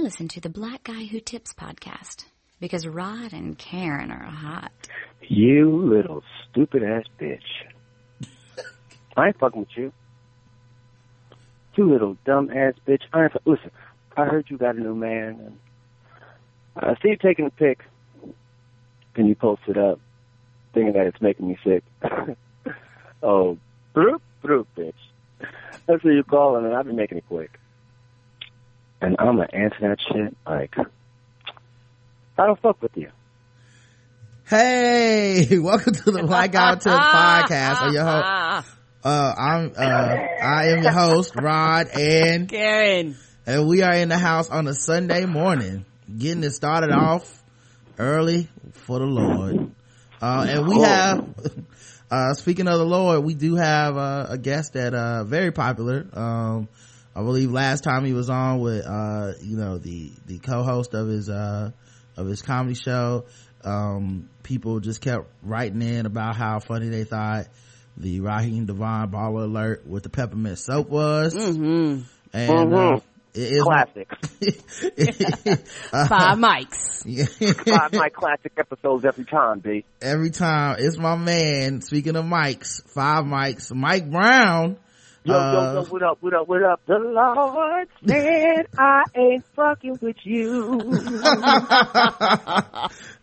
Listen to the Black Guy Who Tips podcast because Rod and Karen are hot. You little stupid ass bitch. I ain't fucking with you. You little dumb ass bitch. I ain't, listen, I heard you got a new man. And I see you taking a pic. and you post it up, thinking that it's making me sick. oh, broop, broop, bitch. That's what you calling, and I've been making it quick. And I'm gonna answer that shit like, I don't fuck with you. Hey, welcome to the Black Guy Tip podcast. I'm your host. Uh, I'm, uh, I am your host, Rod and Karen. And we are in the house on a Sunday morning, getting it started off early for the Lord. Uh, and we have, uh, speaking of the Lord, we do have uh, a guest that, uh, very popular. Um, I believe last time he was on with, uh, you know, the, the co-host of his, uh, of his comedy show. Um, people just kept writing in about how funny they thought the Raheem DeVaughn BallerAlert with the peppermint soap was. Mm-hmm. And, Mhm. uh, it is Classic. uh, Five mics. Five my classic episodes every time, B. every time it's my man speaking of mics five mics mike brown Yo, Uh, yo, yo, what up, what up, what up? The Lord said I ain't fucking with you.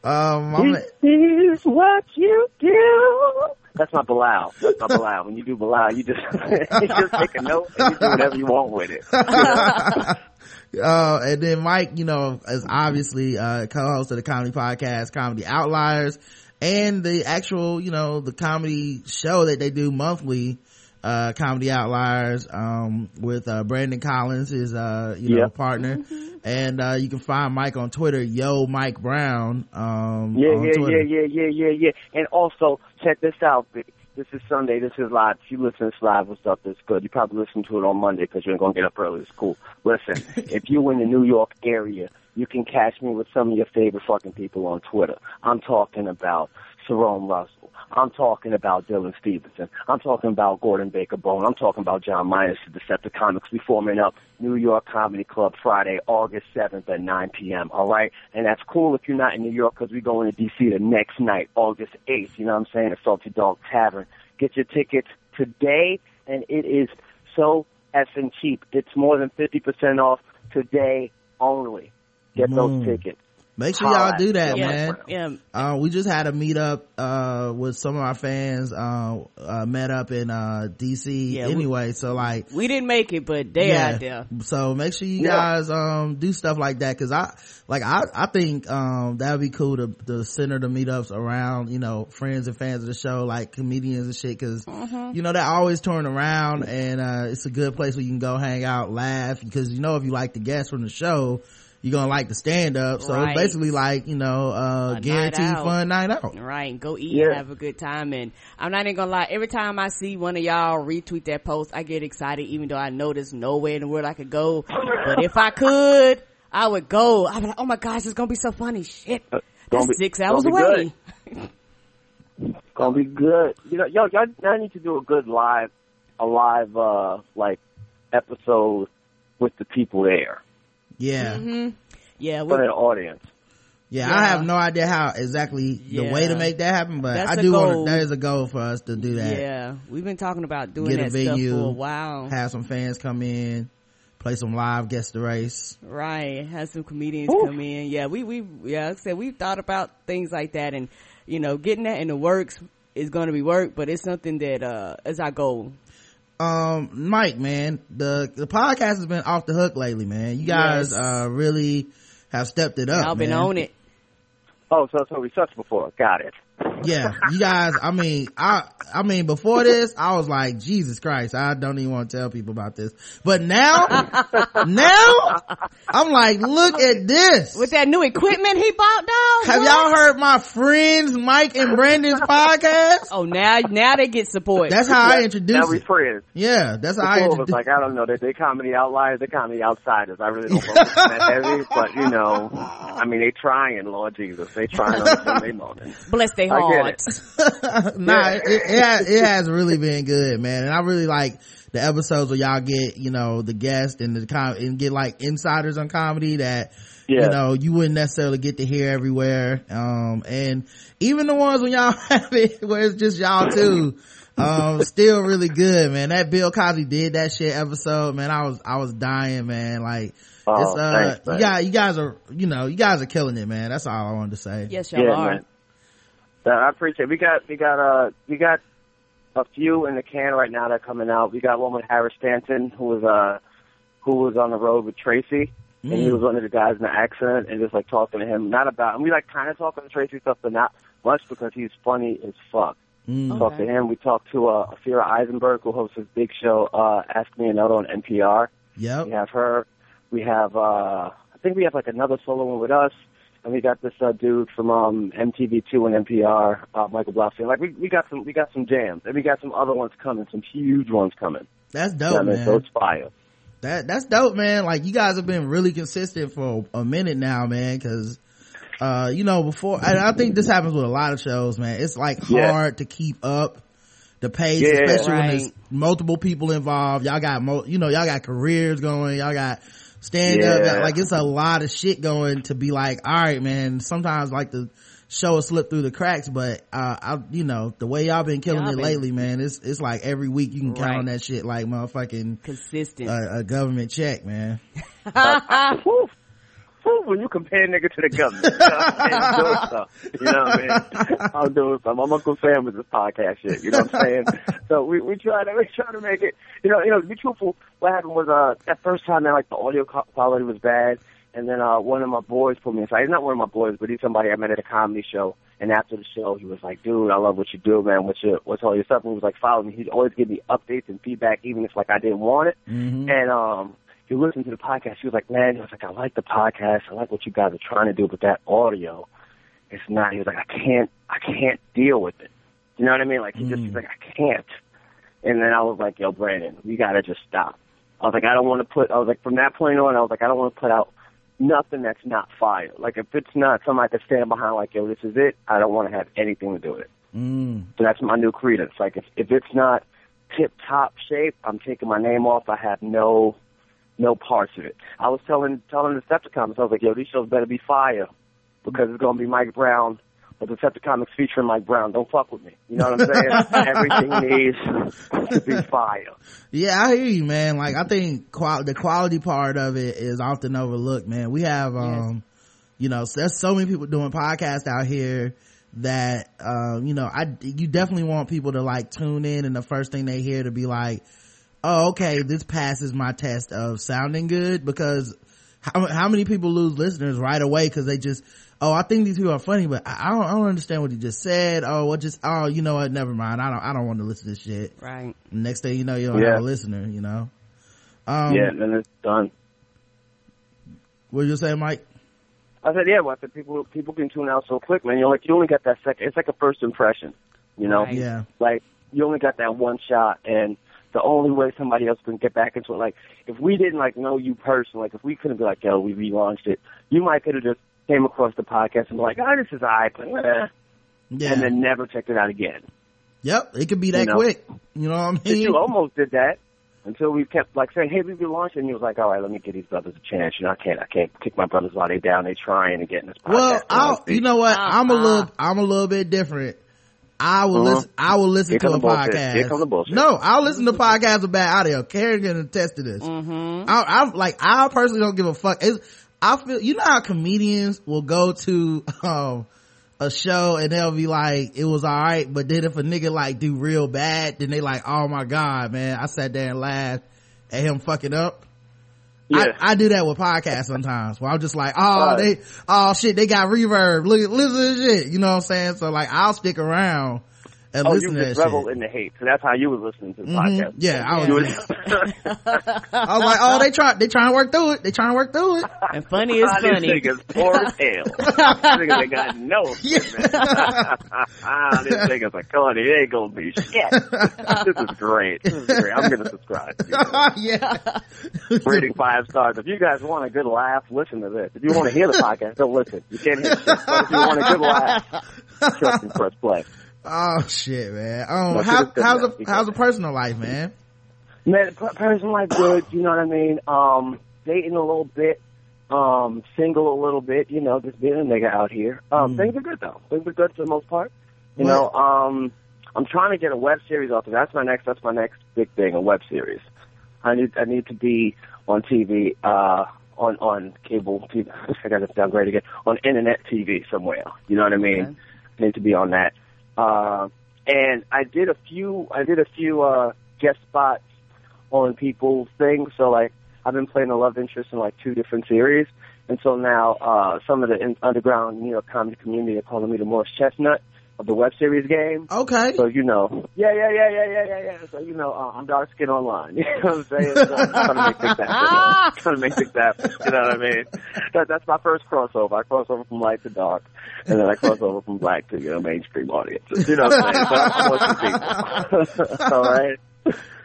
um This is what you do. That's not Bilal. That's not Bilal. When you do Bilal, you just you just take a note and you do whatever you want with it. uh and then mike you know is obviously uh co-host of the comedy podcast comedy outliers and the actual you know the comedy show that they do monthly uh comedy outliers um with uh brandon collins his uh you know Yep. partner and uh you can find mike on twitter yo mike brown um Yeah, on yeah, Twitter. yeah, yeah, yeah, yeah, yeah. And also, check this out. This is Sunday. This is live. If you listen to this live with stuff that's good, you probably listen to it on Monday because you're going to get up early. It's cool. Listen, if you're in the New York area, you can catch me with some of your favorite fucking people on Twitter. I'm talking about Jerome Russell. I'm talking about Dylan Stevenson. I'm talking about Gordon Baker-Brown. I'm talking about John Myers, the Decepticonics. We forming up New York Comedy Club Friday, August 7th at 9 p.m. All right? And that's cool if you're not in New York because we're going to D.C. the next night, August 8th. You know what I'm saying? At Salty Dog Tavern. Get your tickets today, and it is so effing cheap. It's more than 50% off today only. Get those Mm. tickets. Make sure y'all do that Yeah. man Yeah. uh, we just had a meetup uh with some of our fans uh, uh met up in uh dc Yeah, we- anyway so like We didn't make it, but they out there. so make sure you Yeah. guys um do stuff like that because i like i i think um that would be cool to, to center the meetups around you know friends and fans of the show like comedians and shit because Mm-hmm. you know they're always touring around and uh it's a good place where you can go hang out laugh because you know if you like the guests from the show you're gonna like the stand up so Right. it's basically like you know uh A night guaranteed out. fun night out Right, go eat Yeah. and have a good time. And I'm not even gonna lie, every time I see one of y'all retweet that post, I get excited even though I know there's nowhere in the world I could go. But if I could, I would go. I'd be like, oh my gosh, it's gonna be so funny. Shit. Gonna That's be- six hours be away. Gonna be good. You know, yo, y'all, y'all need to do a good live, a live, uh, like, episode with the people there. Yeah hmm Yeah, For we, the audience. Yeah, Yeah. I have no idea how exactly the Yeah. way to make that happen, but That's I a do goal. want that is a goal for us to do that. yeah, we've been talking about doing Get a that venue, stuff for a while. Have some fans come in, play some live, guess the race. Right. Have some comedians Ooh. come in. Yeah, we, we, yeah, like I said, we've thought about things like that and, you know, getting that in the works is going to be work, but it's something that, uh, is our goal. Um, Mike, man, the the podcast has been off the hook lately, man. You guys Yes. uh really have stepped it up. i've been on it. Oh, so so we sucked before. Got it. Yeah, you guys. I mean, I I mean, before this, I was like, Jesus Christ, I don't even want to tell people about this. But now, now, I'm like, look at this. With that new equipment he bought, dog. Have what? y'all heard my friends Mike and Brandon's podcast? Oh, now, now they get support. That's how I introduce Now we it. friends. Yeah, that's how I Before it was introduce. like, I don't know, they they comedy outliers, they comedy outsiders. I really don't focus on that heavy, but you know, I mean, they trying, Lord Jesus. They trying on Sunday morning. Bless their I get hearts. nah, it, it, has, it has really been good, man. And I really like the episodes where y'all get, you know, the guest and the com- and get like insiders on comedy that, Yeah. you know, you wouldn't necessarily get to hear everywhere. Um, and even the ones when y'all have it where it's just y'all too, um, still really good, man. That Bill Cosby did that shit episode, man. I was, I was dying, man. Like, Oh, it's, uh, thanks, you man. guys, you guys are, you know, you guys are killing it, man. That's all I wanted to say. Yes, y'all yeah, are. man. Uh, I appreciate. It. We got we got uh we got a few in the can right now that are coming out. We got one with Harris Stanton, who was uh who was on the road with Tracy, and he Mm. was one of the guys in the accident, and just like talking to him, not about. And we like kind of talking to Tracy stuff, but not much because he's funny as fuck. Mm. Talked to him. We talked to uh, Ophira Eisenberg, who hosts his big show, uh, Ask Me Another on NPR. Yep. We have her. We have, uh, I think we have like another solo one with us. And we got this uh, dude from um, MTV2 and NPR, uh, Michael Blaustein. Like we, we got some, we got some jams, and we got some other ones coming, some huge ones coming. That's You dope, know what I mean? man. So it's fire. That that's dope, man. Like you guys have been really consistent for a minute now, man. Because uh, you know, before and I think this happens with a lot of shows, man. It's like Yeah. hard to keep up the pace, Yeah. especially when there's multiple people involved. Y'all got mo, you know, y'all got careers going. Y'all got stand up. Like it's a lot of shit going to be like, all right, man. Sometimes like the show will slip through the cracks, but uh, I, you know, the way y'all been killing Y'all it been- lately, man. It's it's like every week you can count Right. on that shit like motherfucking Consistent. a, a government check, man. Whew. Whew, when you compare nigga to the government, you know what I'm. You know what I mean? I'm doing something. I'm Uncle Sam with this podcast shit. You know what I'm saying? so we we try to we try to make it. You know, you know. To be truthful, what happened was uh that first time that like the audio quality was bad, and then uh one of my boys put me aside. He's not one of my boys, but he's somebody I met at a comedy show. And after the show, he was like, "Dude, I love what you do, man. What's your what's all your stuff?" And he was like following me. He'd always give me updates and feedback, even if like I didn't want it. Mm-hmm. And um, he listened to the podcast. He was like, "Man," he was like, "I like the podcast. I like what you guys are trying to do, but that audio, it's not." He was like, "I can't, I can't deal with it." You know what I mean? Like he just he's like, "I can't." And then I was like, "Yo, Brandon, we gotta just stop." I was like, "I don't want to put." I was like, from that point on, I was like, "I don't want to put out nothing that's not fire. Like if it's not something I can stand behind, like, yo, this is it. I don't want to have anything to do with it." Mm. So that's my new credence. Like if if it's not tip top shape, I'm taking my name off. I have no no parts of it. I was telling telling the Decepticons, I was like, yo, these shows better be fire because it's gonna be Mike Brown but the Decepticons featuring Mike Brown. Don't fuck with me. You know what I'm saying? Everything needs to be fire. Yeah, I hear you, man. Like I think qual- the quality part of it is often overlooked, man. We have, um, you know, there's so many people doing podcasts out here that, um, you know, I, you definitely want people to like tune in and the first thing they hear to be like, oh, okay, this passes my test of sounding good because how, how many people lose listeners right away because they just, oh, I think these people are funny, but I I don't, I don't understand what he just said. Oh, what just, oh, you know what? Never mind. I don't, I don't want to listen to this shit. right. Next thing you know, you don't Yeah. have a listener, you know? Um, yeah, and then it's done. what you say, Mike? I said, yeah, well, I said people people can tune out so quick, man. You're like you only got that second. It's like a first impression, you know. Right. Yeah. like you only got that one shot and the only way somebody else can get back into it like if we didn't like know you personally like if we couldn't be like yo we relaunched it you might could have just came across the podcast and be like oh this is alright but eh, Yeah. and then never checked it out again yep. It could be that You know? quick. You know what I But mean? you almost did that until we kept like saying hey we relaunched and he was like all right let me give these brothers a chance you know I can't I can't kick my brothers while they down they trying to get in this podcast well, I'll, you know what? Uh-uh. I'm a little, I'm a little bit different. I will Uh-huh. listen, I will listen Here to a the podcast. Here come the bullshit. No, I'll listen to podcasts with bad audio. Karen can attest to this. Mm-hmm. I, I'm like, I personally don't give a fuck. It's, I feel, you know how comedians will go to, um, a show and they'll be like, it was alright, but then if a nigga like do real bad, then they like, oh my god, man, I sat there and laughed at him fucking up. Yeah I, I do that with podcasts sometimes where I'm just like, oh, Right. they, oh shit, they got reverb. Look, listen to this shit. You know what I'm saying? So like, I'll stick around and Oh, listen you to just that revel shit. in the hate. So that's how you was listening to the Mhm. podcast. Yeah, I was. You I was like, oh, they try, they trying to work through it. They trying to work through it. And funny is funny. This nigga's poor as hell. this nigga ain't got no equipment. ah, this nigga's a corny. It ain't gonna be shit. this is great. This is great. I'm gonna subscribe. To you. yeah. Rating five stars. If you guys want a good laugh, listen to this. If you want to hear the podcast, don't listen. You can't hear shit. But if you want a good laugh, trust and press play. Oh shit, man. Um, No, how, how's a how's a personal life, man? Man, per- personal life good. You know what I mean? Um, dating a little bit. Um, single a little bit. You know, just being a nigga out here. Um, Mm. things are good though. Things are good for the most part. You What- know, um, I'm trying to get a web series off. That's my next. That's my next big thing. A web series. I need. I need to be on TV. Uh, on on cable TV. I got to great again. On internet TV somewhere. You know what I mean? Okay. I need to be on that. Uh, and I did a few. I did a few uh, guest spots on people's things. So like, I've been playing a love interest in like two different series, and so now uh, some of the in- underground New York comedy community are calling me the Morris Chestnut the web series game. Okay. So you know, yeah, yeah, yeah, yeah, yeah, yeah, yeah. So you know, uh, I'm dark skin online. You know what I'm saying? So I'm trying to make things happen. trying to make things happen. You know what I mean? That, that's my first crossover. I cross over from light to dark, and then I cross over from black to you know mainstream audiences. You know what I'm saying? So I'm people. All right.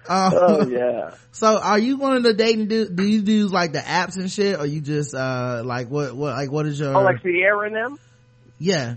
Um, Oh yeah. So are you one of the dating do, do you do like the apps and shit or you just, uh, like what, what, like what is your, Oh, like Sierra and them? yeah,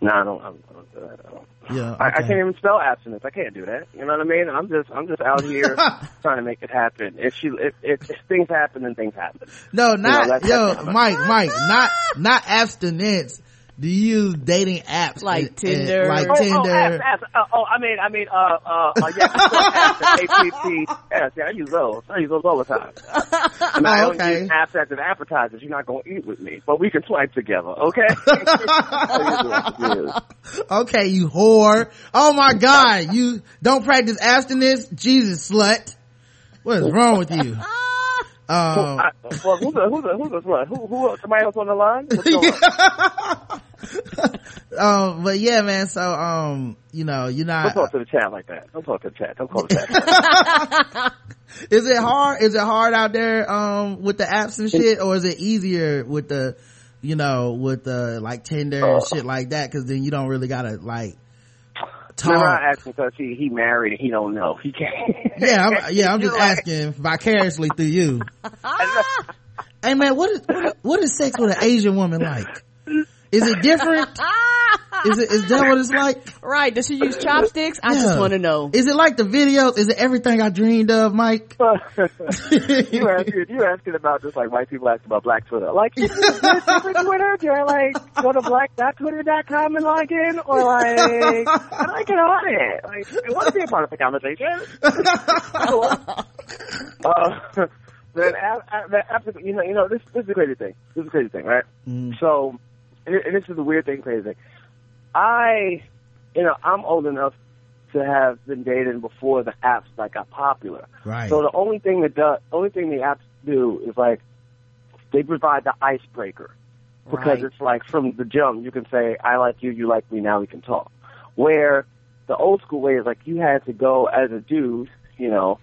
No, I don't. I don't, I don't. I don't. yeah. I, I can't even spell abstinence. I can't do that. You know what I mean? I'm just, I'm just out here trying to make it happen. If she, if, if, if things happen, then things happen. No, not, that's- yo, Mike, Mike, not, not abstinence. Do you use dating apps? Like and- and- Tinder? like Oh, Tinder. oh, apps, apps. Uh, oh, I mean, I mean, uh, uh, uh yeah, apps, Yes, yeah, I use those. I use those all the time. I, mean, I Oh, don't okay. use apps as an appetizers. You're not going to eat with me, but we can swipe together, okay? I use those. okay, you whore. Oh my god, you don't practice abstinence? Jesus slut. What is wrong with you? Um, I, well, who's the, who's the, who's the slut? Who, who, somebody else on the line? What's going on? um, but yeah, man, so, um, you know, you're Don't not, talk to the chat like that. Don't talk to the chat. Don't call the chat. is it hard, is it hard out there, um, with the apps and shit, or is it easier with the, you know, with the, like, Tinder and Uh. shit like that, cause then you don't really gotta, like, Remember talk. I asked because he, he married and he don't know. He can't. Yeah, I'm, yeah, I'm just asking vicariously through you. Hey man, what is, what is, what is sex with an Asian woman like? Is it different? Is it, is that what it's like? right. Does she use chopsticks? I just want to know. Is it like the videos? Is it everything I dreamed of, Mike? you asking you asking about just like white people ask about black Twitter. Like is it different Twitter? Do I like go to black.twitter.com and log in or like how do I get on it? Like I want to be a part of the conversation. uh, then a- a- then after you know you know this this is the crazy thing. This is the crazy thing, right? Mm. So and and this is the weird thing, crazy. I you know, I'm old enough to have been dating before the apps like got popular. Right. So the only thing that does, only thing the apps do is like they provide the icebreaker because Right. it's like from the jump you can say I like you, you like me, now we can talk. Where the old school way is like you had to go as a dude, you know,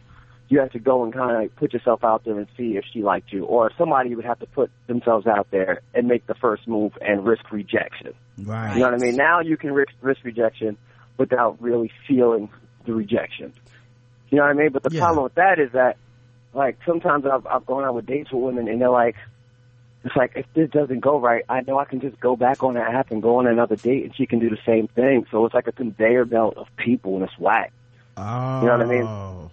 you have to go and kind of put yourself out there and see if she liked you, or somebody would have to put themselves out there and make the first move and risk rejection. Right. You know what I mean? Now you can risk, risk rejection without really feeling the rejection. You know what I mean? But the Yeah. problem with that is that, like, sometimes I've, I've gone out with dates with women and they're like, it's like, if this doesn't go right, I know I can just go back on the app and go on another date and she can do the same thing. So it's like a conveyor belt of people and it's whack. Oh. You know what I mean? Oh.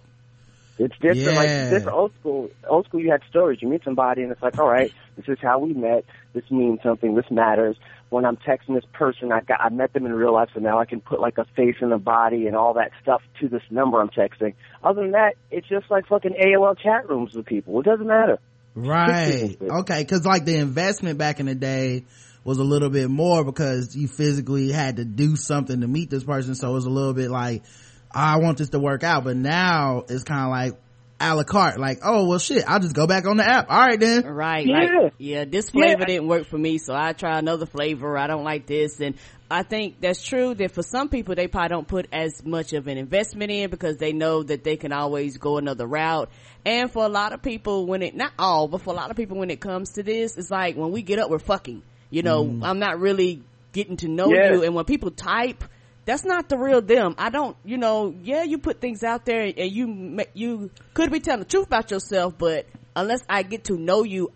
It's different. Yeah. Like this old school. Old school, you had stories. You meet somebody, and it's like, all right, this is how we met. This means something. This matters. When I'm texting this person, I got I met them in real life, so now I can put like a face and a body and all that stuff to this number I'm texting. Other than that, it's just like fucking AOL chat rooms with people. It doesn't matter. Right. Okay. Cause like the investment back in the day was a little bit more because you physically had to do something to meet this person. So it was a little bit like, I want this to work out. But now it's kind of like, a la carte. Like, oh, well shit, I'll just go back on the app. All right then. Right. Yeah. Like, yeah, this flavor Yeah. didn't work for me, so I try another flavor. I don't like this. And I think that's true that for some people, they probably don't put as much of an investment in because they know that they can always go another route. And for a lot of people, when it, not all, but for a lot of people, when it comes to this, it's like when we get up, we're fucking. You know, mm. I'm not really getting to know Yeah. you. And when people type, that's not the real them. I don't, you know, yeah, you put things out there and you, ma- you could be telling the truth about yourself, but unless I get to know you,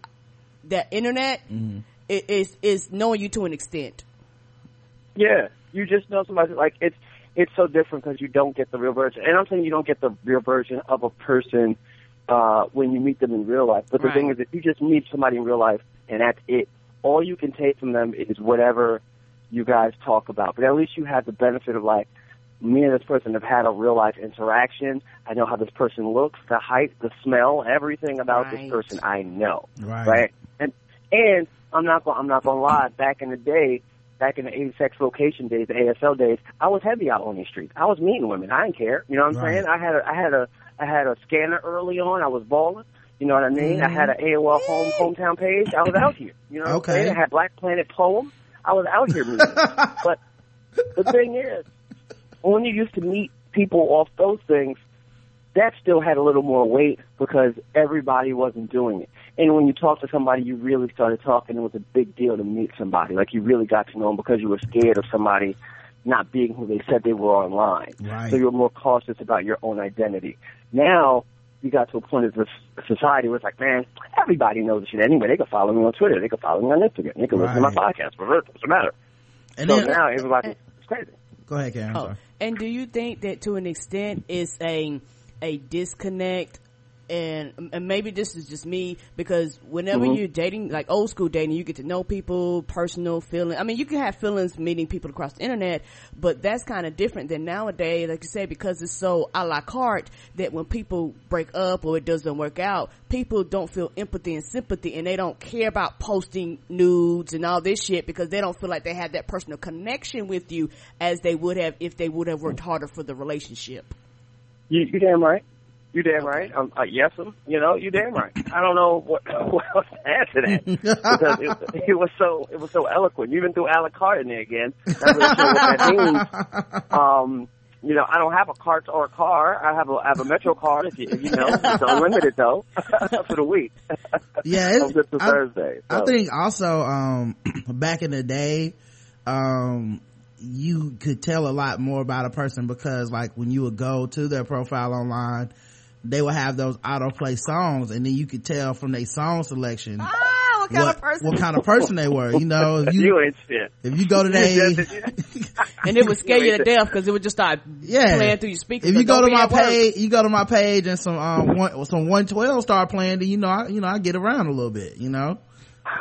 that internet it is, is knowing you to an extent. Yeah, you just know somebody like it's it's so different because you don't get the real version. And I'm saying you don't get the real version of a person uh, when you meet them in real life. But the Right. thing is, if you just meet somebody in real life and that's it, all you can take from them is whatever you guys talk about. But at least you have the benefit of like me and this person have had a real life interaction. I know how this person looks, the height, the smell, everything about Right. this person I know Right. right? And and I'm not gonna I'm not gonna lie. Back in the day, back in the 86 location days, the ASL days, I was heavy out on these streets. I was meeting women. I didn't care. You know what I'm Right. saying? I had a I had a I had a scanner early on. I was balling. You know what I mean? I had an mm-hmm. AOL home hometown page. I was out here. You know what Okay. I'm saying? I had Black Planet poem. I was out here meeting. but the thing is, when you used to meet people off those things, that still had a little more weight because everybody wasn't doing it. And when you talk to somebody, you really started talking. It was a big deal to meet somebody. Like you really got to know them because you were scared of somebody not being who they said they were online. Right. So you were more cautious about your own identity. Now you got to a point of this society where it's like, man, everybody knows this shit anyway. They can follow me on Twitter. They can follow me on Instagram. They can listen to my Right. podcast. What's the matter? And So then, now everybody, it's crazy. go ahead, Karen. Oh, and do you think that to an extent it's a a disconnect? And, and maybe this is just me because whenever Mm-hmm. you're dating, like old school dating, you get to know people, personal feeling. I mean, you can have feelings meeting people across the internet, but that's kind of different than nowadays. Like you said, because it's so a la carte that when people break up or it doesn't work out, people don't feel empathy and sympathy and they don't care about posting nudes and all this shit because they don't feel like they have that personal connection with you as they would have if they would have worked harder for the relationship. You, you damn right. You damn right. Um, uh, yes, um, you know, you damn right. I don't know what, what else to add to that because it, it was so it was so eloquent. You even threw Alec carte in there again. Not really sure what that means. Um, you know, I don't have a cart or a car. I have a I have a Metro card. If you, you know, it's unlimited though for the week. Yeah, it's, to I, Thursday. I think also um back in the day um you could tell a lot more about a person because like when you would go to their profile online they would have those autoplay songs and then you could tell from their song selection Ah, what kind what, of person? what kind of person they were you know if you, you ain't shit. if you go to You they just- and it would scare you to death because it would just start yeah playing through your speakers. if you go to my at work. page you go to my page and some um one, some 112 start playing then you know I, you know I get around a little bit you know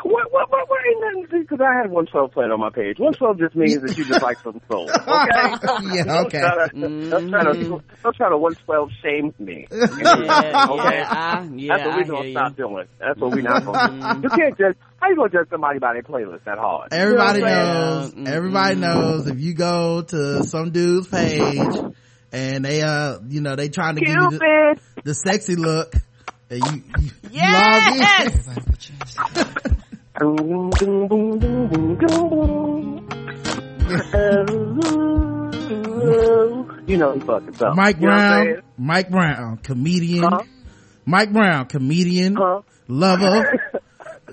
What, what, what, what ain't nothing because I had 112 playing on my page. 112 just means that you just like some soul. Okay? yeah Don't okay try to, don't try to, mm-hmm. don't try to 112 shame me. Yeah, Okay. yeah, I, yeah, That's what I we hear gonna you. stop doing. That's what we're not gonna do. Mm-hmm. You can't judge. How you gonna judge somebody by their playlist that hard? You know Everybody what I'm saying? knows. Mm-mm. Everybody knows if you go to some dude's page and they uh you know they trying to give you the, the sexy look and you, you, you Yes! log in. You know he fucking stuff. Mike You know what I'm Brown. Mike Brown, comedian. Huh? Mike Brown, comedian, Huh? lover,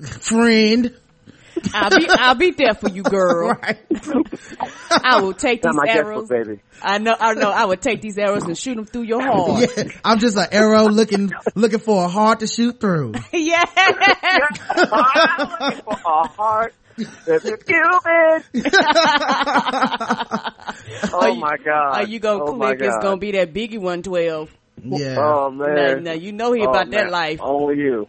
friend. I'll be, I'll be there for you, girl. Right. I will take Not these my arrows. guestbook, baby. I know, I know. I would take these arrows and shoot them through your heart. Yeah, I'm just an arrow looking looking for a heart to shoot through. Yeah. I'm looking for a heart that's a Cupid. oh my god! Are you gonna oh click? It's gonna be that Biggie one twelve. Yeah. Oh man! now you know he Oh, about that life. Only you.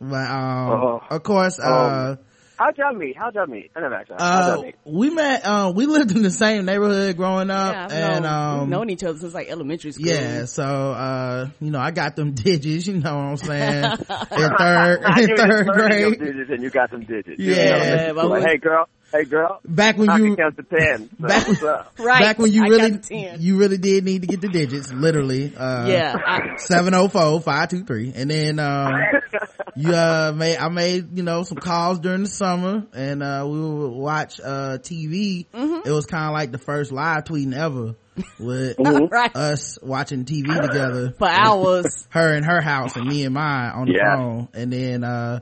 But um, Oh. of course, uh, How'd y'all meet? How'd y'all meet? I never asked y'all. How'd y'all uh, meet? we met. Uh, we lived in the same neighborhood growing up, Yeah, and known, um, we've known each other since like elementary school. Yeah, so uh, you know, I got them digits, you know what I'm saying? in third in third grade. digits and you got some digits. Yeah. You know, but like, we- hey girl, Hey girl. back when I you can count to ten. So back, what's up? Right. back when you I really got the 10. you really did need to get the digits literally uh yeah. I, 704-523 and then um you uh made i made you know some calls during the summer and uh we would watch uh tv Mm-hmm. it was kind of like the first live tweeting ever with right. us watching tv together For hours. her in her house and me and mine on the Yeah. phone and then uh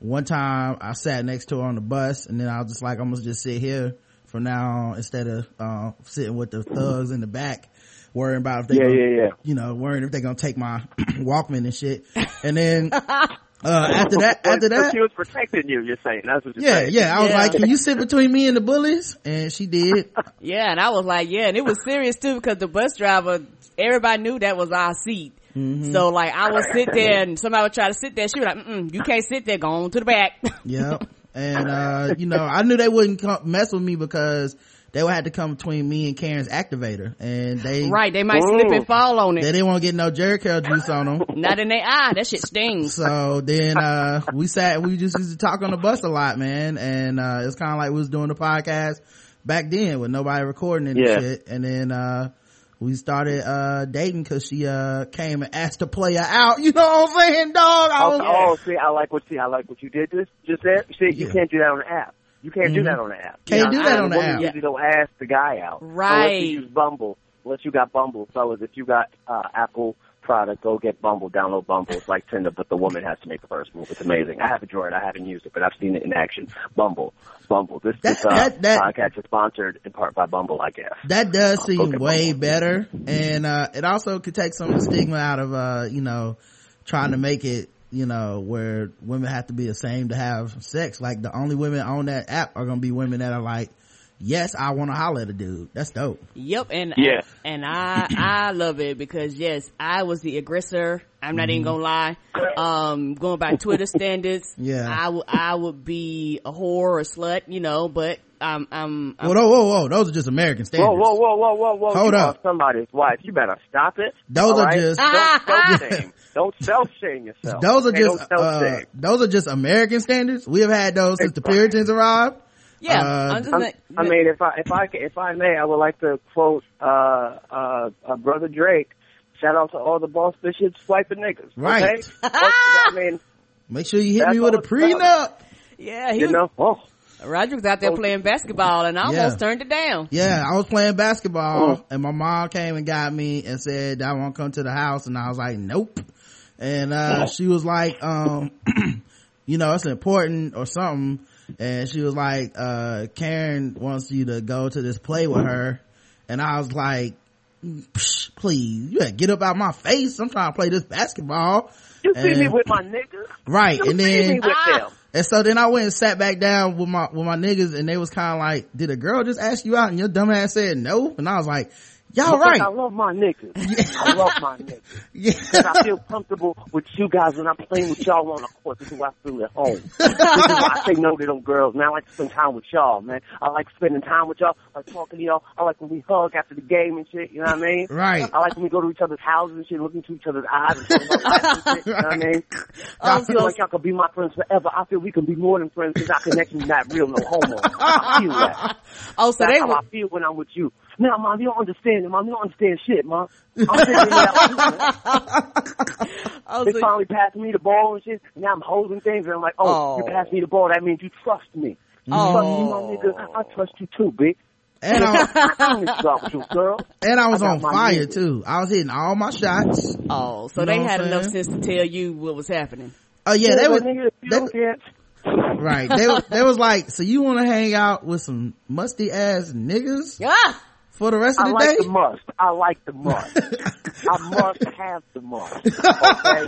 one time i sat next to her on the bus and then i was just like i'm gonna just sit here from now on instead of uh sitting with the thugs in the back worrying about if they Yeah, gonna, yeah, yeah. you know worrying if they're gonna take my walkman and shit and then uh after that after that she was protecting you. You're saying that's what you're yeah saying. yeah i was Yeah. like can you sit between me and the bullies and she did Yeah, and I was like, yeah, and it was serious too because the bus driver, everybody knew that was our seat. Mm-hmm. So like, I would sit there and somebody would try to sit there. She was like, Mm-mm, you can't sit there. Go on to the back. Yep. And, uh, you know, I knew they wouldn't come mess with me because they would have to come between me and Karen's activator. And they, right. They might slip and fall on it. they didn't want to get no Jheri curl juice on them. Not in their eye. That shit stings. So then, uh, we sat, we just used to talk on the bus a lot, man. And, uh, it's kind of like we was doing the podcast back then with nobody recording it and Yeah. shit. And then, uh, we started, uh, dating cause she, uh, came and asked to play her out. You know what I'm saying, dog? I was, Oh, oh, see, I like what see, I like what you did just just said. See, you can't do that on the app. You can't do that on the app. Can't You do that on the women app. Usually don't ask the guy out. Right. Unless you use Bumble. Unless you got Bumble, fellas. If you got uh, Apple product, go get Bumble. Download Bumble. It's like Tinder, but the woman has to make the first move. It's amazing. I haven't joined. I haven't used it, but I've seen it in action. Bumble. Bumble. This, That- this uh, that- that- podcast is sponsored in part by Bumble, I guess. that does seem way Bumble. better and uh it also could take some of the stigma out of uh you know trying to make it you know where women have to be the same to have sex like the only women on that app are gonna be women that are like yes i want to holler at a dude that's dope Yep, and Yeah. and I I love it because yes, I was the aggressor. I'm not even gonna lie. Um, going by Twitter standards, Yeah. I would I would be a whore or a slut, you know. But um, I'm, I'm whoa whoa whoa whoa those are just american standards Whoa, whoa, whoa, whoa, whoa, whoa! Hold you up. somebody's wife. You better stop it. Those all are right? just- don't self shame. Don't self shame yourself. those are Okay? just uh those are just american standards we have had those since the puritans arrived yeah. Uh, I'm I'm- not- I mean, if I if I ca- if I may, I would like to quote uh, uh, uh, brother Drake. Shout out to all the boss bishops swiping niggas. Right. Okay? What- I mean, make sure you hit me with a all it's about. prenup yeah, he you was, know, oh, Roger was out there playing basketball, and I almost Yeah. turned it down. Yeah, I was playing basketball Oh. and my mom came and got me and said, I want to come to the house. And I was like, nope. And, uh, Oh. she was like, um, you know, it's important or something. And she was like, uh, Karen wants you to go to this play with her. And I was like, Psh, please, you get up out of my face. I'm trying to play this basketball. you see me with my niggas. Right. You And then, Ah. and so then I went and sat back down with my, with my niggas and they was kind of like, did a girl just ask you out and your dumb ass said no? And I was like, y'all right. I love my niggas. I love my niggas. Yeah. I feel comfortable with you guys when I'm playing with y'all on the court. This is why I feel at home. this is why I say no to them girls, man. I like to spend time with y'all, man. I like spending time with y'all. I like talking to y'all. I like when we hug after the game and shit, you know what I mean? Right. I like when we go to each other's houses and shit, look into each other's eyes and talk about life and shit, you know what I mean? I feel like y'all could be my friends forever. I feel we can be more than friends because our connection is not real, no homo. I feel that. Oh, so That's they how were, I feel when I'm with you. Now, mom, you don't understand it, mom. You don't understand shit, mom. I'm figuring it out. too, man. oh, They so, finally passed me the ball and shit. And now I'm holding things, and I'm like, oh, Oh. you passed me the ball. That means you trust me. You trust me, my nigga. I trust you too, bitch. And I, I don't stop with you, girl. and I was I on fire niggas. too. I was hitting all my shots. oh, so You know they had I'm enough sense to tell you what was happening. Oh yeah, they were. was, nigga, if you they, right. They, was- they was like, so you want to hang out with some musty ass niggas Ah! For the rest of I the like day? the must. I like the must. I must have the must. Okay?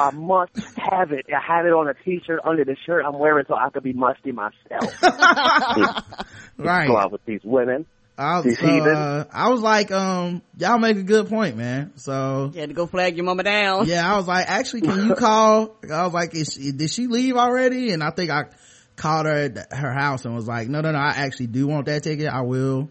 I must have it. I have it on a t-shirt under the shirt I'm wearing so I could be musty myself. right. Go out with these women. I was, These so, heathens. uh, I was like, um, y'all make a good point, man. So You had to go flag your mama down. yeah, I was like, actually, can you call? I was like, is she, did she leave already? And I think I called her at her house and was like, no, no, no, I actually do want that ticket. I will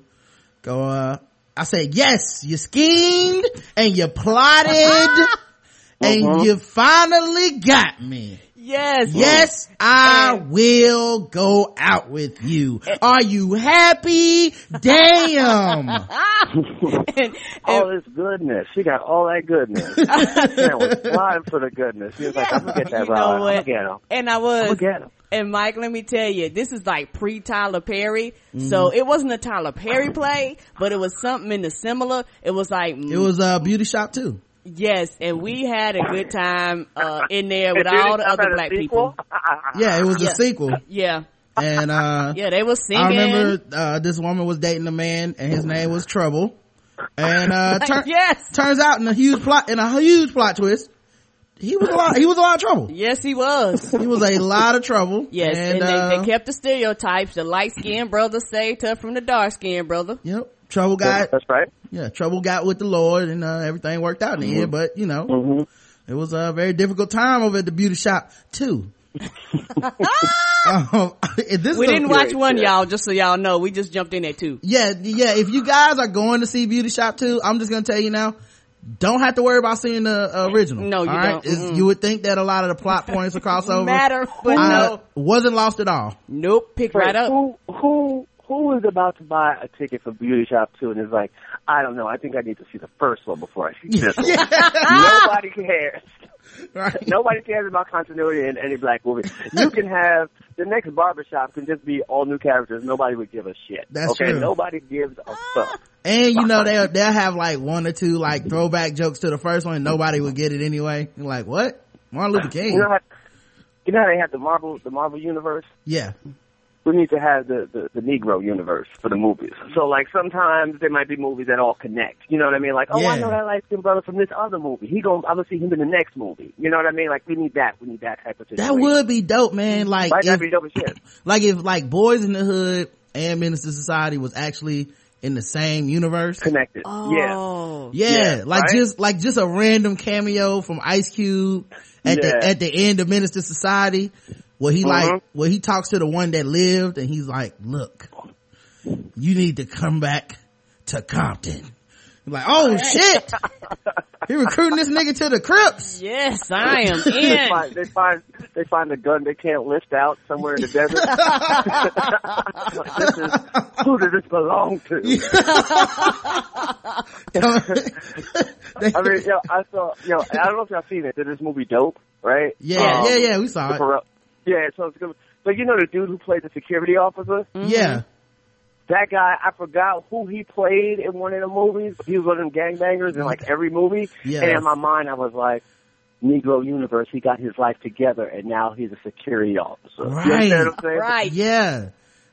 go, uh, I said, yes, you schemed and you plotted and Uh-huh. you finally got me. Yes. Yes, I will go out with you. Are you happy? Damn. and, all this goodness. She got all that goodness. Man was flying for the goodness. He was like, I'm gonna get that You know ride. I'm gonna get him. and I I'm was. gonna get him. And Mike, let me tell you, this is like pre Tyler Perry. Mm-hmm. So it wasn't a Tyler Perry play, but it was something in the similar. It was like, It was a beauty shop too. yes, and we had a good time, uh, in there with all the other black sequel? people. Yeah, it was Yeah. a sequel. Yeah. And, uh, Yeah, they were singing. I remember, uh, this woman was dating a man and his name was Trouble. And, uh, tur- yes. turns out in a huge plot, in a huge plot twist, he was a lot, he was a lot of trouble. Yes, he was. He was a lot of trouble. Yes, and, uh, they, they kept the stereotypes. The light skinned brother saved her from the dark skinned brother. Yep. Trouble got, That's right. yeah, trouble got with the Lord and, uh, everything worked out in the end, but you know, Mm-hmm. it was a very difficult time over at the beauty shop too. um, this We didn't watch one, yeah. y'all, just so y'all know. We just jumped in there too. yeah, yeah, if you guys are going to see Beauty Shop 2, I'm just gonna tell you now, don't have to worry about seeing the uh, original. No, you all right? don't. Mm-mm. You would think that a lot of the plot points are crossover. Matter, but Uh, no. Wasn't lost at all. Nope, pick right up. Who who who is about to buy a ticket for Beauty Shop Two and is like, I don't know, I think I need to see the first one before I see this one. Nobody cares. Right. Nobody cares about continuity in any black movie. You can have the next barbershop can just be all new characters. Nobody would give a shit. That's okay, true. nobody gives a fuck. And you know, they'll, they'll have like one or two like throwback jokes to the first one nobody would get it anyway. You're like, what? Martin Luther King. You know how you know how they have the Marvel the Marvel universe? yeah. We need to have the, the, the Negro universe for the movies. So like sometimes there might be movies that all connect. You know what I mean? Like, oh, I Yeah. know that light skinned brother from this other movie. He going I'm gonna see him in the next movie. You know what I mean? Like we need that. We need that type of situation. That would be dope, man. Like, Might if, be dope as shit. like if like Boyz n the Hood and Menace II Society was actually in the same universe. Connected. Oh. Yeah. Oh. Yeah, Yeah, like right? just like just a random cameo from Ice Cube at the at the end of Menace II Society, where he like Mhm. where he talks to the one that lived, and he's like, "Look, you need to come back to Compton." Like, oh shit, he recruiting this nigga to the Crips. Yes, I am They find, they find they find a gun they can't lift out somewhere in the desert. this is, who does this belong to? I mean, yo, I saw, yo, I don't know if y'all seen it. Did this movie Dope? Right? yeah, Um, yeah, yeah, we saw the it. Corrupt- Yeah, so it's good. But you know the dude who played the security officer? Mm-hmm. Yeah, That guy, I forgot who he played in one of the movies. He was one of them gangbangers in like every movie. Yeah. And in my mind, I was like, Negro universe, he got his life together and now he's a security officer. You Right. understand what I'm saying? Right. yeah.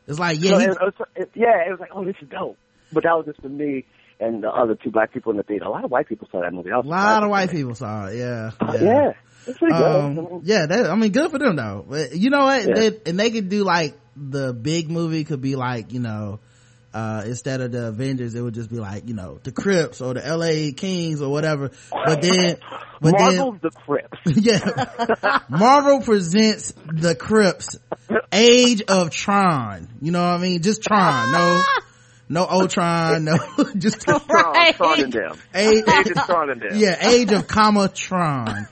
It's like, yeah, So he, it, was, it, yeah, it was like, oh, this is dope. But that was just for me and the other two black people in the theater. A lot of white people saw that movie. A lot of white people saw it. Yeah, uh, Yeah. It's pretty good. Um, yeah, that, I mean, good for them though. But you know what? Yeah. They, and they could do like the big movie could be like, you know, uh, instead of the Avengers, it would just be like, you know, the Crips or the LA Kings or whatever. But then, but Marvel's the Crips. yeah, Marvel presents the Crips Age of Tron. You know what I mean? Just Tron. No, no Ultron. No, just Tron, Right. Tron and them. Age, Age of Tron and them. yeah, Age of comma Tron.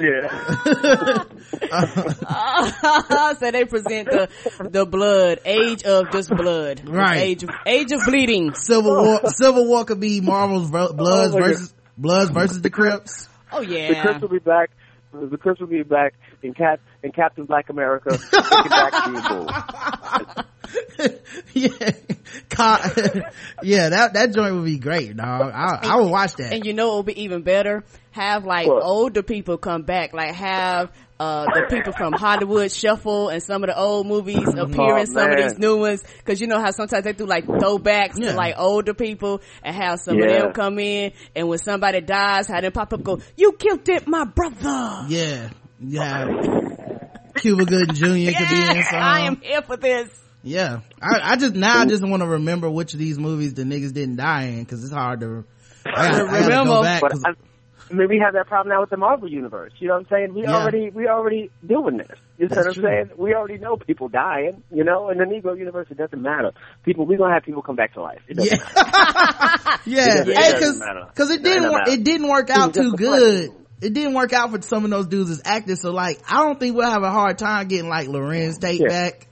Yeah. so they present the the blood, age of just blood, Right. Age of age of bleeding. Civil War, Civil War could be Marvel's oh, Bloods Oh my versus Bloods versus the Crips. Oh yeah. The Crips will be back. The Crips will be back in Cap in Captain Black America. Back to you, boo. yeah, yeah, that that joint would be great, dog. I, I would watch that. and you know it would be even better. Have like What? older people come back, like have. Uh, the people from Hollywood Shuffle and some of the old movies appear in Oh, some of these new ones. Cause you know how sometimes they do like throwbacks Yeah. to like older people and have some of them come in and when somebody dies, have them pop up go, you killed it, my brother. yeah, yeah. Cuba Gooding Jr. could be in some. I am here for this. Yeah, I, I just now I just want to remember which of these movies the niggas didn't die in because it's hard to. I I Remember. back. I, I mean, we have that problem now with the Marvel universe. You know what I'm saying? We Yeah. already we already doing this. You know what I'm true. saying? We already know people dying. You know, in the Negro universe, it doesn't matter. People, we gonna have people come back to life. It doesn't yeah, matter. yeah, It doesn't- it Hey, doesn't cause, it It didn't work. It didn't work out too good it didn't work out for some of those dudes as actors. So like, I don't think we'll have a hard time getting like Larenz Tate Yeah. back.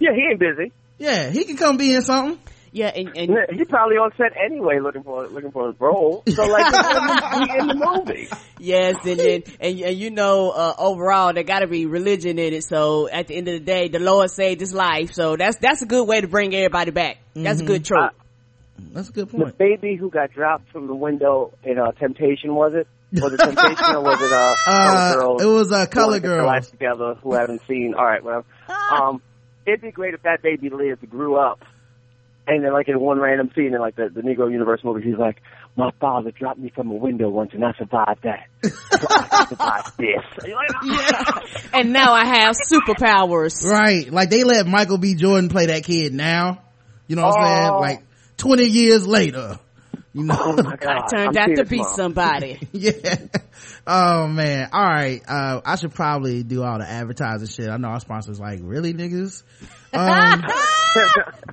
Yeah, he ain't busy. Yeah, he can come be in something. Yeah, and, and Yeah, He probably on set anyway, looking for looking for his role. So like, he in the movie. yes, and then and, and you know, uh, overall there got to be religion in it. So at the end of the day, the Lord saved his life. So that's that's a good way to bring everybody back. That's a good trope. That's a good point. The baby who got dropped from the window in uh, Temptation was it? Was it Temptation or was it uh, Uh, Color Girls? it was a who color wanna get their girl. lives together who haven't seen. All right, well, um, it'd be great if that baby lived, grew up, and then like in one random scene in like the, the Negro Universe movie, he's like, "My father dropped me from a window once, and I survived that. So I survived this." And you're like, "Ah." and now I have superpowers. Right. Like they let Michael B. Jordan play that kid now. You know what I'm saying? Oh. Like 20 years later. You know? Oh my god! I turned I'm out seeing to be tomorrow. somebody. yeah. Oh man. All right. Uh, I should probably do all the advertising shit. I know our sponsors like, really niggas? Um,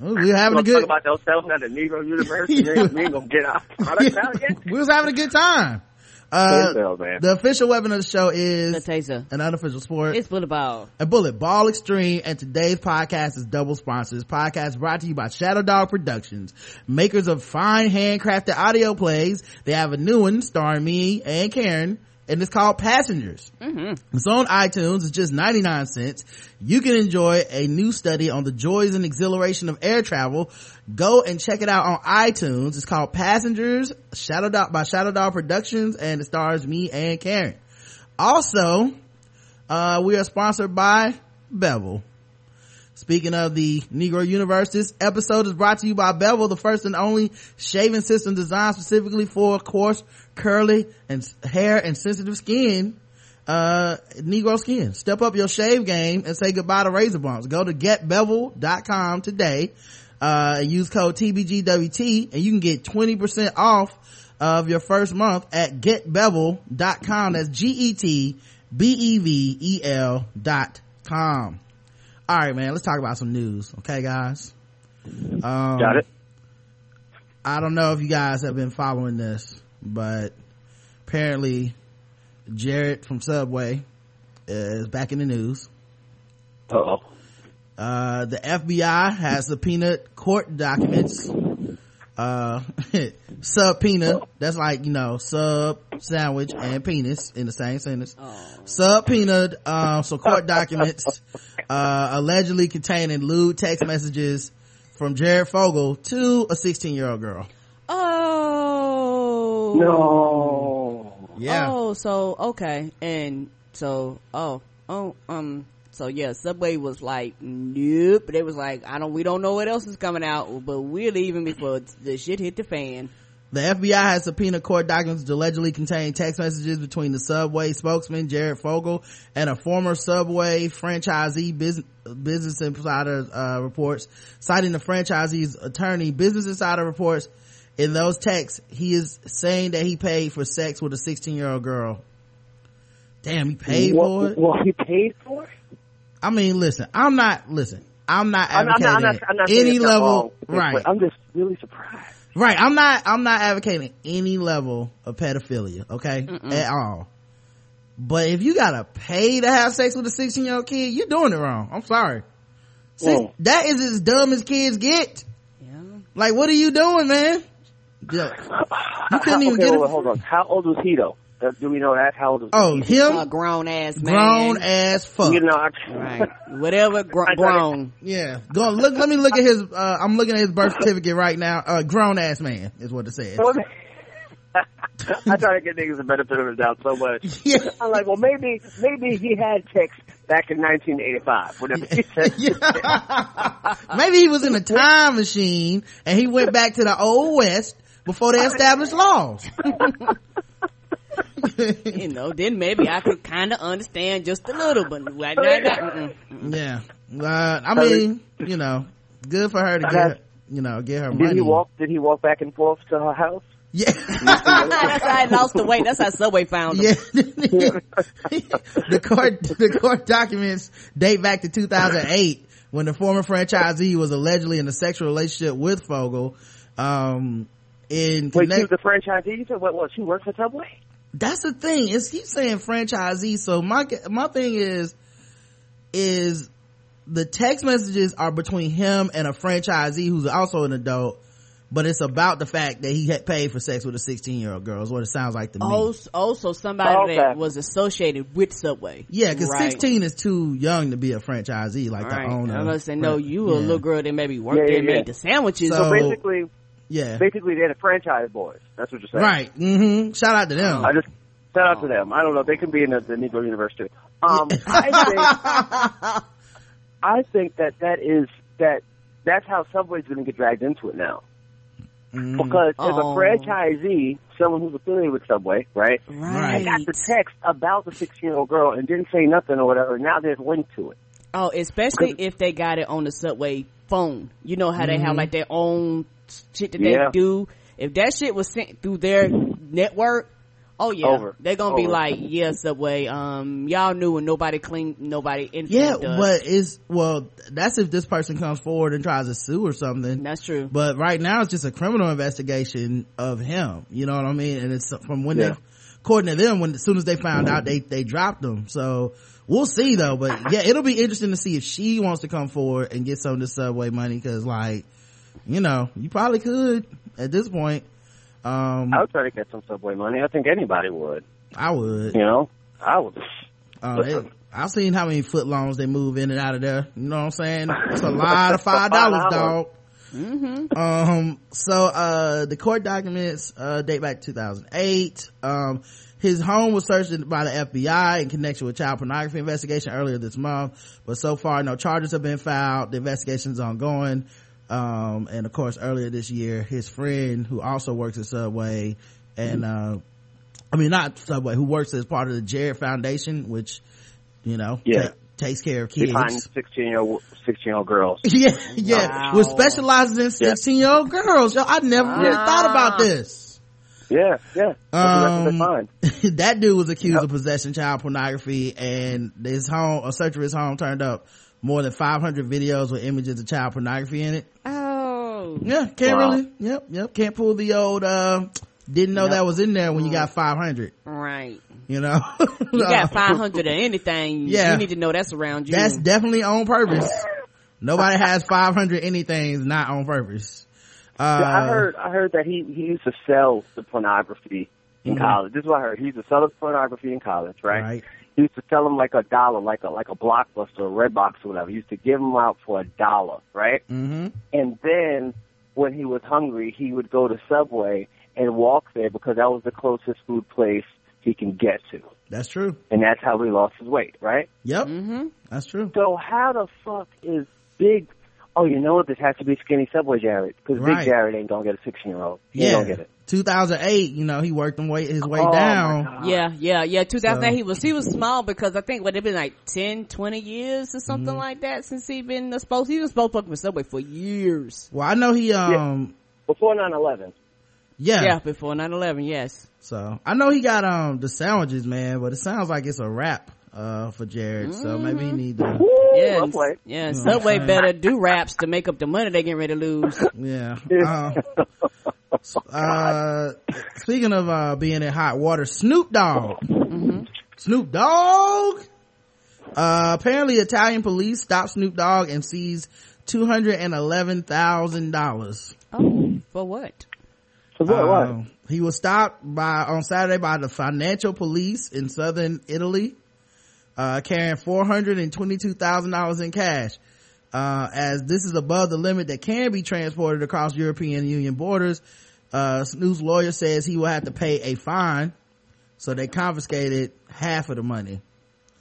we're having a Gonna talk good, about themselves at the Negro Universe, and then we ain't gonna get our product out yet. we was having a good time. Uh, Themselves, the official weapon of the show The is taser. an unofficial sport. It's bullet ball. a bullet ball extreme and today's podcast is double sponsors podcast brought to you by shadow dog productions makers of fine handcrafted audio plays they have a new one starring me and karen and it's called passengers. It's on itunes. It's just 99 cents. You can enjoy a new study on the joys and exhilaration of air travel. Go and check it out on itunes. It's called passengers shadow dog by shadow dog productions and it stars me and karen. Also uh, we are sponsored by Bevel. Speaking of the Negro Universe, this episode is brought to you by Bevel, the first and only shaving system designed specifically for coarse, curly, and hair and sensitive skin. Uh, Negro skin. Step up your shave game and say goodbye to razor bumps. Go to getbevel.com today, uh, and use code TBGWT and you can get 20% off of your first month at getbevel.com. That's G-E-T B-E-V-E-L dot com. All right, man, let's talk about some news. Okay, guys? Um, Got it. I don't know if you guys have been following this, but apparently Jared from Subway is back in the news. Uh-oh. Uh, the FBI has subpoenaed court documents. Uh, subpoena, that's like, you know, sub, sandwich, and penis in the same sentence. Subpoenaed, um, so court documents, uh, allegedly containing lewd text messages from Jared Fogle to a 16 year old girl. Oh. No. Yeah. Oh, so okay, and so oh oh um so yeah, Subway was like nope. They was like I don't we don't know what else is coming out, but we're leaving before the shit hit the fan. The FBI has subpoenaed court documents allegedly contain text messages between the Subway spokesman Jared Fogle and a former Subway franchisee. Business, Business Insider uh, reports, citing the franchisee's attorney. Business Insider reports in those texts he is saying that he paid for sex with a 16 year old girl. Damn, he paid for it. well, he paid for it? I mean, listen, I'm not listen. I'm not I'm, I'm advocating not, I'm not, I'm not any level, wrong, right? I'm just really surprised. Right. I'm not, I'm not advocating any level of pedophilia, okay? At all. But if you gotta pay to have sex with a 16 year old kid, you're doing it wrong. I'm sorry. See, that is as dumb as kids get. Yeah. Like, what are you doing, man? Yeah. You couldn't even okay, get well, it. hold on. How old was he though? Uh, Do we know that? How old was Oh, he? A him? grown ass man. Grown ass fuck. You know, I, Right. Whatever. Gr- I thought it- grown. Yeah. Go look, let me look at his, uh, I'm looking at his birth certificate right now. Uh, grown ass man is what it says. I try to get niggas a benefit of the doubt so much. Yeah. I'm like, well, maybe, maybe he had text back in 1985. Whatever he said. Yeah. Maybe he was in a time machine and he went back to the old west before they established laws. You know, then maybe I could kind of understand just a little, but right now, yeah. Uh, I mean, you know, good for her to get, you know, get her Did money. he walk? Did he walk back and forth to her house? Yeah. that's how I lost the weight. That's how Subway found him. yeah. the court, the court documents date back to 2008 when the former franchisee was allegedly in a sexual relationship with Fogle. Um, in Wait, she connect- was the franchisee? You said what was? She worked for Subway? that's the thing. It's keep saying franchisee. So my my thing is is the text messages are between him and a franchisee who's also an adult but it's about the fact that he had paid for sex with a 16 year old girl is what it sounds like to me oh, also, oh, also somebody Okay. that was associated with subway yeah because Right. 16 is too young to be a franchisee like Right. the owner I'm gonna say no. Right. You a little girl that maybe worked Yeah, there, yeah, and yeah. made the sandwiches. So- So basically, yeah basically they're the franchise boys. That's what you're saying. right hmm shout out to them I just shout out to them. I don't know. They can be in the, the Negro Universe too. Um, I think I think that that is that that's how Subway's going to get dragged into it now. Mhm. Because if Oh. a franchisee, someone who's affiliated with Subway, right, right. got the text about the 16 year old girl and didn't say nothing or whatever, now there's linked to it. Oh, especially if they got it on the subway phone. You know how they have like their own shit that Yeah. they do. If that shit was sent through their network, oh yeah, Over. they're gonna be Over. like, yeah, Subway, um, y'all knew and nobody cleaned, nobody yeah informed us. but is well that's if this person comes forward and tries to sue or something That's true. but right now it's just a criminal investigation of him you know what i mean and it's from when Yeah. they according to them when as soon as they found out they they dropped them. so we'll see though but yeah it'll be interesting to see if she wants to come forward and get some of the subway money because like you know you probably could at this point um I would try to get some Subway money. I think anybody would. i would You know, I would. uh, it, i've seen how many footlongs they move in and out of there you know what i'm saying it's a lot of five dollars dog Mm-hmm. um so uh the court documents uh date back to 2008 um his home was searched by the FBI in connection with child pornography investigation earlier this month, but so far no charges have been filed. The investigation is ongoing. Um, and of course earlier this year, his friend who also works at Subway and, uh, I mean not Subway, who works as part of the Jared Foundation, which, you know, Yeah. ta- takes care of They kids. find 16 year old 16 year old girls. Yeah, yeah. Wow. Which specializes in 16 year old girls. Yo, I never really thought about this. Yeah, yeah. That's what they Um, that dude was accused Yep. of possessing child pornography and his home, a search of his home turned up more than 500 videos with images of child pornography in it. Oh, Yeah, can't Wow. really, yep, yep, can't pull the old, uh, didn't know Yep. that was in there when you got 500, right. you know? You got 500 or anything. Yeah. You need to know that's around you. That's definitely on purpose. Nobody has 500 anythings not on purpose. Uh, I heard I heard that he he used to sell the pornography in Mhm. college. This is what I heard. He used to sell the pornography in college, right? right. He used to sell them like a dollar, like a like a blockbuster, or red box, or whatever. He used to give them out for a dollar, right? Mm-hmm. And then when he was hungry, he would go to Subway and walk there because that was the closest food place he can get to, That's true. and that's how he lost his weight, right? Yep. Mm-hmm. That's true. So how the fuck is Big? Oh, you know what? This has to be skinny Subway Jared because Right. Big Jared ain't gonna get a sixteen year old. He Yeah. ain't gonna get it. 2008, you know, he worked him way, his way Oh, down. Yeah, yeah, yeah. 2008, So- he was, he was small because I think, what, it been like 10, 20 years or something Mm-hmm. like that since he been the spokes. He was spokesperson for Subway for years. Well, I know he, um, Before 9-11. yeah. Yeah, before 9-11, yes. So I know he got, um, the sandwiches, man, but it sounds like it's a wrap, uh, for Jared. So maybe he need to, Woo, Yeah, well yeah. You know Subway what I'm saying? better do raps to make up the money they getting ready to lose. yeah. Um, uh, speaking of, uh, being in hot water, Snoop Dogg. Snoop Dogg! Uh, apparently Italian police stopped Snoop Dogg and seized $211,000. Oh, for what? So what? what? Um, he was stopped by on Saturday by the financial police in southern Italy, uh, carrying four hundred and twenty-two thousand dollars in cash. Uh, as this is above the limit that can be transported across European Union borders, uh, Snoop's lawyer says he will have to pay a fine. So they confiscated half of the money.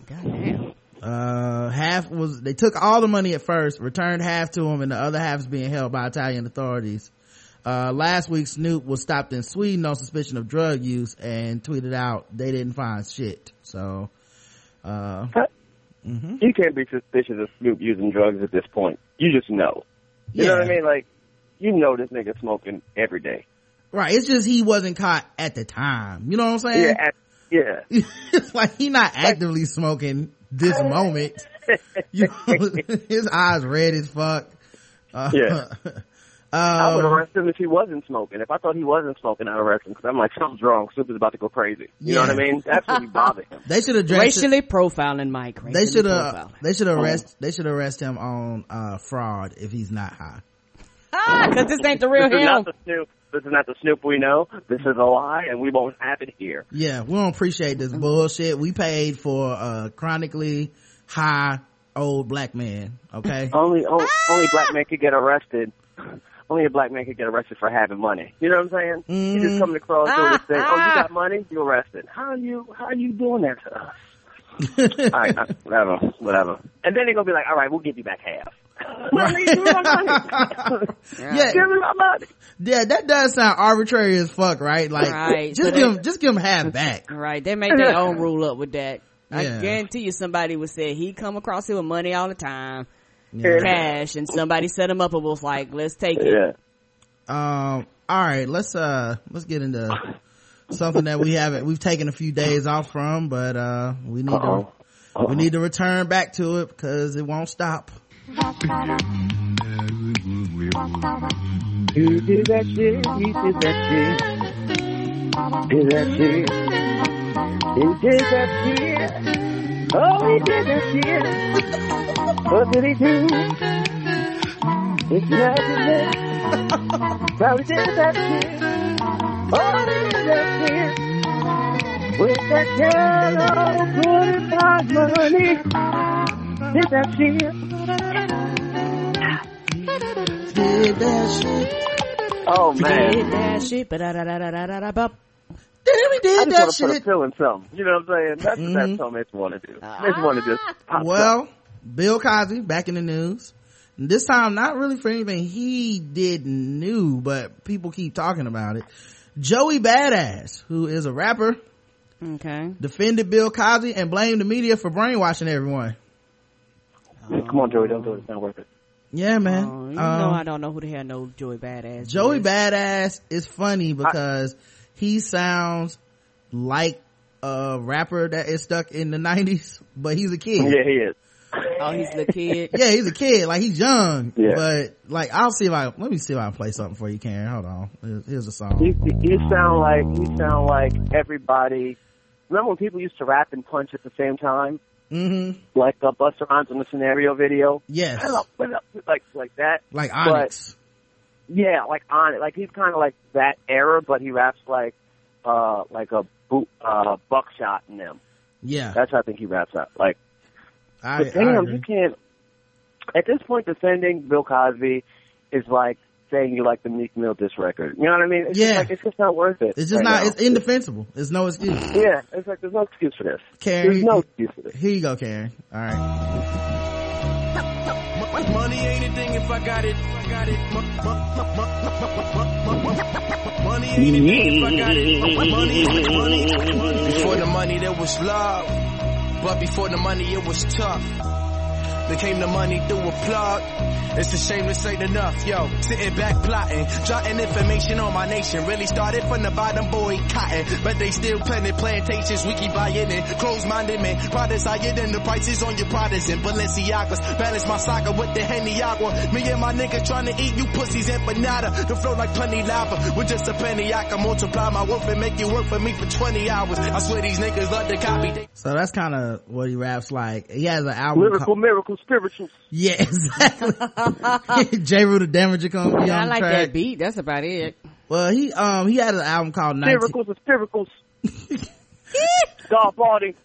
Goddamn. Uh, half was, they took all the money at first, returned half to him, and the other half is being held by Italian authorities. Uh, last week Snoop was stopped in Sweden on suspicion of drug use and tweeted out they didn't find shit. So, uh, mhm. You can't be suspicious of Snoop using drugs at this point. You just know. You know what I mean? Like, you know this nigga smoking every day. right. It's just he wasn't caught at the time. You know what I'm saying? Yeah, at, yeah. it's like he not actively smoking this moment. You know, his eyes red as fuck. Uh, Yeah. I would Um, arrest him if he wasn't smoking. If I thought he wasn't smoking, I'd arrest him because I'm like, something's wrong. Soup is about to go crazy. You know what I mean? That's what bother him. they should address it. Racially profiling, Mike. They should have. They should arrest. They should arrest him on uh, fraud if he's not high. Ah, cause this ain't the real This is him. not the Snoop. This is not the Snoop we know. This is a lie, and we won't have it here. Yeah, we don't appreciate this bullshit. We paid for a chronically high old black man. Okay. Only only, only black men could get arrested. Only a black man could get arrested for having money. You know what I'm saying? You just mm. come across door and say, "Oh, you ah, ah. got money? You arrested? How are you? How are you doing that to us?" all right, uh, whatever, whatever. And then they're gonna be like, "All right, we'll give you back half." Money, give me my money. yeah, Give me my money. yeah, that does sound arbitrary as fuck, right? Like, Right, just so give they- him, just give him half back. Right. They make their own rule up with that. I guarantee you somebody would say he come across here with money all the time, Yeah. cash, and somebody set him up and was like, let's take it. Yeah. Um. All right, let's uh, let's get into something that we haven't. We've taken a few days off from, but uh, we need Uh-oh. to we need to return back to it because it won't stop. You did that shit. You did that shit. Did that shit. He did that shit. Oh, he did that shit. What did he do? It's not Probably did that shit. Oh, did that shit. With that girl, good my money. Did that shit. Did that shit. Oh, man. Did that shit, ba-da-da-da-da-da-da-da. Damn, he I just that want to put a pill in something. You know what I'm saying? That's Mhm. that's something makes me want to do. Makes me want to just pop Well, Bill Cosby back in the news. This time, not really for anything he did new, but people keep talking about it. Joey Badass, who is a rapper, Okay. defended Bill Cosby and blamed the media for brainwashing everyone. something. Come on, Joey, don't do it. It's not worth it. Yeah, man. Oh, you Um, know I don't know who the hell knows Joey Badass. Joey is. Badass is funny because he sounds like a rapper that is stuck in the nineties, but he's a kid. Yeah, he is. Oh, he's the kid. Yeah, he's a kid. Like he's young. Yeah. But like, I'll see if I let me see if I can play something for you, Karen. Hold on. Here's- Here's a song. You, you sound like you sound like everybody. Remember when people used to rap and punch at the same time, Mm-hmm. like uh, Busta Rhymes in the scenario video? Yes. Hello, what up? Like like that. Like But- Onyx. Yeah, like on it. Like he's kind of like that era, but he raps like uh like a boot uh buckshot in them. Yeah. That's how I think he raps up. Like, I, but I damn, agree. you can't. At this point, defending Bill Cosby is like saying you like the Meek Mill diss record. You know what I mean? It's Yeah. Just like, it's just not worth it. It's just right not, now. it's indefensible. It's no excuse. Yeah, it's like there's no excuse for this. Karen, There's no excuse for this. here you go, Karen. All right. Money ain't a thing if I got it. I got it. Money ain't a thing if I got it. Money, money, money. Before the money, there was love. But before the money, it was tough. Became the money through a plug. It's a shame this ain't enough, yo. Sitting back plotting, jotting information on my nation. Really started from the bottom, boy, cotton. But they still planting plantations, we keep buying it. Close-minded man, products higher than the prices on your products and Balenciagas. Balance my soccer with the Henny Aqua. Me and my nigga trying to eat you pussies empanada. The flow like plenty lava. With just a penny, I can multiply my worth and make you work for me for 20 hours. I swear these niggas love to copy. So that's kind of what he raps like. He has an album. Lyrical, called- miracle, spiritual. yeah, exactly. Jeru the Damaja gonna be I on the like track. that beat. That's about it. Well, he um he had an album called 19, Miracles and spirituals. God body.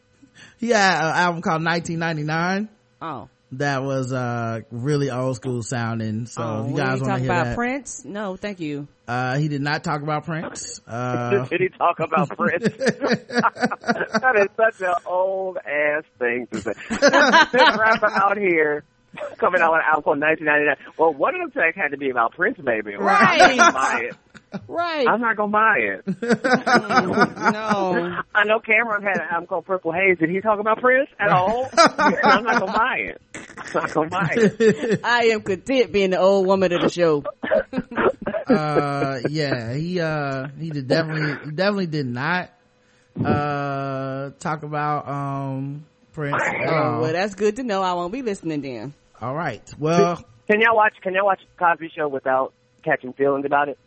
he had an album called 1999 Oh. That was uh really old school sounding. So oh, you guys want to hear that? He talk about that, Prince? No, thank you. uh he did not talk about Prince. Uh Did he talk about Prince? that is such an old ass thing to say. this rapper out here coming out with an album called 1999. Well, one of them tracks had to be about Prince, baby. Well, I'm not gonna buy it. Right. I'm not gonna buy it. no. I know Cam'ron had an album called Purple Haze. Did he talk about Prince at all? I'm not gonna buy it. I'm not gonna buy it. I am content being the old woman of the show. uh yeah he uh he did definitely he definitely did not uh talk about um prince Oh, well, that's good to know. I won't be listening then. All right well Can y'all watch? Can y'all watch Cosby Show without catching feelings about it?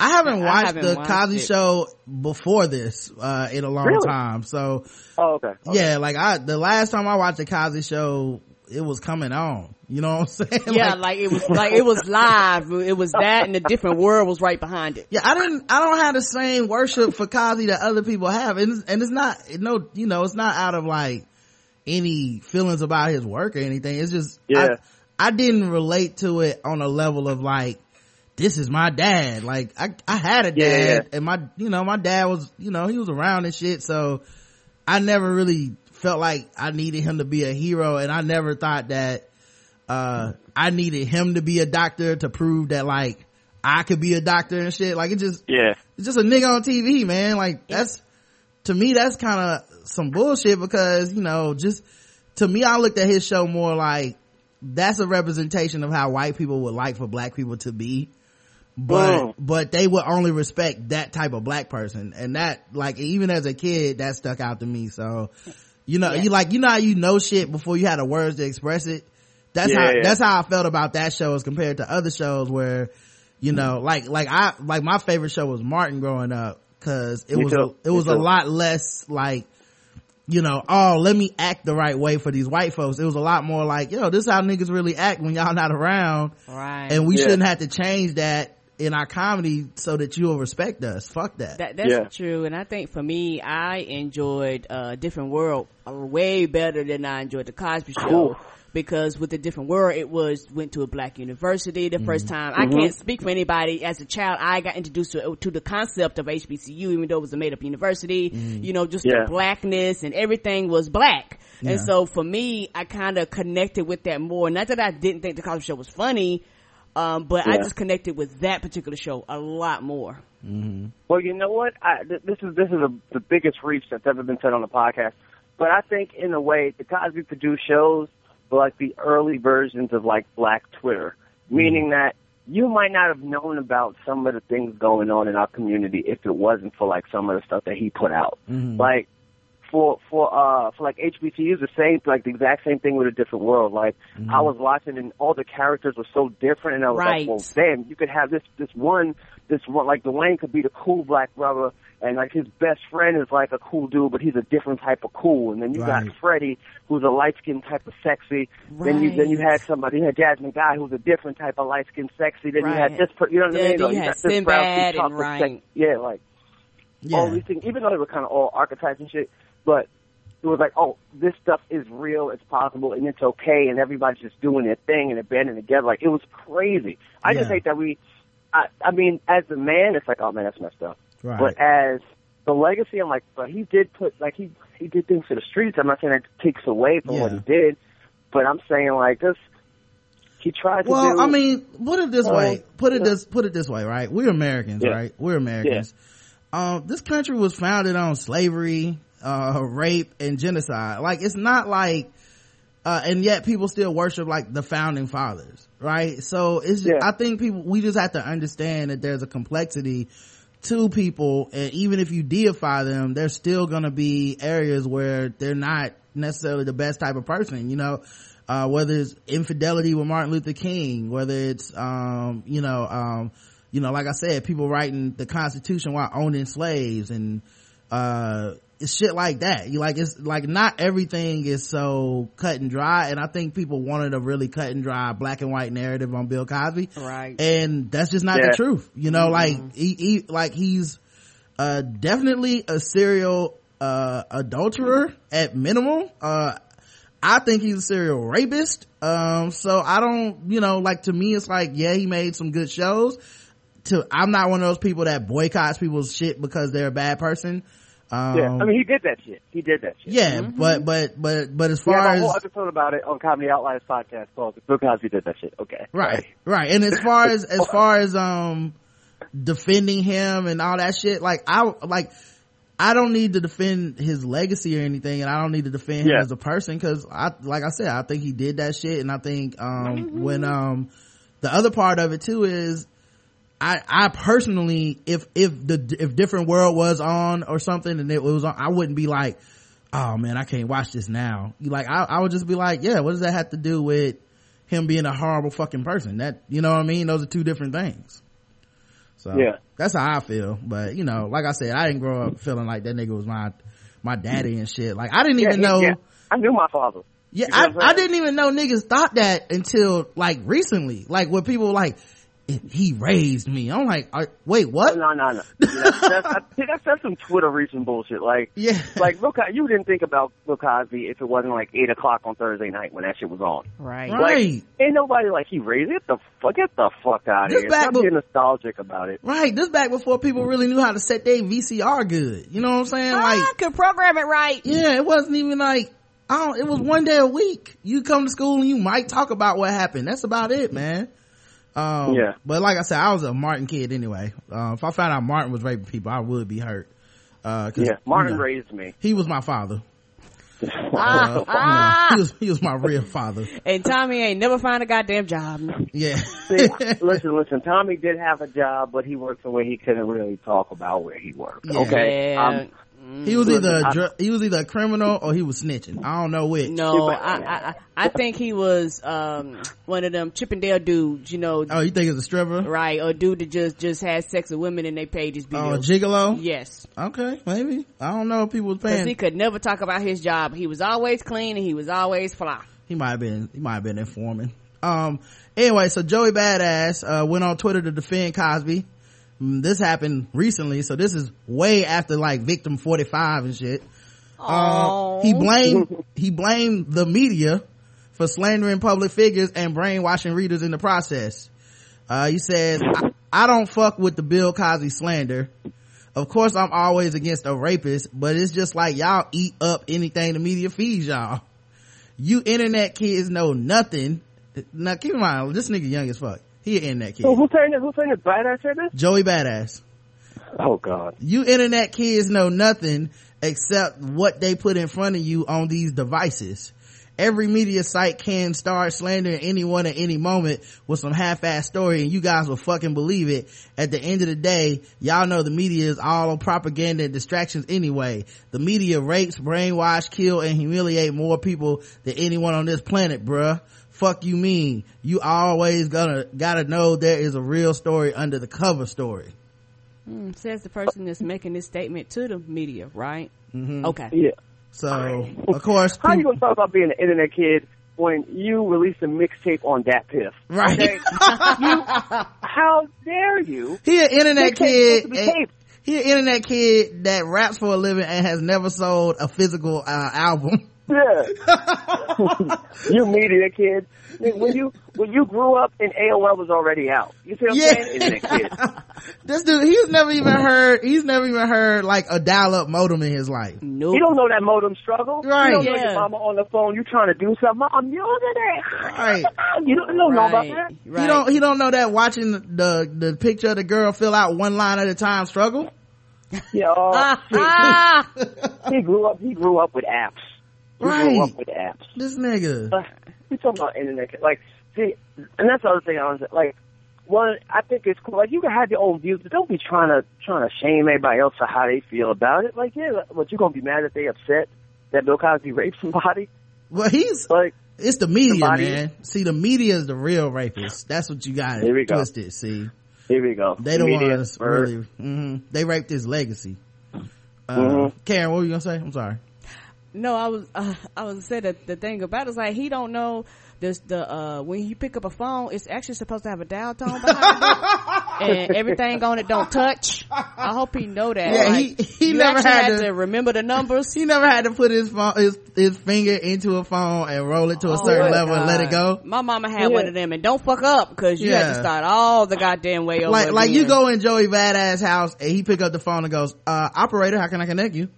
I haven't I watched haven't the watched Cosby it. Show before this uh, in a long Really? time. So Oh, okay. okay. yeah, like I the last time I watched the Cosby Show, it was coming on. You know what I'm saying? yeah, Like, like, it was like it was live. It was that, and a different world was right behind it. yeah, I didn't. I don't have the same worship for Cosby that other people have, and and it's not no, you know, it's not out of like any feelings about his work or anything. It's just Yeah. I, I didn't relate to it on a level of like this is my dad. Like I I had a dad, Yeah, yeah. and my you know my dad was you know he was around and shit, so I never really felt like I needed him to be a hero, and I never thought that uh I needed him to be a doctor to prove that like I could be a doctor and shit. Like it just Yeah. it's just a nigga on TV, man. Like that's to me that's kind of some bullshit because you know just to me I looked at his show more like that's a representation of how white people would like for black people to be but Mm. but they would only respect that type of black person and that like even as a kid that stuck out to me so you know Yeah. you like you know how you know shit before you had the words to express it that's Yeah, how yeah. that's how I felt about that show as compared to other shows where you know like like I like my favorite show was Martin growing up cuz it Me was too. it was a lot less like you know, oh, let me act the right way for these white folks. It was a lot more like, yo, this is how niggas really act when y'all not around. Right. And we Yeah. shouldn't have to change that in our comedy so that you'll respect us. Fuck that. That, that's Yeah. true, and I think for me, I enjoyed uh, Different World uh, way better than I enjoyed the Cosby Show. Cool. Because with a different world, it was went to a black university the first time. I Mm-hmm. can't speak for anybody. As a child, I got introduced to to the concept of HBCU, even though it was a made up university. You know, just Yeah. the blackness and everything was black. Yeah. And so for me, I kind of connected with that more. Not that I didn't think the Cosby Show was funny, um, but I just connected with that particular show a lot more. Well, you know what? I, th- this is this is a, the biggest reach that's ever been said on the podcast. But I think, in a way, the Cosby produced shows were like the early versions of like Black Twitter, meaning mm-hmm. that you might not have known about some of the things going on in our community if it wasn't for like some of the stuff that he put out. Mm-hmm. Like for for uh for like HBCUs, the same like the exact same thing with a different world. Like mm-hmm. I was watching and all the characters were so different, and I was Right. like, well, damn, you could have this this one this one like Dwayne could be the cool black brother, and like his best friend is like a cool dude, but he's a different type of cool. And then you Right. got Freddie, who's a light skinned type of sexy. Then you then you had somebody, you had Jasmine Guy, who's a different type of light skinned sexy. Then you had this, per- you know what Yeah, I mean? then Or you had this brown Sinbad and Ryan. Yeah, like all these things, even though they were kind of all archetypes and shit, but it was like, oh, this stuff is real, it's possible, and it's okay, and everybody's just doing their thing and they're banding together. Like, it was crazy. I just hate that we, I, I mean, as a man, it's like, oh man, that's messed up. Right. But as the legacy, I'm like, but he did put, like, he, he did things for the streets. I'm not saying that takes away from what he did, but I'm saying, like, this, he tried to well, do. I mean, put it this Uh, way. Put it this, put it this way, right? We're Americans, Yeah. right? We're Americans. Um, this country was founded on slavery, uh, rape and genocide. Like, it's not like, uh, and yet people still worship like the founding fathers, right? So it's, Yeah. I think people, we just have to understand that there's a complexity to people and even if you deify them, there's still gonna be areas where they're not necessarily the best type of person, you know? Uh, whether it's infidelity with Martin Luther King, whether it's, um, you know, um, you know, like I said, people writing the Constitution while owning slaves and, uh, shit like that. You like, it's like not everything is so cut and dry. And I think people wanted a really cut and dry black and white narrative on Bill Cosby. Right. And that's just not Yeah. the truth. You know, like he, he, like he's, uh, definitely a serial, uh, adulterer at minimum. Uh, I think he's a serial rapist. Um, so I don't, you know, like to me, it's like, yeah, he made some good shows. To, I'm not one of those people that boycotts people's shit because they're a bad person. Um, yeah, I mean, he did that shit. He did that shit. yeah, but, but, but, but as We far have a as, whole episode about it on Comedy Outliers podcast called Bill Cosby did that shit. Okay. right, right. And as far as, as far as, um, defending him and all that shit, like, I, like, I don't need to defend his legacy or anything, and I don't need to defend him as a person because I, like I said, I think he did that shit, and I think um when um the other part of it too is I I personally if if the if different world was on or something and it was on, I wouldn't be like, oh man, I can't watch this now. Like I I would just be like, yeah, what does that have to do with him being a horrible fucking person? That you know what I mean? Those are two different things. So Yeah. that's how I feel. But you know, like I said, I didn't grow up feeling like that nigga was my my daddy and shit. Like I didn't Yeah, even know. yeah. I knew my father. Yeah, You know I? I didn't even know niggas thought that until like recently. Like when people like, he raised me. I'm like, are, wait, what? No, no, no. You know, that's, I that's, that's some Twitter reaching bullshit. Like, Yeah. like Bill Cosby, you didn't think about Bill Cosby if it wasn't like eight o'clock on Thursday night when that shit was on. Right. Right. Ain't nobody like he raised it. The fuck, get the fuck out of This here. back Stop be- being nostalgic about it. Right. This back before people really knew how to set their VCR good. You know what I'm saying? Like, I could program it right. yeah, it wasn't even like, I don't, it was one day a week. You come to school and you might talk about what happened. That's about it, man. Um, Yeah. But like I said, I was a Martin kid anyway. Um, if I found out Martin was raping people, I would be hurt. Uh, 'cause, Yeah, Martin you know, raised me. He was my father. Ah, Uh, ah. he was, he was my real father. And Tommy ain't never find a goddamn job. Yeah. See, listen, listen. Tommy did have a job, but he worked the way he couldn't really talk about where he worked. Yeah. Okay. Yeah. Um, he was either a I- dr- he was either a criminal or he was snitching. I don't know which. No, I, I, I I think he was um one of them Chippendale dudes, you know, Oh, you think it's a stripper? right? Or dude that just just had sex with women and they paid his Oh, bills. gigolo? yes, Okay, maybe. I don't know if people was because he could never talk about his job. He was always clean and he was always fly. He might have been, he might have been informing. Um, anyway, so Joey Badass, uh, went on Twitter to defend Cosby. Mm, This happened recently, so this is way after like victim 45 and shit. Uh, he blamed, he blamed the media for slandering public figures and brainwashing readers in the process. Uh, he says, I, I don't fuck with the Bill Cosby slander. Of course, I'm always against a rapist, but it's just like y'all eat up anything the media feeds y'all. You internet kids know nothing. Now keep in mind, this nigga young as fuck. He internet kid. So who's saying this? Who's saying this? Badass said this? Joey Badass. Oh God. You internet kids know nothing except what they put in front of you on these devices. Every media site can start slandering anyone at any moment with some half-ass story and you guys will fucking believe it. At the end of the day, y'all know the media is all propaganda and distractions anyway. The media rapes, brainwash, kill, and humiliate more people than anyone on this planet, bruh. Fuck you mean? You always gonna, gotta know there is a real story under the cover story. Hmm, says the person that's making this statement to the media, right? Mm-hmm. Okay. Yeah. So, of course, How you people- gonna talk about being an internet kid when you release a mixtape on DatPiff? right? Okay? you, how dare you? He an internet kid. supposed and- He an internet kid that raps for a living and has never sold a physical uh, album. Yeah. you media kid. When you when you grew up and AOL was already out. You see what I'm Yeah. saying? Internet kid. this dude, he's never even heard. He's never even heard like a dial-up modem in his life. Nope. You don't know that modem struggle. Right. You don't know Yeah. your mama on the phone. You trying to do something. I'm using it. Right. You don't, you don't know about that. Right. He don't. He don't know that watching the the picture of the girl fill out one line at a time struggle. Yeah. uh, Ah, ah. he grew up. He grew up with apps. Grew Right. up with apps. This nigga. We talking about internet. Like, see, and that's the other thing I was like. One, I think it's cool. Like, you can have your own views, but don't be trying to trying to shame everybody else for how they feel about it. Like, yeah, but you're gonna be mad that they upset that Bill Cosby raped somebody? Well, he's. Like, It's the media, Somebody- man. See, the media is the real rapist. That's what you got Here we go. twisted. See, here we go. they the don't want or- really. hmm They raped his legacy. Uh, Mhm. Karen, what were you gonna say? I'm sorry. No, I was uh, I was saying that the thing about it is like he don't know this the uh when you pick up a phone, it's actually supposed to have a dial tone behind it, and everything on it don't touch. I hope he know that. Yeah, Like, he- he you never had had to- to remember the numbers. He never had to put his phone, his, his finger into a phone and roll it to a Oh, certain my level and let it go. My mama had Yeah. one of them, and don't fuck up because you had to start all the goddamn way over. Like, like you go in Joey Badass house and he pick up the phone and goes, uh, operator, how can I connect you?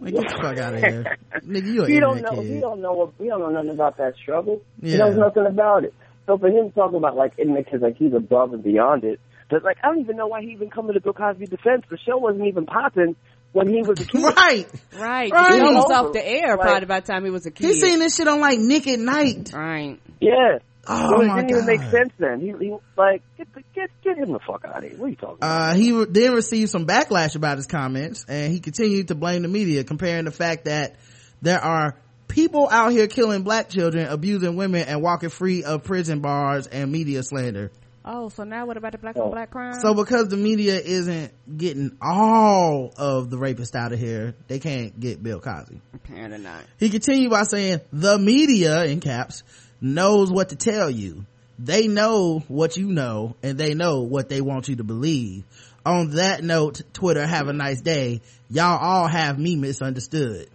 Like, get the fuck out of here. Nigga, you He don't internet know. He don't know. What, he don't know nothing about that struggle. Yeah. He knows nothing about it. So for him talking about like internet kids, like he's above and beyond it. But like I don't even know why he even come to the Bill Cosby defense. The show wasn't even popping when he was a kid. Right. right. Right. He was off the air Like- probably by the time he was a kid. He seen this shit on like Nick at Nite. right. Yeah. Oh so it my didn't even make sense then. He, he like get the, get get him the fuck out of here. What are you talking about? Uh, he re- then received some backlash about his comments and he continued to blame the media, comparing the fact that there are people out here killing black children, abusing women, and walking free of prison bars and media slander. Oh, so now what about the black on Oh. black crime? So because the media isn't getting all of the rapists out of here, they can't get Bill Cosby. apparently not. He continued by saying, the media, in caps, knows what to tell you. They know what you know, and they know what they want you to believe. On that note, Twitter, have a nice day. Y'all all have me misunderstood.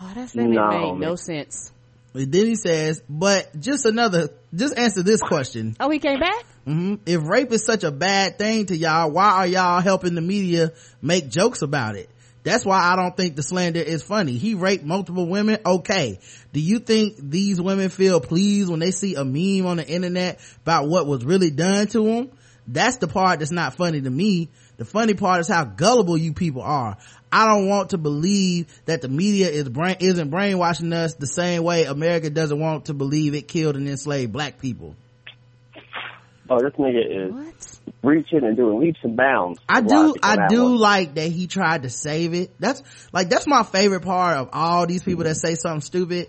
Oh, that statement No, made no sense. And then he says, but just another, just answer this question. Oh, he came back? hmm If rape is such a bad thing to y'all, why are y'all helping the media make jokes about it? That's why I don't think the slander is funny. He raped multiple women. Okay. Do you think these women feel pleased when they see a meme on the internet about what was really done to them? That's the part that's not funny to me. The funny part is how gullible you people are. I don't want to believe that the media is brain, isn't brainwashing us the same way America doesn't want to believe it killed and enslaved black people. Oh, this nigga is What? reaching and doing leaps and bounds. I A lot do, I do one. like that he tried to save it. That's like, that's my favorite part of all these people that say something stupid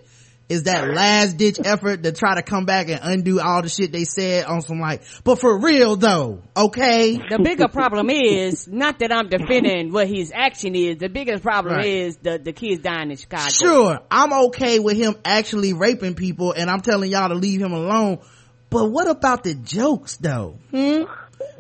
is that last ditch effort to try to come back and undo all the shit they said on some like, but for real though, okay? The bigger problem is not that I'm defending what his action is. The biggest problem Right. is the the kids dying in Chicago. Sure, I'm okay with him actually raping people and I'm telling y'all to leave him alone. But what about the jokes though? Hmm?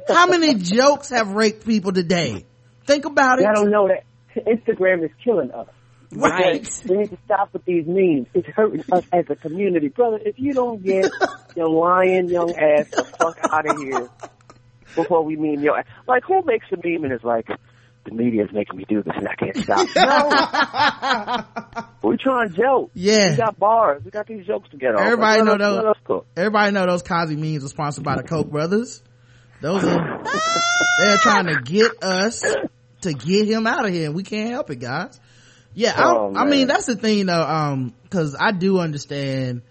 How many jokes have raped people today? Think about it. I don't know that Instagram is killing us. Right. We need to stop with these memes. It's hurting us as a community. Brother, if you don't get your lying young ass the fuck out of here before we meme your ass. Like, who makes a meme and is like, the media is making me do this and I can't stop. No. We're trying to joke. Yeah. We got bars. We got these jokes to get off. Everybody know us- those. let us cook. Everybody know those Cosby memes are sponsored by the Koch brothers. Those are, they're trying to get us to get him out of here and we can't help it, guys. Yeah, I, Oh, I mean, that's the thing though, um, cause I do understand,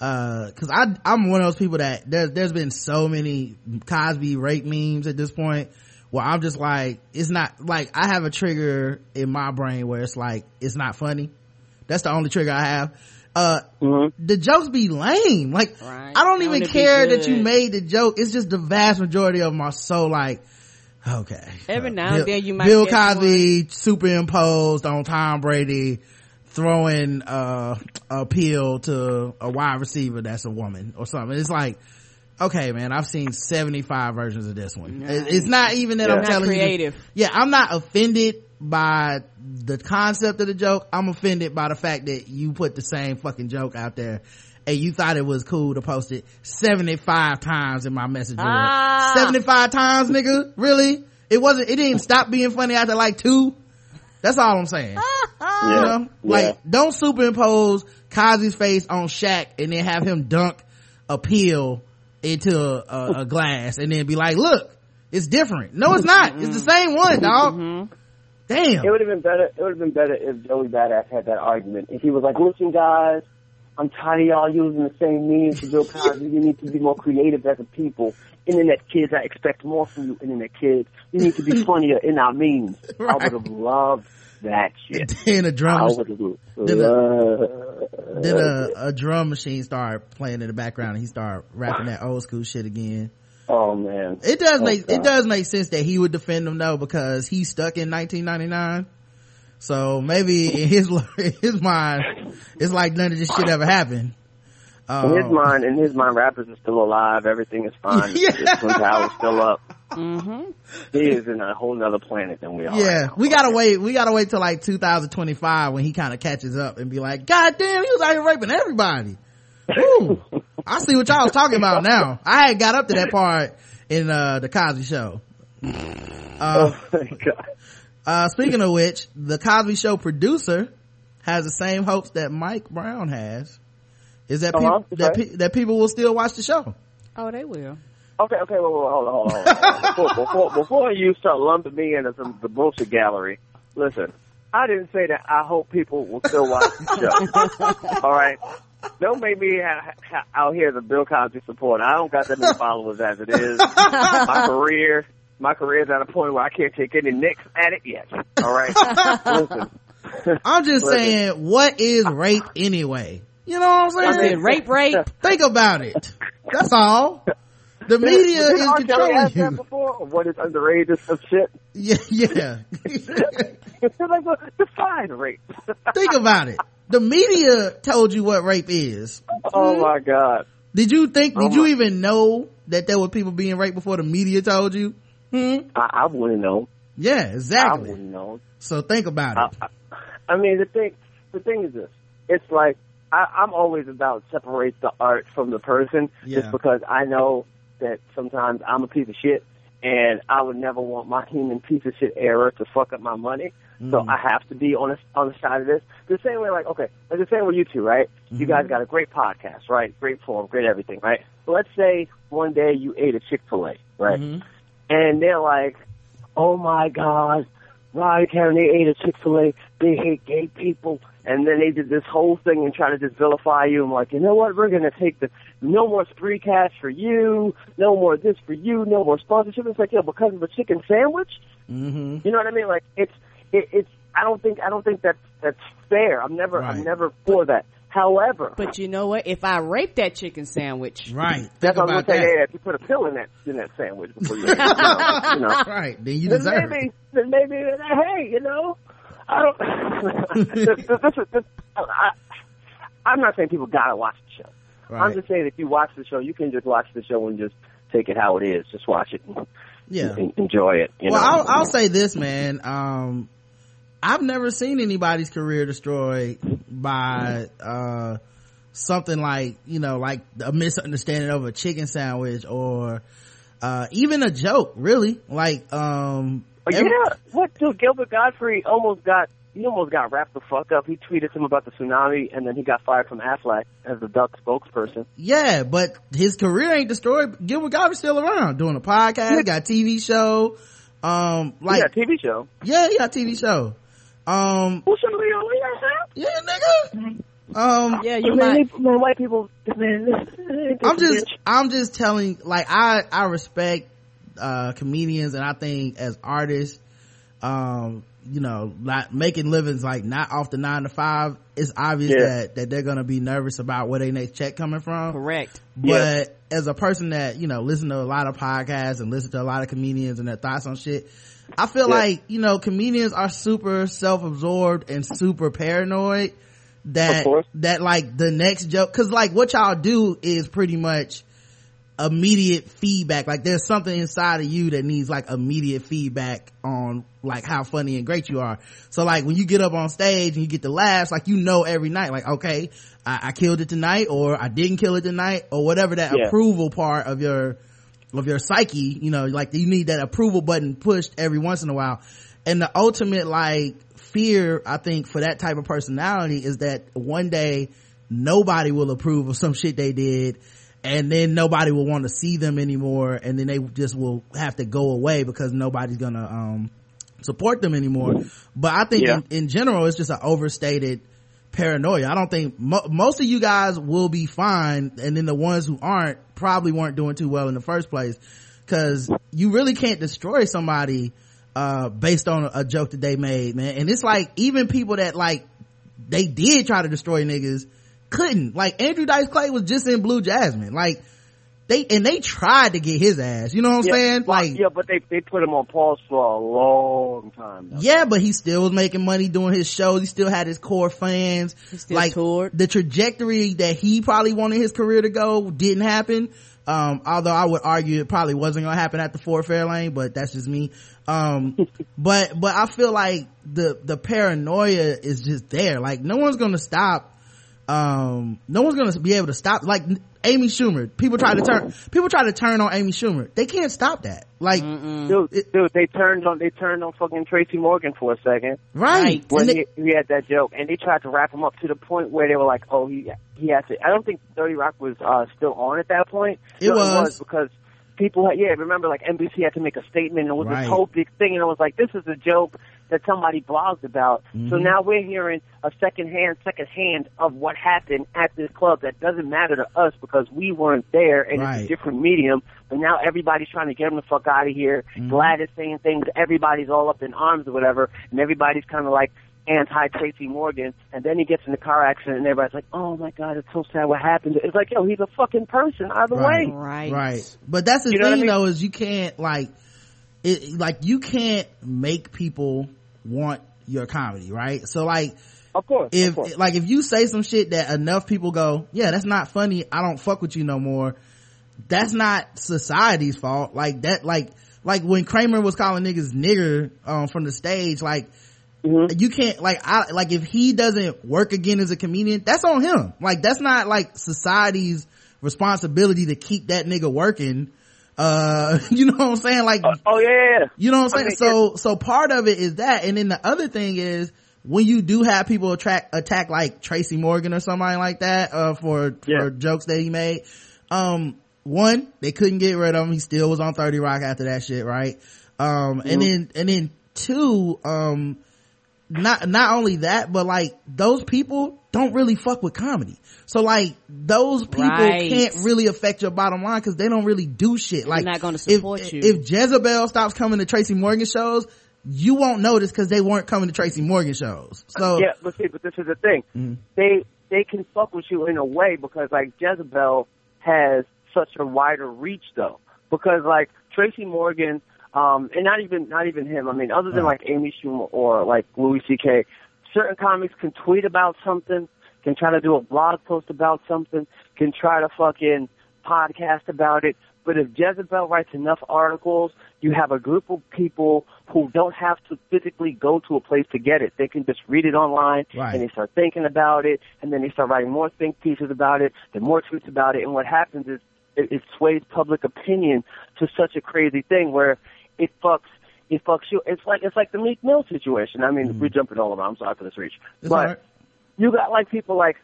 uh, cause I, I'm one of those people that there's, there's been so many Cosby rape memes at this point where I'm just like, it's not, like, I have a trigger in my brain where it's like, it's not funny. That's the only trigger I have. Uh, Mm-hmm. the jokes be lame. Like, Right. I don't even care that you made the joke. It's just the vast majority of them are so like, okay. Every Uh, now and Bill- then you might Bill Cosby superimposed on Tom Brady throwing, uh, appeal to a wide receiver that's a woman or something. It's like, okay, man, I've seen 75 versions of this one. It- It's not even that Yeah. I'm telling you. creative. Yeah, I'm not offended by the concept of the joke. I'm offended by the fact that you put the same fucking joke out there and you thought it was cool to post it 75 times in my message board. Ah. 75 times, nigga? Really? It wasn't, it didn't stop being funny after like two? That's all I'm saying. Yeah. You know? Like, Yeah. don't superimpose Cosby's face on Shaq and then have him dunk a pill into a, a, a glass and then be like, look, it's different. No, it's not. It's the same one, dog. Damn. It would have been better. It would have been better if Joey Badass had that argument. If he was like, "Listen, guys, I'm tired of y'all using the same memes to build Cosby. You need to be more creative as a people. Internet kids, I expect more from you. Internet kids, you need to be funnier in our memes." I would have loved that shit. then a I drum, would have Then a- then a, a drum machine started playing in the background and he started rapping that old school shit again. Oh man, It does Oh, make, it does make sense that he would defend them though because he's stuck in 1999. So maybe in his, in his mind, it's like none of this shit ever happened. in his Um, mind, in his mind, rappers are still alive. Everything is fine. Yeah. The Twin Tower's still up. Mm-hmm. He is in a whole nother planet than we are. Yeah, right we gotta wait. We gotta wait till like 2025 when he kind of catches up and be like, "God damn, he was out here raping everybody." Ooh, I see what y'all was talking about now. I had got up to that part in uh the Cosby Show. Uh, Oh my god. Uh, speaking of which, the Cosby Show producer has the same hopes that Mike Brown has. Is that Uh-huh, peop- that, pe- that people will still watch the show? Oh, they will. Okay, okay, wait, wait, hold on, hold on, hold on. Before, before, before you start lumping me into some, the bullshit gallery, listen, I didn't say that I hope people will still watch the show. All right? Don't make me ha- ha- out here the Bill Cosby support. I don't got that many followers as it is. My career, my career's at a point where I can't take any nicks at it yet. All right? I'm just Listen. saying, what is rape anyway? You know what I'm I saying? rape, rape. Think about it. That's all. the media Did is R. Controlling ask that you. before? Or what is underage or some shit? Yeah, yeah. They're like, well, define rape. Think about it. The media told you what rape is. oh hmm? my god. Did you think? Oh, did Oh you even know that there were people being raped before the media told you? Hmm? I, I wouldn't know. Yeah, exactly. I wouldn't know. So think about I, it. I, I mean, the thing, the thing is this. It's like, I, I'm always about separate the art from the person Yeah. just because I know that sometimes I'm a piece of shit and I would never want my human piece of shit error to fuck up my money. So Mm. I have to be on the, on the side of this. The same way, like, okay, like the same with you two, right? You Mm-hmm. guys got a great podcast, right? Great form, great everything, right? But let's say one day you ate a Chick-fil-A, right? Mhm. And they're like, oh my God, Ryan Karen, they ate a Chick-fil-A, they hate gay people. And then they did this whole thing and try to just vilify you. I'm like, you know what? We're going to take the, no more spree cash for you, no more this for you, no more sponsorship. It's like, yeah, because of a chicken sandwich? Mm-hmm. You know what I mean? Like, it's, it, it's, I don't think, I don't think that's, that's fair. I'm never, Right. I'm never for that. However, But you know what? If I rape that chicken sandwich, Right. That's what I was about going to say. that. Yeah, if you put a pill in that, in that sandwich before you, you know, you know. Right. Then you then deserve maybe, it. then maybe, hey, you know, I don't. this, this, this, is- this, I, I'm not saying people gotta watch the show. I'm just saying if you watch the show, you can just watch the show and just take it how it is. Just watch it, and, Yeah. and enjoy it. You well, know? I'll, I'll say this, man. Um, I've never seen anybody's career destroyed by, uh, something like, you know, like a misunderstanding of a chicken sandwich or, uh, even a joke, really. Like, um, every- yeah, what dude? Gilbert Gottfried almost got. He almost got wrapped the fuck up. He tweeted him about the tsunami, and then he got fired from Aflac as the Duck spokesperson. yeah, but his career ain't destroyed. Gilbert Gottfried's still around doing a podcast, got a TV show. Um, like, yeah, TV show. yeah, he got a TV show. Um, Who should we on? yeah, nigga. Um, yeah, you man, might. they- white people. Man, I'm just I'm just telling like I I respect uh comedians and I think as artists um you know not making livings like not off the nine to five it's obvious Yeah. that that they're gonna be nervous about where their next check coming from Correct. but Yeah. as a person that you know listen to a lot of podcasts and listen to a lot of comedians and their thoughts on shit i feel Yeah. like you know comedians are super self-absorbed and super paranoid that that like the next joke because like what y'all do is pretty much immediate feedback like there's something inside of you that needs like immediate feedback on like how funny and great you are so like when you get up on stage and you get the laughs like you know every night like okay i, I killed it tonight or i didn't kill it tonight or whatever that Yeah. approval part of your of your psyche you know like you need that approval button pushed every once in a while. And the ultimate like fear i think for that type of personality is that one day nobody will approve of some shit they did and then nobody will want to see them anymore and then they just will have to go away because nobody's gonna um support them anymore. But i think Yeah. in, in general it's just an overstated paranoia. I don't think mo- most of you guys will be fine and then the ones who aren't probably weren't doing too well in the first place because you really can't destroy somebody uh based on a, joke that they made man. And it's like even people that like they did try to destroy niggas couldn't. Like andrew dice clay was just in blue jasmine. Like they and they tried to get his ass you know what i'm Yeah, saying well, like yeah, but they they put him on pause for a long time. Now. yeah, but he still was making money doing his shows. He still had his core fans. He still like toured. the trajectory that he probably wanted his career to go didn't happen. Um, although I would argue it probably wasn't going to happen at the Ford Fairlane, but that's just me. Um, but, but I feel like the, the paranoia is just there. Like no one's going to stop. Um, no one's going to be able to stop. Like Amy Schumer, people try to turn, people try to turn on Amy Schumer. They can't stop that. Like, Dude, dude, they turned on they turned on fucking Tracy Morgan for a second right. Right. when they- he, he had that joke, and they tried to wrap him up to the point where they were like, "Oh, he he has to." I don't think Thirty Rock was uh, still on at that point. It No, was. because people, yeah, remember like NBC had to make a statement, and it was Right. this whole big thing, and I was like, "This is a joke that somebody blogged about." So Mhm. now we're hearing a second hand, second hand of what happened at this club that doesn't matter to us because we weren't there, and it's a different medium. But now everybody's trying to get him the fuck out of here. Mm-hmm. GLAAD is saying things. Everybody's all up in arms or whatever, and everybody's kind of like anti Tracy Morgan, and then he gets in a car accident, and everybody's like, "Oh my god, it's so sad what happened." It's like, yo, he's a fucking person either Right. way. Right. right but that's the You thing I mean? though is you can't like it like you can't make people want your comedy right so like Of course, if of course. like if you say some shit that enough people go yeah that's not funny i don't fuck with you no more that's not society's fault like that like like when kramer was calling niggas nigger um from the stage like Mhm. you can't like i like if he doesn't work again as a comedian that's on him like that's not like society's responsibility to keep that nigga working uh you know what i'm saying like Oh yeah, yeah, yeah. you know what I'm saying? Okay, so, so part of it is that. And then the other thing is when you do have people attract, attack like Tracy Morgan or somebody like that, uh, for, Yeah. for jokes that he made, um, one, they couldn't get rid of him. He still was on 30 Rock after that shit, right? Um, and then, and then two, um, not, not only that, but like those people don't really fuck with comedy. So like those people Right. can't really affect your bottom line because they don't really do shit. Like not gonna if- support you. If Jezebel stops coming to Tracy Morgan shows, you won't notice because they weren't coming to Tracy Morgan shows. So Yeah, but see, but this is the thing. Mhm. They they can fuck with you in a way because like Jezebel has such a wider reach though. Because like Tracy Morgan, um, and not even not even him. I mean, other than like Amy Schumer or like Louis C.K., certain comics can tweet about something, can try to do a blog post about something, can try to fucking podcast about it. But if Jezebel writes enough articles, you have a group of people who don't have to physically go to a place to get it. They can just read it online Right. and they start thinking about it and then they start writing more think pieces about it, then more tweets about it. And what happens is it, it sways public opinion to such a crazy thing where it fucks it fucks you. It's like it's like the Meek Mill situation. I mean, we're jumping all around. I'm sorry for this reach, it's but alright. you got like people like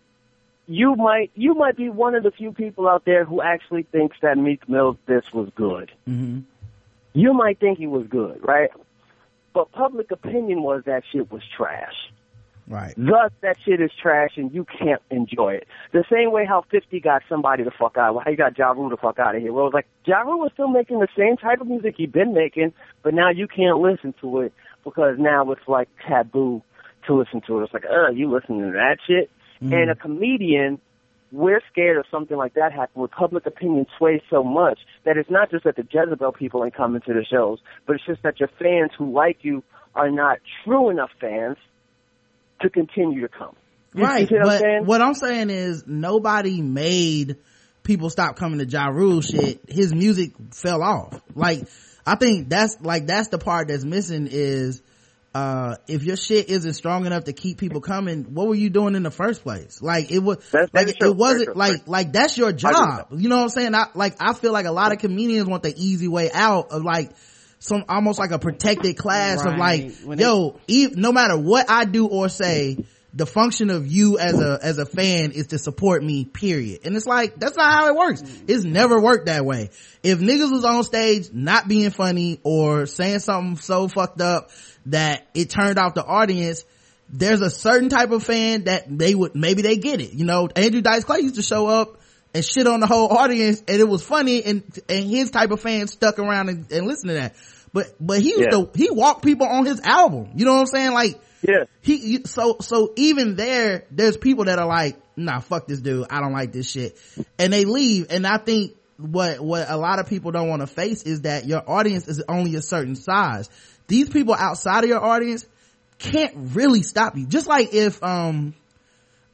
you might you might be one of the few people out there who actually thinks that Meek Mill's this was good. Mhm. You might think he was good, right? But public opinion was that shit was trash. Right. Thus, that shit is trash and you can't enjoy it. The same way how 50 got somebody the fuck out. How you got Ja Rule the fuck out of here. Well, it was like, Ja Rule was still making the same type of music he'd been making, but now you can't listen to it because now it's like taboo to listen to it. It's like, uh, you listening to that shit? And a comedian, we're scared of something like that happening where public opinion sways so much that it's not just that the Jezebel people ain't coming to the shows, but it's just that your fans who like you are not true enough fans to continue to come. You- Right. see what I'm But saying? what I'm saying is nobody made people stop coming to Ja Rule shit. His music fell off. Like, I think that's, like, that's the part that's missing is, uh, if your shit isn't strong enough to keep people coming, what were you doing in the first place? Like, it was, That's like, it wasn't, true, like, like, that's your job. You know what I'm saying? I, like, I feel like a lot of comedians want the easy way out of like, some, almost like a protected class of like, When yo, e- no matter what I do or say, the function of you as a as a fan is to support me period. And it's like that's not how it works. It's never worked that way. If niggas was on stage not being funny or saying something so fucked up that it turned off the audience there's a certain type of fan that they would maybe they get it. You know andrew dice clay used to show up and shit on the whole audience and it was funny and and his type of fans stuck around and, and listened to that but but he Yeah. to he walked people on his album. You know what i'm saying? Like Yeah. he so so even there there's people that are like nah fuck this dude. I don't like this shit. And they leave. And i think what what a lot of people don't want to face is that your audience is only a certain size. These people outside of your audience can't really stop you. Just like if um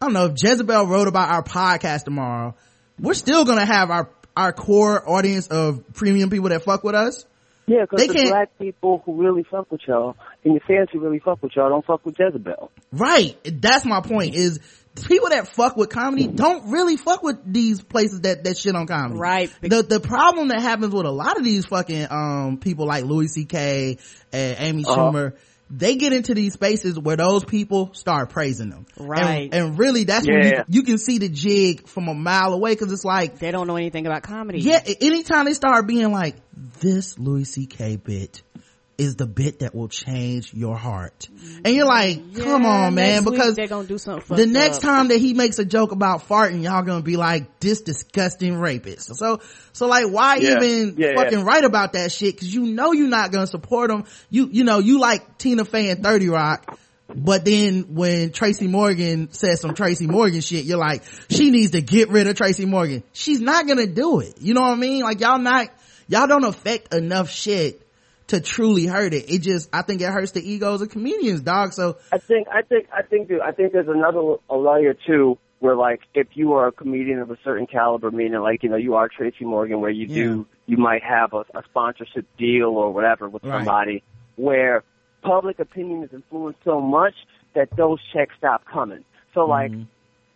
i don't know if jezebel wrote about our podcast tomorrow we're still gonna have our our core audience of premium people that fuck with us Yeah, because the can't- black people who really fuck with y'all and your fans who really fuck with y'all don't fuck with Jezebel. Right. That's my point is people that fuck with comedy don't really fuck with these places that, that shit on comedy. Right. The, the problem that happens with a lot of these fucking, um, people like Louis C.K. and Amy Uh-huh. Schumer, they get into these spaces where those people start praising them. Right. And, and really that's when you, you can see the jig from a mile away cause it's like, They don't know anything about comedy. yeah, anytime they start being like, this Louis C.K. bit is the bit that will change your heart. And you're like, come Yeah, on, man, because they're gonna do something. the next up. time that he makes a joke about farting, y'all gonna be like, this disgusting rapist. So, so like, why Yeah. even Yeah, fucking yeah. write about that shit? Cause you know you're not gonna support him. You, you know, you like Tina Fey and 30 Rock. but then when Tracy Morgan says some Tracy Morgan shit, you're like, she needs to get rid of Tracy Morgan. She's not gonna do it. You know what I mean? Like y'all not, y'all don't affect enough shit to truly hurt it. It just, I think it hurts the egos of comedians, dog. So I think, I think, I think, dude, I think there's another a layer too, where like if you are a comedian of a certain caliber, meaning like you know you are Tracy Morgan, where you do, you might have a, a sponsorship deal or whatever with Right. somebody, where public opinion is influenced so much that those checks stop coming. So like, mm-hmm.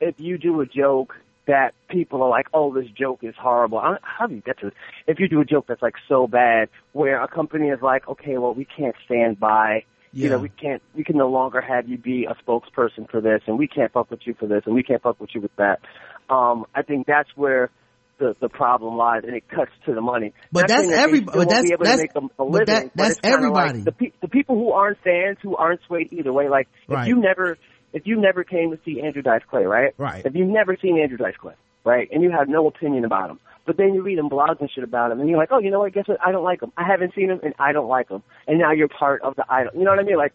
if you do a joke that people are like, oh, this joke is horrible. I, how do you get to this? If you do a joke that's like so bad, where a company is like, okay, well, we can't stand by. You know, we can't, we can no longer have you be a spokesperson for this, and we can't fuck with you for this, and we can't fuck with you with that. Um, I think that's where the the problem lies, and it cuts to the money. But that's saying that they every- still but that's- be able to that's- make a, a but living, that- that's it's kinda like everybody. the, pe- the people who aren't fans, who aren't swayed either way. Like if Right. you never, if you never came to see Andrew Dice Clay, right? Right. If you've never seen Andrew Dice Clay, right, and you have no opinion about him, but then you read him blogs and shit about him, and you're like, oh, you know what? Guess what? I don't like him. I haven't seen him, and I don't like him. And now you're part of the idol. You know what I mean? Like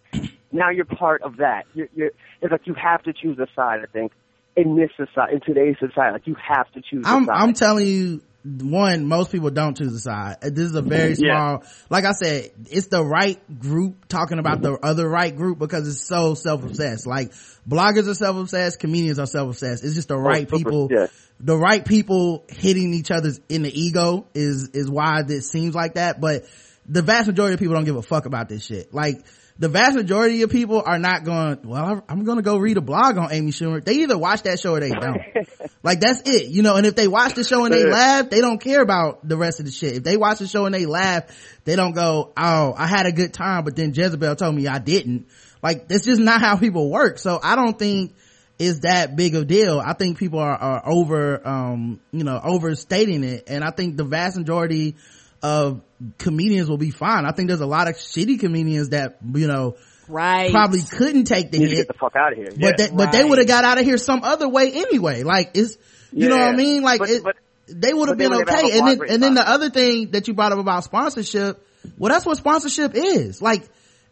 now you're part of that. You're, you're, it's like you have to choose a side. I think in this society, in today's society, like you have to choose. a I'm, side. I'm telling you, one, most people don't choose a side. Uh, this is a very Yeah. small, like I said, it's the right group talking about the other right group because it's so self-obsessed. Like bloggers are self-obsessed, comedians are self-obsessed. It's just the oh, right super- people, yeah. the right people hitting each other's in the ego is, is why this seems like that. But the vast majority of people don't give a fuck about this shit. Like, the vast majority of people are not going, well, I'm going to go read a blog on Amy Schumer. They either watch that show or they don't. like, that's it, you know, and if they watch the show and they laugh, they don't care about the rest of the shit. If they watch the show and they laugh, they don't go, oh, I had a good time, but then Jezebel told me I didn't. Like, that's just not how people work. So I don't think it's that big of a deal. I think people are, are over, um, you know, overstating it. And I think the vast majority of comedians will be fine. I think there's a lot of shitty comedians that, you know, Right. probably couldn't take the need hit get the fuck out of here. but yeah. they, but they would have got out of here some other way anyway. Like it's, you know what I mean? Like But- it, but- they would have been would never have okay. And then, and then the other thing that you brought up about sponsorship, well, that's what sponsorship is. Like,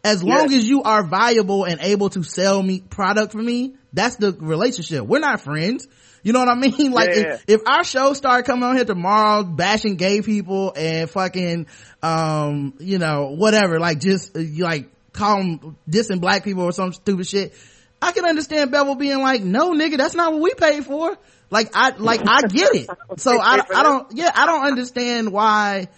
as long Yes. as you are valuable and able to sell me product for me, that's the relationship. We're not friends. You know what I mean? Like, Yeah. if, if our show started coming on here tomorrow, bashing gay people and fucking, um, you know, whatever, like just, uh, you like, call them dissing black people or some stupid shit, I can understand Bevel being like, no nigga, that's not what we paid for. Like, I, like, I get it. So I, I don't, yeah, I don't understand why,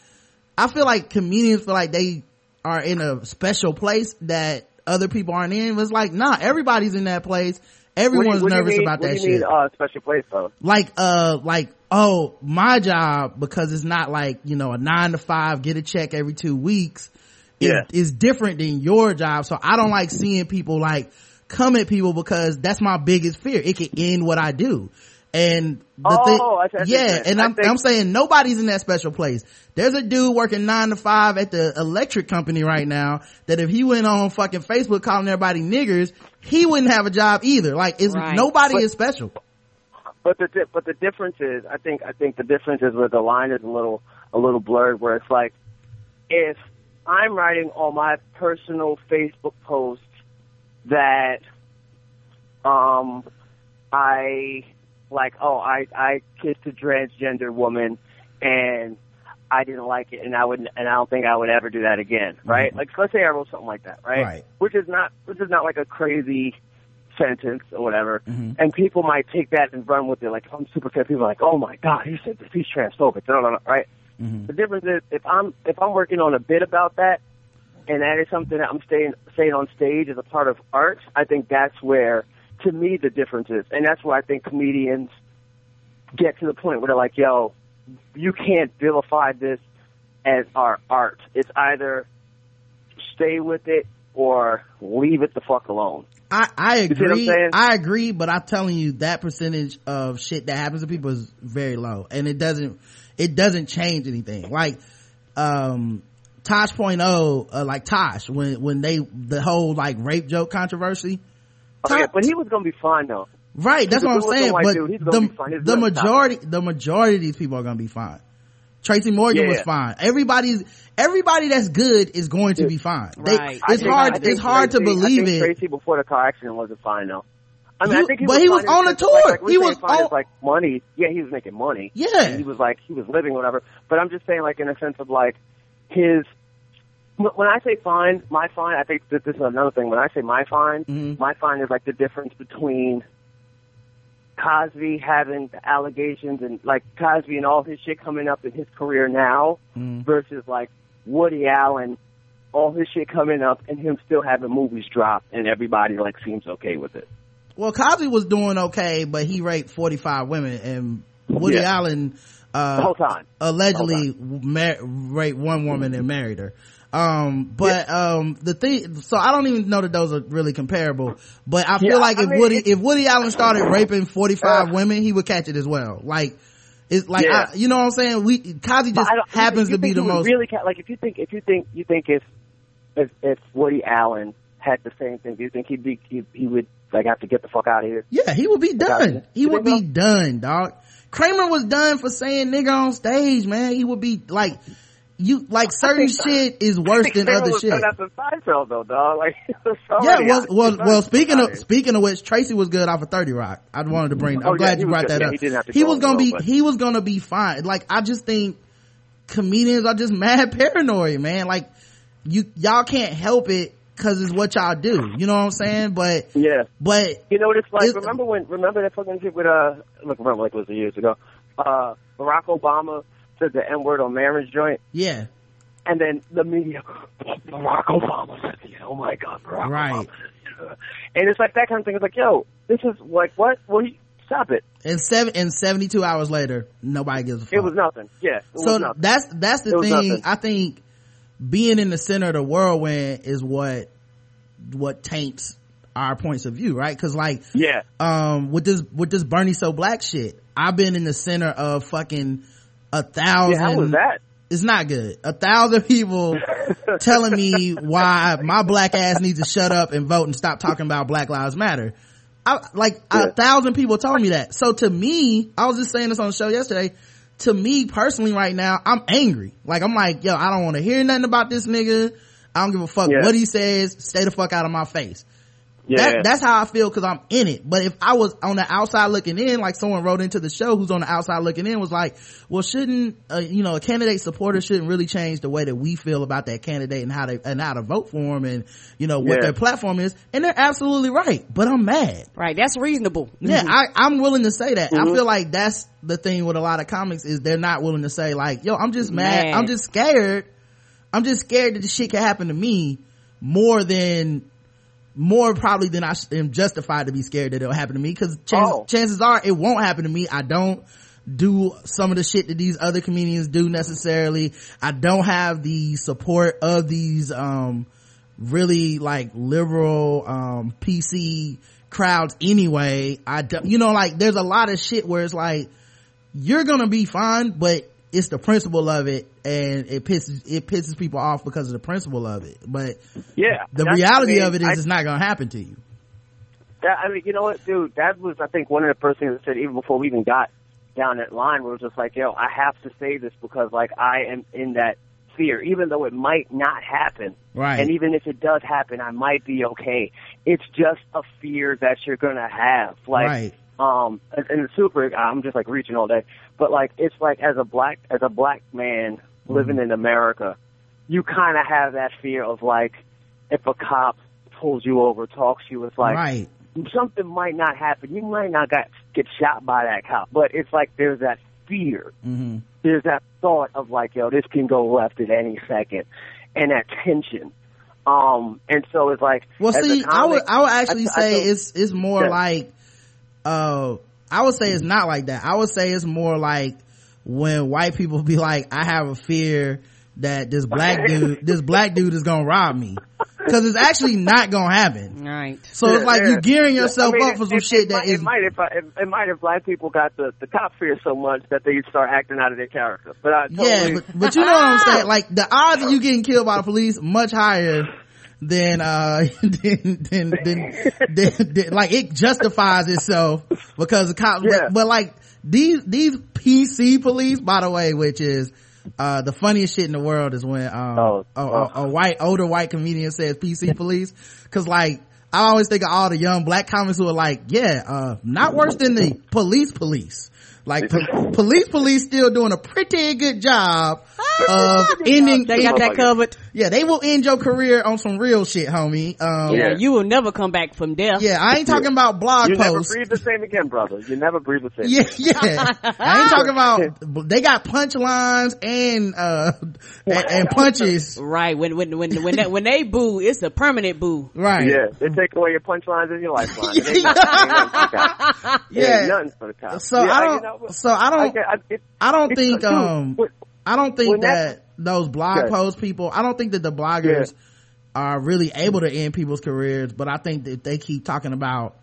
I feel like comedians feel like they are in a special place that other people aren't in. It's like, nah, everybody's in that place. What do you- Everyone's what do you nervous mean- about what that shit mean, uh, special place though. like uh like oh my job because it's not like you know a nine to five get a check every two weeks Yeah. is different than your job so i don't like seeing people like come at people because that's my biggest fear it could end what i do and the Oh, thing, I I yeah, what and I I'm, think- I'm saying nobody's in that special place. There's a dude working nine to five at the electric company right now that if he went on fucking Facebook calling everybody niggers, he wouldn't have a job either. Like, it's, Right. nobody But- is special. But the di- but the difference is, I think I think the difference is where the line is a little a little blurred. Where it's like, if I'm writing on my personal Facebook post that, um, I like, oh, I I kissed a transgender woman, and I didn't like it, and I would, and I don't think I would ever do that again, right? Like, let's say I wrote something like that, right? Right. Which is not, which is not like a crazy sentence or whatever, Mhm. and people might take that and run with it. Like, I'm super fair. People are like, oh my god, he said this, he's transphobic. No, no, no, right? Mhm. The difference is if I'm if I'm working on a bit about that, and that is something that I'm staying saying on stage as a part of art. I think that's where, to me, the difference is, and that's why I think comedians get to the point where they're like, "Yo, you can't vilify this as our art. It's either stay with it or leave it the fuck alone." I, I see what I'm agree. I agree, but I'm telling you that percentage of shit that happens to people is very low and it doesn't, it doesn't change anything. Like, um, Tosh point oh, uh, like Tosh, when, when they, the whole like rape joke controversy. Oh, yeah, Tosh- but he was gonna be fine though. right, that's what I'm saying, but dude. He's gonna be fine. the, He's the really tough. majority, the majority of these people are gonna be fine. Tracy Morgan Yeah. was fine. Everybody's everybody that's good is going to be fine. They- Right. It's think- hard. I think it's hard to believe it. Tracy before the car accident wasn't fine though. I mean, You- I think he but was he was on the a sense of, like- tour. Like, He was fine as, on- like money. Yeah, he was making money. Yeah. And he was like he was living whatever. But I'm just saying, like in a sense of like his. When I say fine, my fine, I think that this is another thing. When I say my fine, Mhm. my fine is like the difference between Cosby having the allegations and like Cosby and all his shit coming up in his career now Mhm. versus like Woody Allen, all his shit coming up and him still having movies drop and everybody like seems okay with it. Well, Cosby was doing okay, but he raped 45 women and Woody Yeah. Allen, uh, The whole time. allegedly mar- raped one woman and married her. Um, but, um, the thing, so I don't even know that those are really comparable, but I feel Yeah, like I if mean, Woody, if Woody Allen started raping 45 Uh, women, he would catch it as well. Like, it's like, Yeah. I, you know what I'm saying? We, But just happens to be the most, really ca- like if you think if you think you think if if if Woody Allen had the same thing, do you think he'd be he, he would like have to get the fuck out of here? yeah, he would be done. He would be done, dog. Kramer was done for saying nigga on stage, man. He would be like, you, like certain think- shit is worse than other shit. done after Seinfeld though, dog. Like Yeah, well, well, well. Speaking of speaking of which, Tracy was good off of Thirty Rock. I wanted to bring. I'm Oh, yeah, glad you brought good. that Yeah, up. he didn't have to He go was gonna be. but- He was gonna be fine. Like I just think comedians are just mad paranoid, man. Like you, y'all can't help it because it's what y'all do. You know what I'm saying? But yeah. but You know what it's like? It's- remember when? Remember that fucking shit with uh? Look, remember like it was years ago. Uh, Barack Obama said the N word on Maron's joint, yeah, and then the media, Barack Obama said, the "Oh my God, Barack Right. Obama." Said, the-" and it's like that kind of thing. It's like, yo, this is like what? Well, you, stop it. and seven and 72 hours later, nobody gives a fuck. It was nothing. Yeah. It so was nothing. that's that's the It thing i think being in the center of the whirlwind is what what taints our points of view right because like yeah. um with this with this bernie so black shit i've been in the center of fucking a thousand Yeah. How was that? it's not good a thousand people telling me why my black ass needs to shut up and vote and stop talking about black lives matter I, like Yeah. a thousand people told me that so to me i was just saying this on the show yesterday to me personally right now i'm angry like i'm like yo i don't want to hear nothing about this nigga i don't give a fuck Yeah. what he says stay the fuck out of my face Yeah. that, that's how I feel because I'm in it. But if I was on the outside looking in, like someone wrote into the show who's on the outside looking in was like, well, shouldn't, uh, you know, a candidate supporter shouldn't really change the way that we feel about that candidate and how they, and how to vote for him and, you know, what Yeah. their platform is. And they're absolutely right, but I'm mad. Right. That's reasonable. Yeah, I, I'm willing to say that. I Mhm. feel like that's the thing with a lot of comics is they're not willing to say like, yo, I'm just mad. Mad. I'm just scared. I'm just scared that this shit can happen to me more than, more probably than I am justified to be scared that it'll happen to me because chances, Oh. chances are it won't happen to me. I don't do some of the shit that these other comedians do necessarily. I don't have the support of these, um, really like liberal, um, PC crowds anyway. I don't, you know, like there's a lot of shit where it's like, you're gonna be fine, but it's the principle of it and it pisses, it pisses people off because of the principle of it. But Yeah. the reality I mean, of it is I- it's not gonna happen to you. That, I mean, you know what, dude? That was, I think, one of the first things I said even before we even got down that line. Where it was just like, yo, I have to say this because, like, I am in that fear, even though it might not happen. Right. And even if it does happen, I might be okay. It's just a fear that you're gonna have, like, Right. um, and, and it's super. I'm just like reaching all day, but like, it's like as a black, as a black man living Mm-hmm. in America, you kind of have that fear of like, if a cop pulls you over, talks to you, it's like right. something might not happen. You might not get get shot by that cop, but it's like there's that fear. hmm There's that thought of like, yo, this can go left at any second, and that tension. Um, and so it's like, Well, see, I would, I would actually I- I say feel- it's, it's more Yeah. like, uh, I would say it's not like that. I would say it's more like when white people be like, I have a fear that this black dude, this black dude is gonna rob me. Cause it's actually not gonna happen. Right. So it's like yeah. you're gearing Yeah, yourself I mean, up for it- some it- shit it that might, is It might if it, it might if black people got the the cop fear so much that they start acting out of their character. But I totally, yeah, but, but you know what I'm saying? Like the odds of you getting killed by the police much higher than uh than than, than, than, than- like it justifies itself because the cops Yeah. but, but like these these PC police by the way which is uh the funniest shit in the world is when um Oh, a, a, a white older white comedian says pc police. Because like i always think of all the young black comics who are like yeah uh not worse than the police police. Like po- police police still doing a pretty good job of ending They got that covered. Yeah they will end your career on some real shit homie um Yeah, Yeah. you will never come back from death. yeah i ain't talking about blog You never posts breathe the same again, brother. You never breathe the same. yeah, yeah. I ain't talking about. They got punchlines and uh and, and punches. Right. When when when when they, when they boo, it's a permanent boo. Right. Yeah, they take away your punchlines and your lifeline. It ain't nothing- for the cops. It Yeah. ain't nothing for the cops. So Yeah, I don't. know, so I don't. I, I, it, I don't think. Um. I don't think that- that those blog Good. post people. I don't think that the bloggers are really able to end people's careers. But I think that if they keep talking about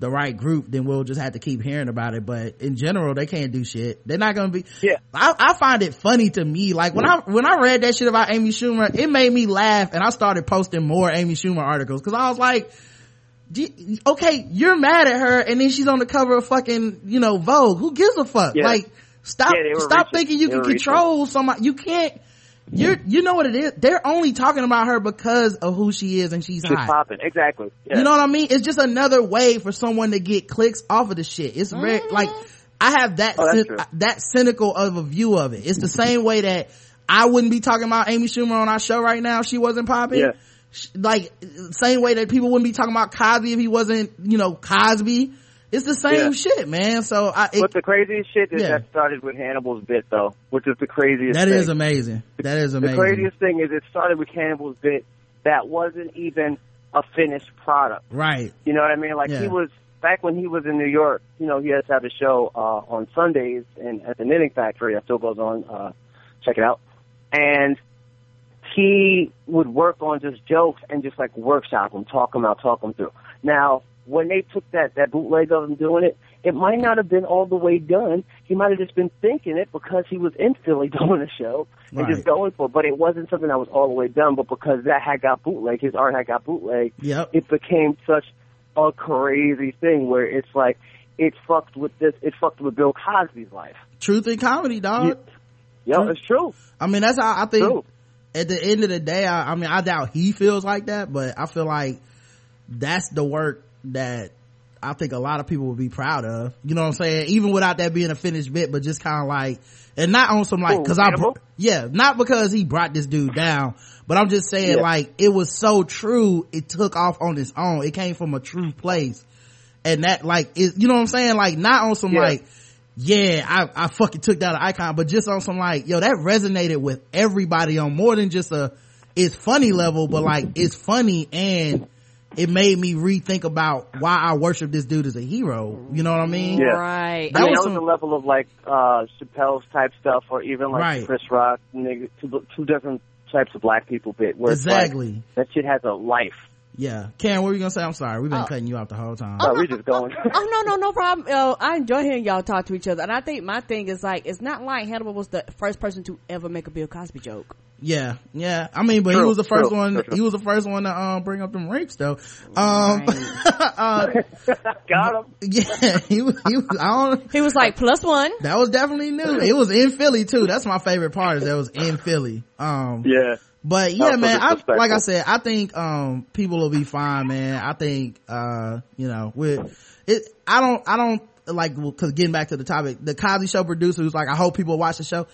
the right group, then we'll just have to keep hearing about it. But in general, they can't do shit. They're not gonna be. Yeah. I, I find it funny to me. Like when I when I read that shit about Amy Schumer, it made me laugh, and I started posting more Amy Schumer articles because I was like. Okay, you're mad at her, and then she's on the cover of fucking, you know, Vogue. Who gives a fuck? Yeah. Like, stop, Yeah, stop reaching. thinking you They can were reaching. control somebody. You can't. You're, you know what it is? They're only talking about her because of who she is, and she's She's hot. popping. Exactly. Yeah. You know what I mean? It's just another way for someone to get clicks off of the shit. It's very mm-hmm. like I have that Oh, cyn- that cynical of a view of it. It's the same way that I wouldn't be talking about Amy Schumer on our show right now if she wasn't popping. Yeah. Like same way that people wouldn't be talking about Cosby if he wasn't, you know, Cosby. It's the same Yeah. shit, man. So I it, But the craziest shit is Yeah. that started with Hannibal's bit, though, which is the craziest. that thing. is amazing. That is amazing. The craziest thing is it started with Hannibal's bit that wasn't even a finished product. Right. You know what I mean? Like Yeah. he was back when he was in New York. You know, he has to have a show uh, on Sundays and at the Knitting Factory that still goes on. Uh, check it out. And he would work on just jokes and just like workshop them, talk them out, talk them through. Now, when they took that that bootleg of him doing it, it might not have been all the way done. He might have just been thinking it because he was in Philly doing a show and Right. just going for it. But it wasn't something that was all the way done. But because that had got bootleg, his art had got bootleg Yep. it became such a crazy thing where it's like it fucked with this it fucked with Bill Cosby's life. Truth in comedy, dog. Yo, it's true. I mean, that's how I think. True. At the end of the day, I, I mean, I doubt he feels like that, but I feel like that's the work that I think a lot of people would be proud of. You know what I'm saying? Even without that being a finished bit, but just kind of like, and not on some like, Cool, cause I, br- yeah, not because he brought this dude down, but I'm just saying Yeah. like, it was so true, it took off on its own. It came from a true place. And that like, is, you know what I'm saying? Like, not on some Yeah. like, yeah, I, I fucking took down an icon, but just on some like, yo, that resonated with everybody on more than just a, it's funny level, but like, it's funny and it made me rethink about why I worship this dude as a hero. You know what I mean? Yeah. Right. That I mean, was that was some- the level of like uh Chappelle's type stuff, or even like Right. Chris Rock, nigga, two, two different types of black people bit. Where it's like, Exactly. that shit has a life. Yeah. Karen, what were you gonna say? I'm sorry. We've been Oh. cutting you off the whole time. So we just going. oh no no no problem uh, i enjoy hearing y'all talk to each other and i think my thing is like it's not like hannibal was the first person to ever make a bill cosby joke Yeah. Yeah. I mean, but he was the first true, one, true, true. he was the first one to, um, bring up them rapes though. Um, uh, Got him. yeah, he was, he was, I don't, he was like plus one that was definitely new. It was in Philly too. That's my favorite part is that it was in Philly. Um, Yeah. But yeah, man, I, like I said, I think, um, people will be fine, man. I think, uh, you know, with it, I don't, I don't like, cause getting back to the topic, the Cosby show producer who's like, I hope people watch the show.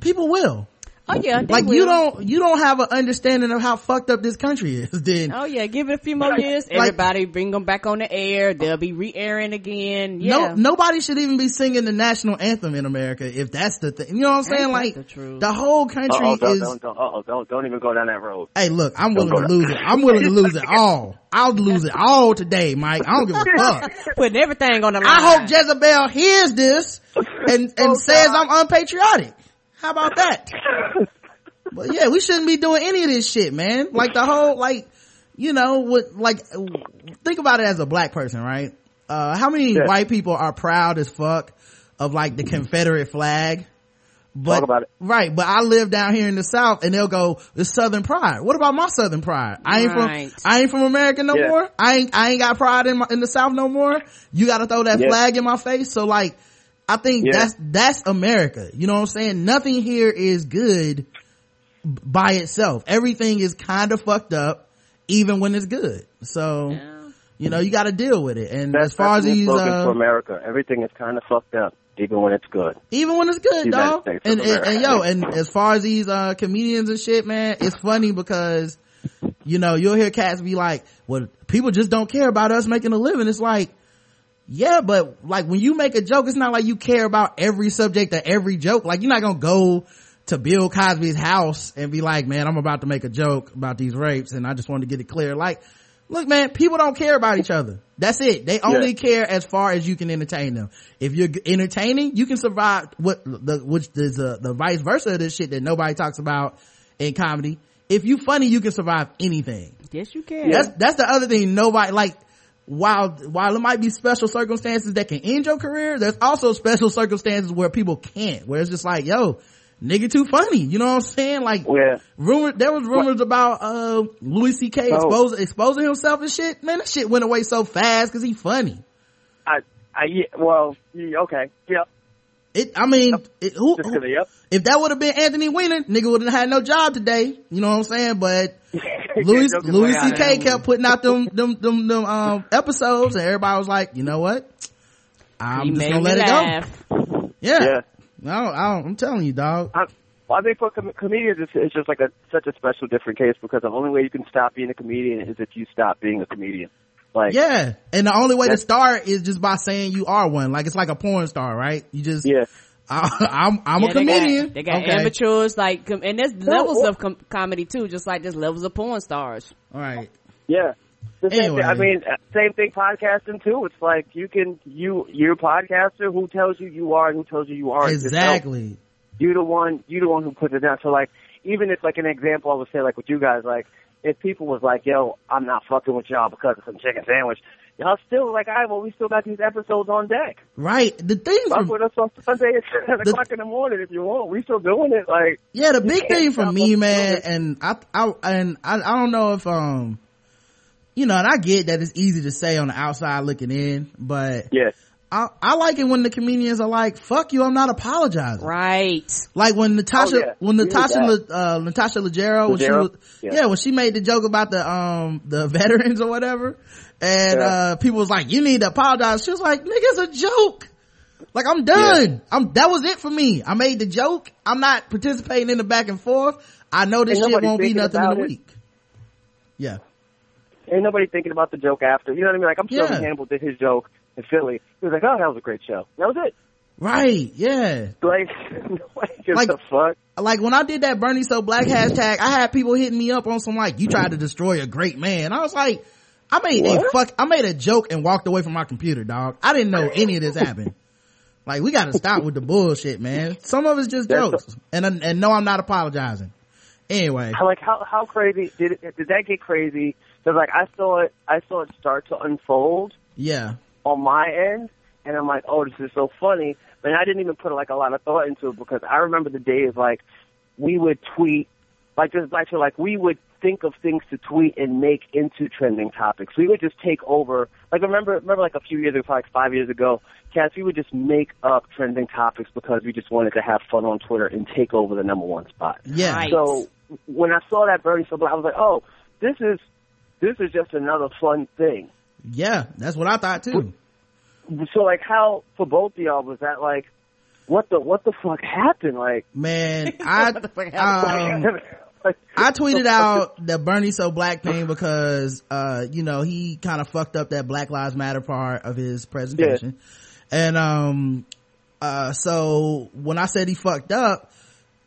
People will. Oh yeah they Like will. you don't, you don't have an understanding of how fucked up this country is. Then Oh yeah, give it a few more years. Everybody bring them back on the air. They'll be re-airing again. Yeah. no, nobody should even be singing the national anthem in America if that's the thing. You know what I'm saying? Ain't Like the truth? the whole country Uh-oh, don't, is. don't, don't, uh-oh, don't, don't even go down that road. Hey, look, I'm willing go to down- lose it. I'm willing to lose it all. I'll lose it all today, Mike. I don't give a fuck. Putting everything on the line. I hope Jezebel hears this and, and Oh, says God. I'm unpatriotic. How about that? but yeah, we shouldn't be doing any of this shit, man. Like the whole, like, you know, what, like, think about it as a black person, right? Uh, how many Yeah. white people are proud as fuck of like the Confederate flag? But, Talk about it. Right, but I live down here in the South and they'll go, the Southern pride. What about my Southern pride? I ain't Right. from, I ain't from America no Yeah. more. I ain't, I ain't got pride in my, in the South no more. You gotta throw that Yeah. flag in my face. So like, I think Yeah. that's, that's America. You know what I'm saying? Nothing here is good by itself. Everything is kind of fucked up, even when it's good. So, Yeah. you know, you gotta deal with it. And That's, as far as that's the these, slogan uh, for America, everything is kind of fucked up, even when it's good. even when it's good, United dog. And, and, and yo, and as far as these, uh, comedians and shit, man, it's funny because, you know, you'll hear cats be like, well, people just don't care about us making a living. It's like, yeah, but like when you make a joke, it's not like you care about every subject or every joke. Like you're not gonna go to Bill Cosby's house and be like, man, I'm about to make a joke about these rapes and I just wanted to get it clear. Like, look, man, people don't care about each other. That's it. They only care as far as you can entertain them. If you're entertaining, you can survive what the, which is uh, the vice versa of this shit that nobody talks about in comedy. If you funny, you can survive anything. Yes, you can. That's that's the other thing. Nobody like while while it might be special circumstances that can end your career, there's also special circumstances where people can't. Where it's just like, yo, nigga, too funny. You know what I'm saying? Like, Yeah. rumor there was rumors about uh Louis C.K. Oh. exposing exposing himself and shit. Man, that shit went away so fast because he funny. I, I, yeah, well, yeah, okay, yep. It, I mean, it, who, who- if that would have been Anthony Weiner, nigga would have had no job today. You know what I'm saying? But Louis Louis way out of C.K. kept putting out them them them, them um episodes, and everybody was like, you know what? I'm He just gonna me let it go. Yeah. Yeah. No, I don't, I'm telling you, dog. I, well, I think for com- comedians, it's, it's just like a such a special, different case because the only way you can stop being a comedian is if you stop being a comedian. Like, Yeah, and the only way to start is just by saying you are one. Like it's like a porn star, right? You just, yeah, I, I'm I'm Yeah, a they got- comedian. They got, okay. amateurs, like, com- and there's levels well- of com- comedy too, just like there's levels of porn stars. All right. yeah. The same Anyway. thing, I mean, uh, same thing podcasting too. It's like you can you you're a podcaster. Who tells you you are and who tells you you aren't? Exactly. you the one you the one who puts it down. So like even if like an example I would say like with you guys, like if people was like, Yo, I'm not fucking with y'all because of some chicken sandwich, y'all still like, all right, well we still got these episodes on deck. Right. The thing Fuck with us on Sunday at seven The- o'clock in the morning if you want. We still doing it. Like Yeah, the big thing for me, man, and I, I, and I, I don't know if, um, you know, and I get that it's easy to say on the outside looking in, but yeah. I, I like it when the comedians are like, fuck you, I'm not apologizing. Right. Like when Natasha, Oh, yeah. when Natasha. Le- uh, Natasha Leggero, when she was, Yeah. yeah. when she made the joke about the, um, the veterans or whatever, and, Yeah. uh, people was like, you need to apologize. She was like, nigga, it's a joke. Like I'm done. I'm, that was it for me. I made the joke. I'm not participating in the back and forth. I know this Ain't shit won't be nothing in a week. Yeah. Ain't nobody thinking about the joke after. You know what I mean? Like I'm sure Yeah. Hannibal did his joke in Philly, he was like, Oh, that was a great show. That was it. Right. Yeah. Like Like- a fuck. like when I did that Bernie so black hashtag, I had people hitting me up on some like, you tried to destroy a great man. I was like, I made a fuck, I made a joke and walked away from my computer, dog. I didn't know any of this happened. Like we gotta stop with the bullshit, man. Some of it's just That's- jokes. And, uh, and no, I'm not apologizing. Anyway. Like how how crazy did it, did that get crazy? Because like I saw it, I saw it start to unfold Yeah. On my end, and I'm like, oh, this is so funny. But I didn't even put like a lot of thought into it because I remember the days like we would tweet like just like so like we would think of things to tweet and make into trending topics. We would just take over. Like remember remember like a few years ago, like five years ago, Cass, we would just make up trending topics because we just wanted to have fun on Twitter and take over the number one spot. Yeah. Right. So when I saw that Bernie so I was like, oh, this is this is just another fun thing. Yeah. That's what I thought too. So like, how for both of y'all was that like, what the what the fuck happened? Like, Man, I, um, like I tweeted out the Bernie so black thing because, uh, you know, he kind of fucked up that Black Lives Matter part of his presentation. And, um, uh, so when I said he fucked up,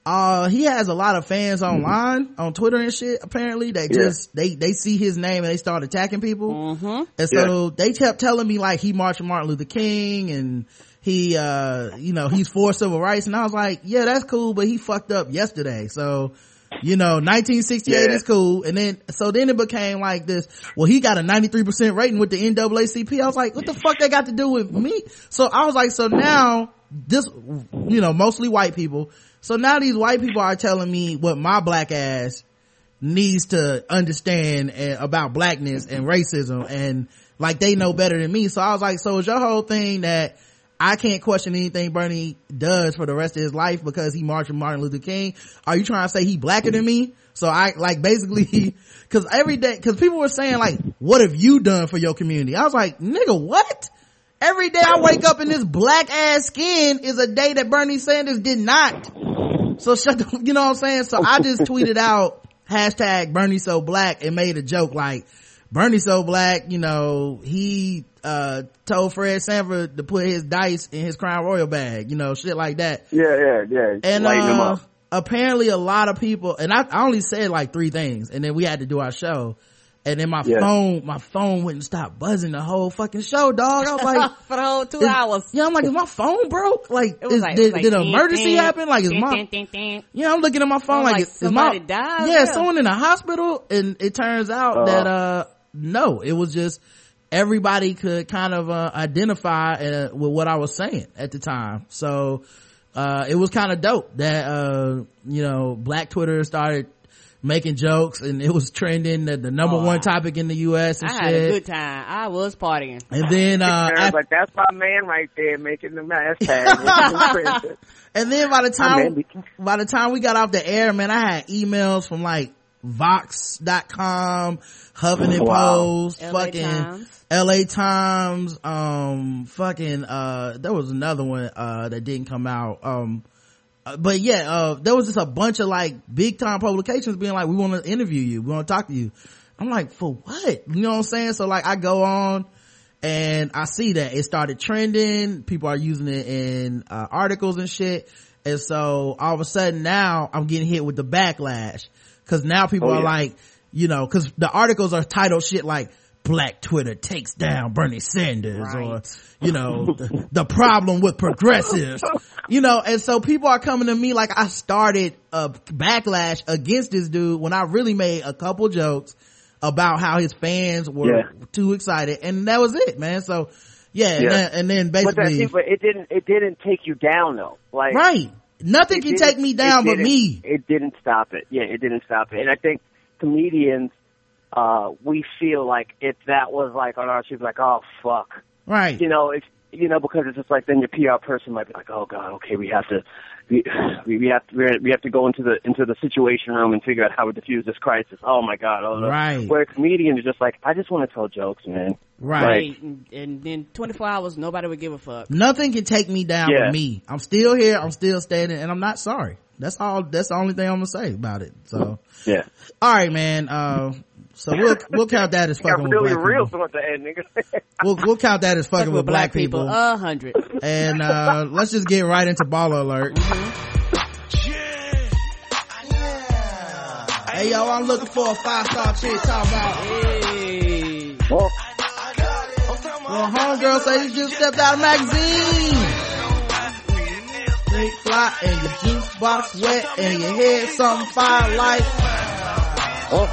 uh, he has a lot of fans online on Twitter and shit. Apparently, they Yeah. just they they see his name and they start attacking people. Mm-hmm. And so they kept telling me like he marched Martin Luther King and he, uh, you know, he's for civil rights. And I was like, yeah, that's cool, but he fucked up yesterday. So, you know, 1968 Yeah. is cool. And then, so then it became like this, well, he got a 93% rating with the NAACP. I was like, what the fuck that got to do with me? So I was like, so now this, you know, mostly white people. So now these white people are telling me what my black ass needs to understand about blackness and racism and like they know better than me. So I was like, so is your whole thing that I can't question anything Bernie does for the rest of his life because he marched with Martin Luther King. Are you trying to say he blacker than me? So I like basically, cause every day, cause people were saying like, what have you done for your community? I was like, nigga, what? Every day I wake up in this black ass skin is a day that Bernie Sanders did not. So shut the, you know what I'm saying? So I just tweeted out hashtag Bernie so black and made a joke like, Bernie so black, you know, he, uh, told Fred Sanford to put his dice in his Crown Royal bag, you know, shit like that. Yeah, yeah, yeah. And, uh, apparently a lot of people, and I, I only said like three things and then we had to do our show. And then my Yeah. phone, my phone wouldn't stop buzzing the whole fucking show, dog. I was like, for the whole two hours. Yeah, I'm like, is my phone broke? Like, It was is, like, it did, was like did an emergency ding, happen? Like, is ding, my, ding, ding, ding. yeah, I'm looking at my phone like, like is, is my, somebody died? yeah, Yeah. someone in the hospital. And it turns out Uh. that, uh, no, it was just, everybody could kind of, uh, identify, uh, with what I was saying at the time. So, uh, it was kind of dope that, uh, you know, black Twitter started making jokes and it was trending the, the number Oh, one topic in the U.S. and I had a good time. I was partying. And then, uh, I was af- like, that's my man right there making the hashtag. And then by the time, by the time we got off the air, man, I had emails from like Vox.com, Huffington Wow. Post, LA fucking Times. LA Times, um, fucking, uh, there was another one, uh, that didn't come out. Um, uh, but yeah, uh, there was just a bunch of like big time publications being like, we want to interview you. We want to talk to you. I'm like, for what? You know what I'm saying? So like I go on and I see that it started trending. People are using it in uh, articles and shit. And so all of a sudden now I'm getting hit with the backlash because now people Oh, are yeah. like, you know, because the articles are titled shit like Black Twitter takes down Bernie Sanders or, you know, the, the problem with progressives, you know, and so people are coming to me like I started a backlash against this dude when I really made a couple jokes about how his fans were Yeah. too excited and that was it, man. So yeah, And, Yeah. then, and then basically, but it didn't. It didn't take you down though. Like right. Nothing can take me down but me. It didn't stop it. Yeah, it didn't stop it. And I think comedians, uh, we feel like if that was like on our show, like, oh fuck, Right. you know, it's you know because it's just like then your PR person might be like, oh god, okay, we have to. We, we we have to we're- have to go into the into the situation room and figure out how to defuse this crisis. Oh my god! Oh, no. Right. Where a comedian is just like, I just want to tell jokes, man. Right. Right. And, and then 24 hours, nobody would give a fuck. Nothing can take me down Yeah. but me. I'm still here. I'm still standing and I'm not sorry. That's all, that's the only thing I'm gonna say about it. So, Yeah. all right, man. Uh, so we'll, we'll count that as fucking with really black real people. at the nigga. We'll, we'll count that as fucking Fucking with black people. A hundred. and, uh, let's just get right into BallerAlert. Yeah Yeah. Hey yo, I'm looking for a five star chick talking about, Hey. well, well, homegirl say you just stepped out of magazine. Straight fly and your juice box wet and your head something fire like well,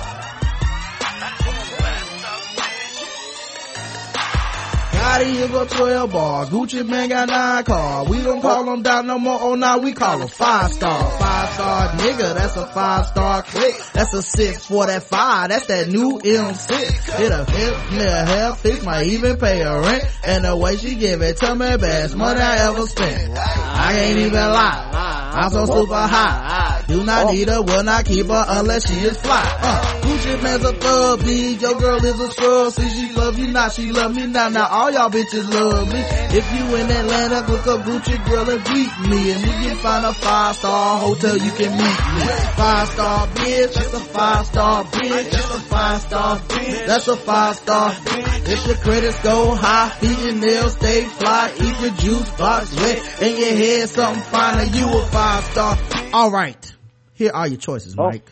Gotti is a 12 bar. Gucci Mane got nine car. We don't call them down no more. Oh, now we call them five star. Five star nigga. That's a five star click. That's a six for that five. That's that new M6. It a hip, me a hair fix. Might even pay her rent. And the way she give it to me, best money I ever spent. I ain't even lie. I'm so super high. Do not need her, will not keep her unless she is fly. Uh, Gucci Mane's a thug, bleed. Your girl is a scrub. See, she love you not, she love me now. Now all y'all bitches love me. If you in Atlanta, look up Gucci girl and beat me. And you can find a five star hotel, you can meet me. Five star bitch, that's a five star bitch. That's a five star bitch. That's a five star bitch. If your credits go high, feet your nails stay fly, eat your juice box wet, and your head something finer, you a five star. All right. Here are your choices, Oh. Mike.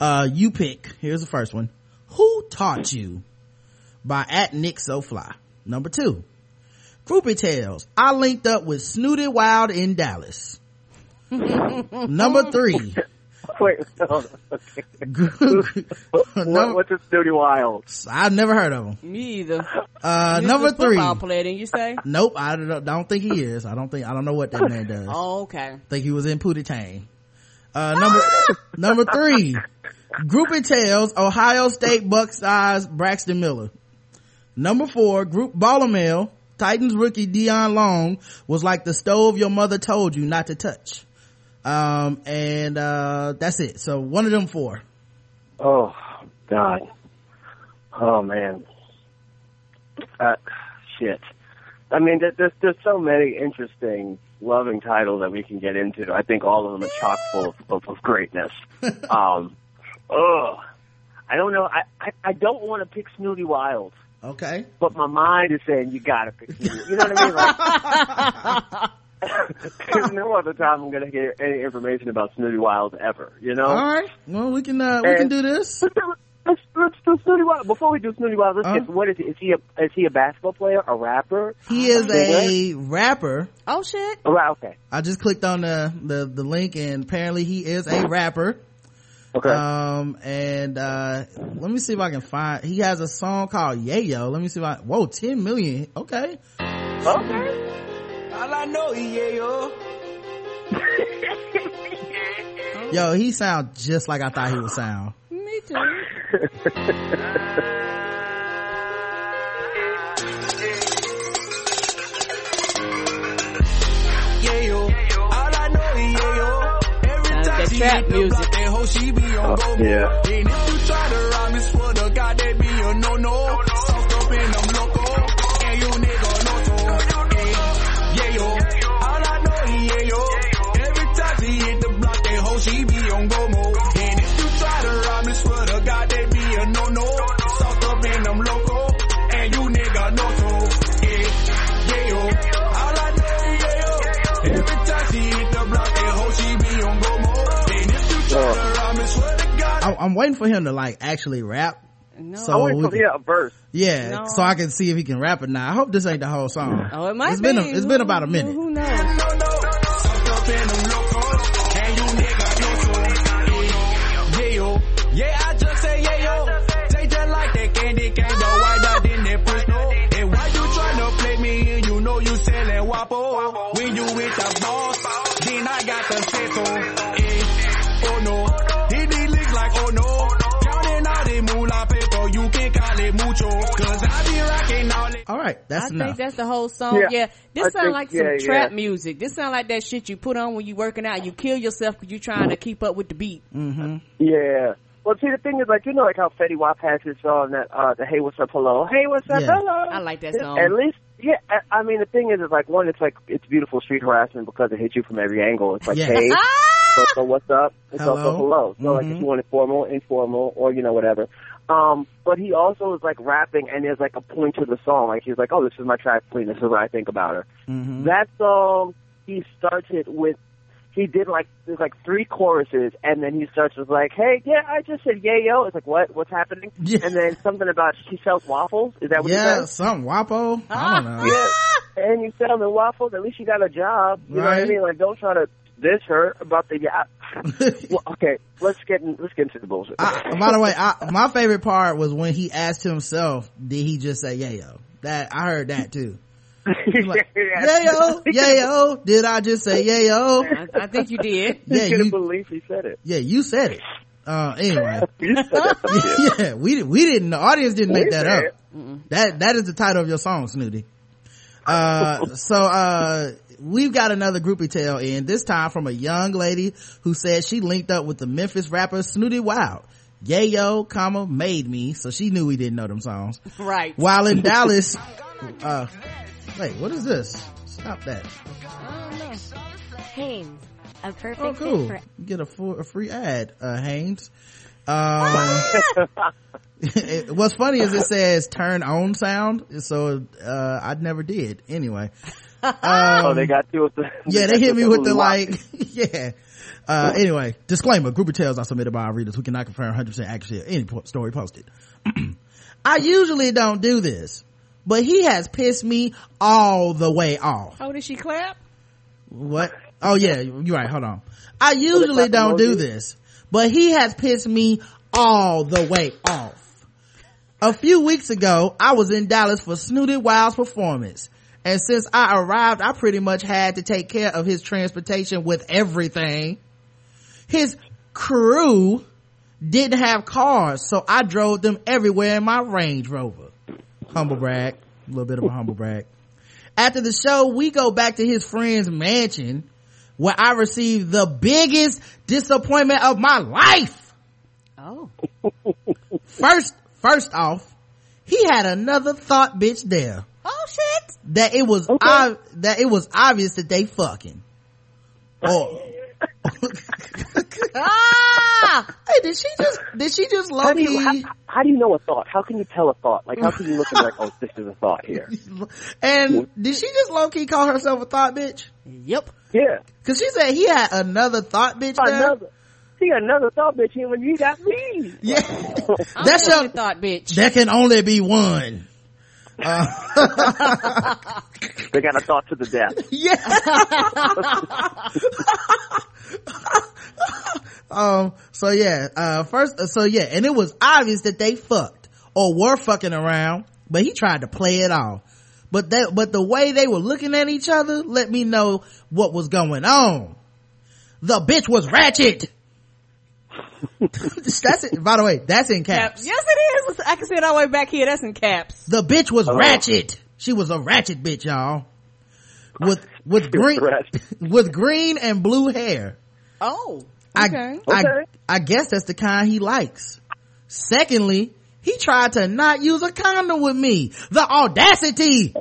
Uh, you pick. Here's the first one. Who taught you? By at Nick So Fly. Number two. Groupie Tales. I linked up with Snootie Wild in Dallas. Number three. wait, hold on. Okay. what, What, what's this Snootie Wild? I've never heard of him. Me either. Uh, He's number a three. Football player, didn't you say? Nope, I don't, don't think he is. I don't think, I don't know what that man does. Oh, okay. think he was in Pootie Tang. Uh, number, number three, Groupie Tales, Ohio State Buckeyes, Braxton Miller. Number four, Group Baller Mail, Titans rookie Dion Long was like the stove your mother told you not to touch. Um, and, uh, that's it. So one of them four. Oh, God. Oh, man. Uh, shit. I mean, there's, there's so many interesting, loving titles that we can get into. I think all of them are chock full of, of, of greatness. um, ugh. I don't know. I, I, I don't want to pick Snootie Wild, Okay. but my mind is saying you gotta pick Snootie. You know what I mean? Like, there's no other time I'm gonna get any information about Snootie Wild ever. You know? All right. Well, we can, uh, we can do this. Let's, let's, let's do Snootie Wild. Before we do Snootie Wild, let's Uh-huh. get, what is he? Is he a, is he a basketball player? A rapper? He is a rapper. Oh shit. Oh, right, okay. I just clicked on the, the, the link and apparently he is a rapper. Okay. Um, and, uh, let me see if I can find, he has a song called Yayo. Let me see if I, whoa, 10 million. Okay. okay. All I know is yeah, yo. Yo, he sounds just like I thought he would sound. Me too. Yeah, yo. All I know yeah, yo. Every time she trap music. block, that hoe she be on oh. go. yeah. I'm, I'm waiting for him to like actually rap. No. So I want we to can- yeah, a verse. Yeah, No. so I can see if he can rap it now. I hope this ain't the whole song. Oh, it might It's be. been a- it's been about a minute. Who knows? Right, that's I enough. think that's the whole song. Yeah, Yeah, this I sound think- like some yeah, trap yeah. music. This sound like that shit you put on when you working out. You kill yourself because you trying to keep up with the beat. mm-hmm. Yeah. Well, see, the thing is, like, you know, like how Fetty Wap has his song that, uh, the Hey, what's up, hello? Hey, what's up, Yeah. hello? I like that song. At least, yeah, I, I mean, the thing is, is like, one, it's like, it's beautiful street harassment because it hits you from every angle. It's like, Yeah. hey, so, so what's up? It's Hello. also hello. So, like, Mhm. if you want it formal, informal, or, you know, whatever. Um, but he also is, like, rapping, and there's, like, a point to the song. Like, he's like, oh, this is my track queen. This is what I think about her. Mm-hmm. That song, he started with, he did like, there's like three choruses, and then he starts with like, hey, yeah, I just said yeah, yo. It's like, what? What's happening? Yeah. And then something about she sells waffles. Is that what Yeah, he said? something Wapo. I don't know. Yeah. And you selling waffles, at least you got a job. You know what I mean? Like, don't try to diss her about the yeah. well, okay, let's get in, let's get into the bullshit. I, by the way, I, my favorite part was when he asked himself, "Did he just say yeah yo?" That I heard that too. Like, yayo, yayo. Did I just say yayo? I, I think you did. Yeah, I couldn't you, believe he said it. yeah, you said it. Uh, anyway, You said it. yeah, we we didn't. The audience didn't make We that said up. That that is the title of your song, Snootie. Uh, so uh, we've got another groupie tale in this time from a young lady who said she linked up with the Memphis rapper Snootie Wild. Yayo, comma made me, so she knew we didn't know them songs. Right. While in Dallas, uh, wait, what is this? Stop that. Hanes, a perfect Oh, cool. fit You get a full, a free ad, uh, Hanes. Um, what's funny is it says turn on sound, so, uh, I never did. Anyway. Um, oh, they got you with the. yeah, they hit me with the lock. like, yeah. Uh, anyway, disclaimer, group of tales are submitted by our readers. We cannot confirm 100% accuracy of any story posted. I usually don't do this, but he has pissed me all the way off. Oh, did she clap? What? Oh yeah, you're right. Hold on. I usually don't do this, but he has pissed me all the way off. A few weeks ago, I was in Dallas for Snootie Wild's performance. And since I arrived, I pretty much had to take care of his transportation with everything. His crew didn't have cars, so I drove them everywhere in my Range Rover. Humble brag. A little bit of a humble brag. After the show, we go back to his friend's mansion where I received the biggest disappointment of my life. Oh. First, first off, he had another thought bitch there. Oh shit. That it was, ob- that it was obvious that they fucking. Oh. Ah! hey, did she just, did she just low How do, you, key? how, how do you know a thought? How can you tell a thought? Like, how can you look and be like, oh, this is a thought here? And did she just low key call herself a thought bitch? Yep. Yeah. Cause she said he had another thought bitch there. Another. See, another thought bitch here when you got me. Yeah. That's the only your, thought, bitch. there can only be one. Uh, They got a thought to the death. yeah. um, so yeah, uh, first, so yeah, and it was obvious that they fucked or were fucking around, but he tried to play it off. But that, but the way they were looking at each other let me know what was going on. The bitch was ratchet. that's it. By the way, that's in caps. Yes, it is. I can see it all the way back here. That's in caps. The bitch was Oh. ratchet. She was a ratchet bitch, y'all. With, with green, with green and blue hair. Oh. I, Okay. I, Okay. I guess that's the kind he likes. Secondly, he tried to not use a condom with me. The audacity!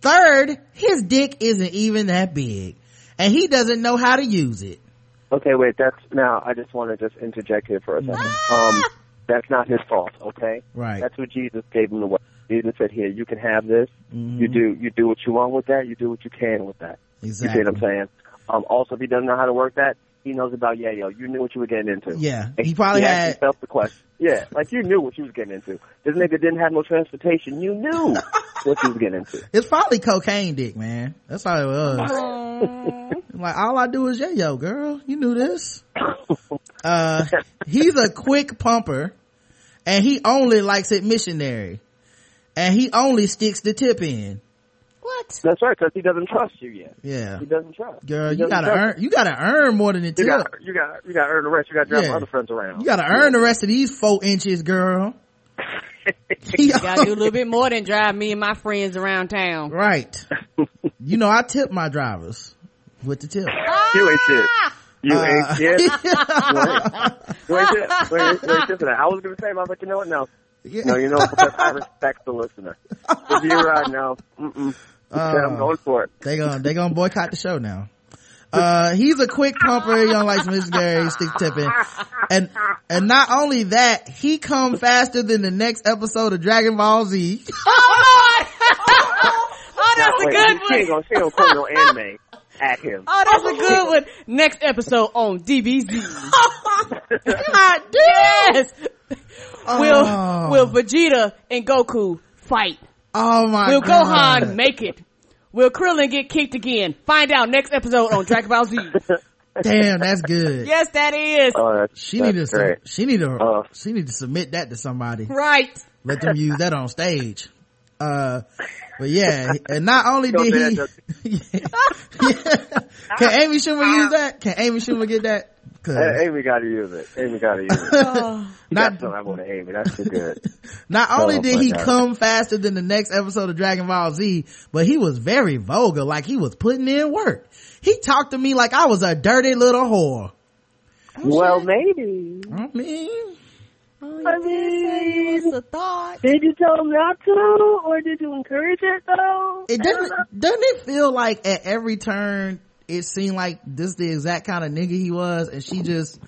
Third, his dick isn't even that big. And he doesn't know how to use it. Okay, wait, that's, now, I just want to just interject here for a second. Um, that's not his fault, okay? Right. That's what Jesus gave him the way. Jesus said, here, you can have this. Mm-hmm. You do, you do what you want with that. You do what you can with that. Exactly. You see what I'm saying? Um, also, if he doesn't know how to work that, he knows about yayo. You knew what you were getting into. Yeah, he probably asked had- himself the question. Yeah, like you knew what you was getting into. This nigga didn't have no transportation. You knew what you was getting into. It's probably cocaine dick, man. That's how it was. like, all I do is yo, girl. You knew this. Uh, he's a quick pumper and he only likes it missionary. And he only sticks the tip in. What? That's right, because he doesn't trust you yet. Yeah. He doesn't trust. Girl, you doesn't gotta earn, you gotta earn more than the You got, you got, you got to earn the rest. You got to drive Yeah. other friends around. You gotta earn the rest of these four inches, girl. You gotta do a little bit more than drive me and my friends around town. right. You know, I tip my drivers with the tip. You ain't shit. You Uh, ain't shit. You ain't you ain't shit. You ain't, you ain't shit for that. I was gonna say, I was like, you know what? No, Yeah. no, you know? Because I respect the listener. If you're right now, mm-mm. Uh, I'm going for it. They gonna they gonna boycott the show now. Uh, he's a quick pumper. He don't like missionary stick tipping, and and not only that, he come faster than the next episode of Dragon Ball Z. Oh, that's a Wait, good she one. ain't gonna, she ain't gonna quote no anime at him. Oh, that's a good one. Next episode on DBZ. God damn. yes. Oh. Will Will Vegeta and Goku fight? Oh my god. Will god! Gohan make it? Will Krillin get kicked again? Find out next episode on Dragon Ball Z. Damn, that's good. yes, that is Oh, that's, She that's need to great. she need to Uh. she need to submit that to somebody. right. Let them use that on stage. Uh, but yeah, and not only Don't did say he, can Amy Schumer use that? Can Amy Schumer get that? 'Cause Amy gotta use it. Amy gotta use it. Oh, Not- got something I want to Amy. That's too good. Not only Oh did he God. come faster than the next episode of Dragon Ball Z, but he was very vulgar, like he was putting in work. He talked to me like I was a dirty little whore. Oh, well, maybe. I mean, I mean, it's a thought. did you tell him not to, or did you encourage it though? it doesn't, doesn't it feel like at every turn it seemed like this the exact kind of nigga he was and she just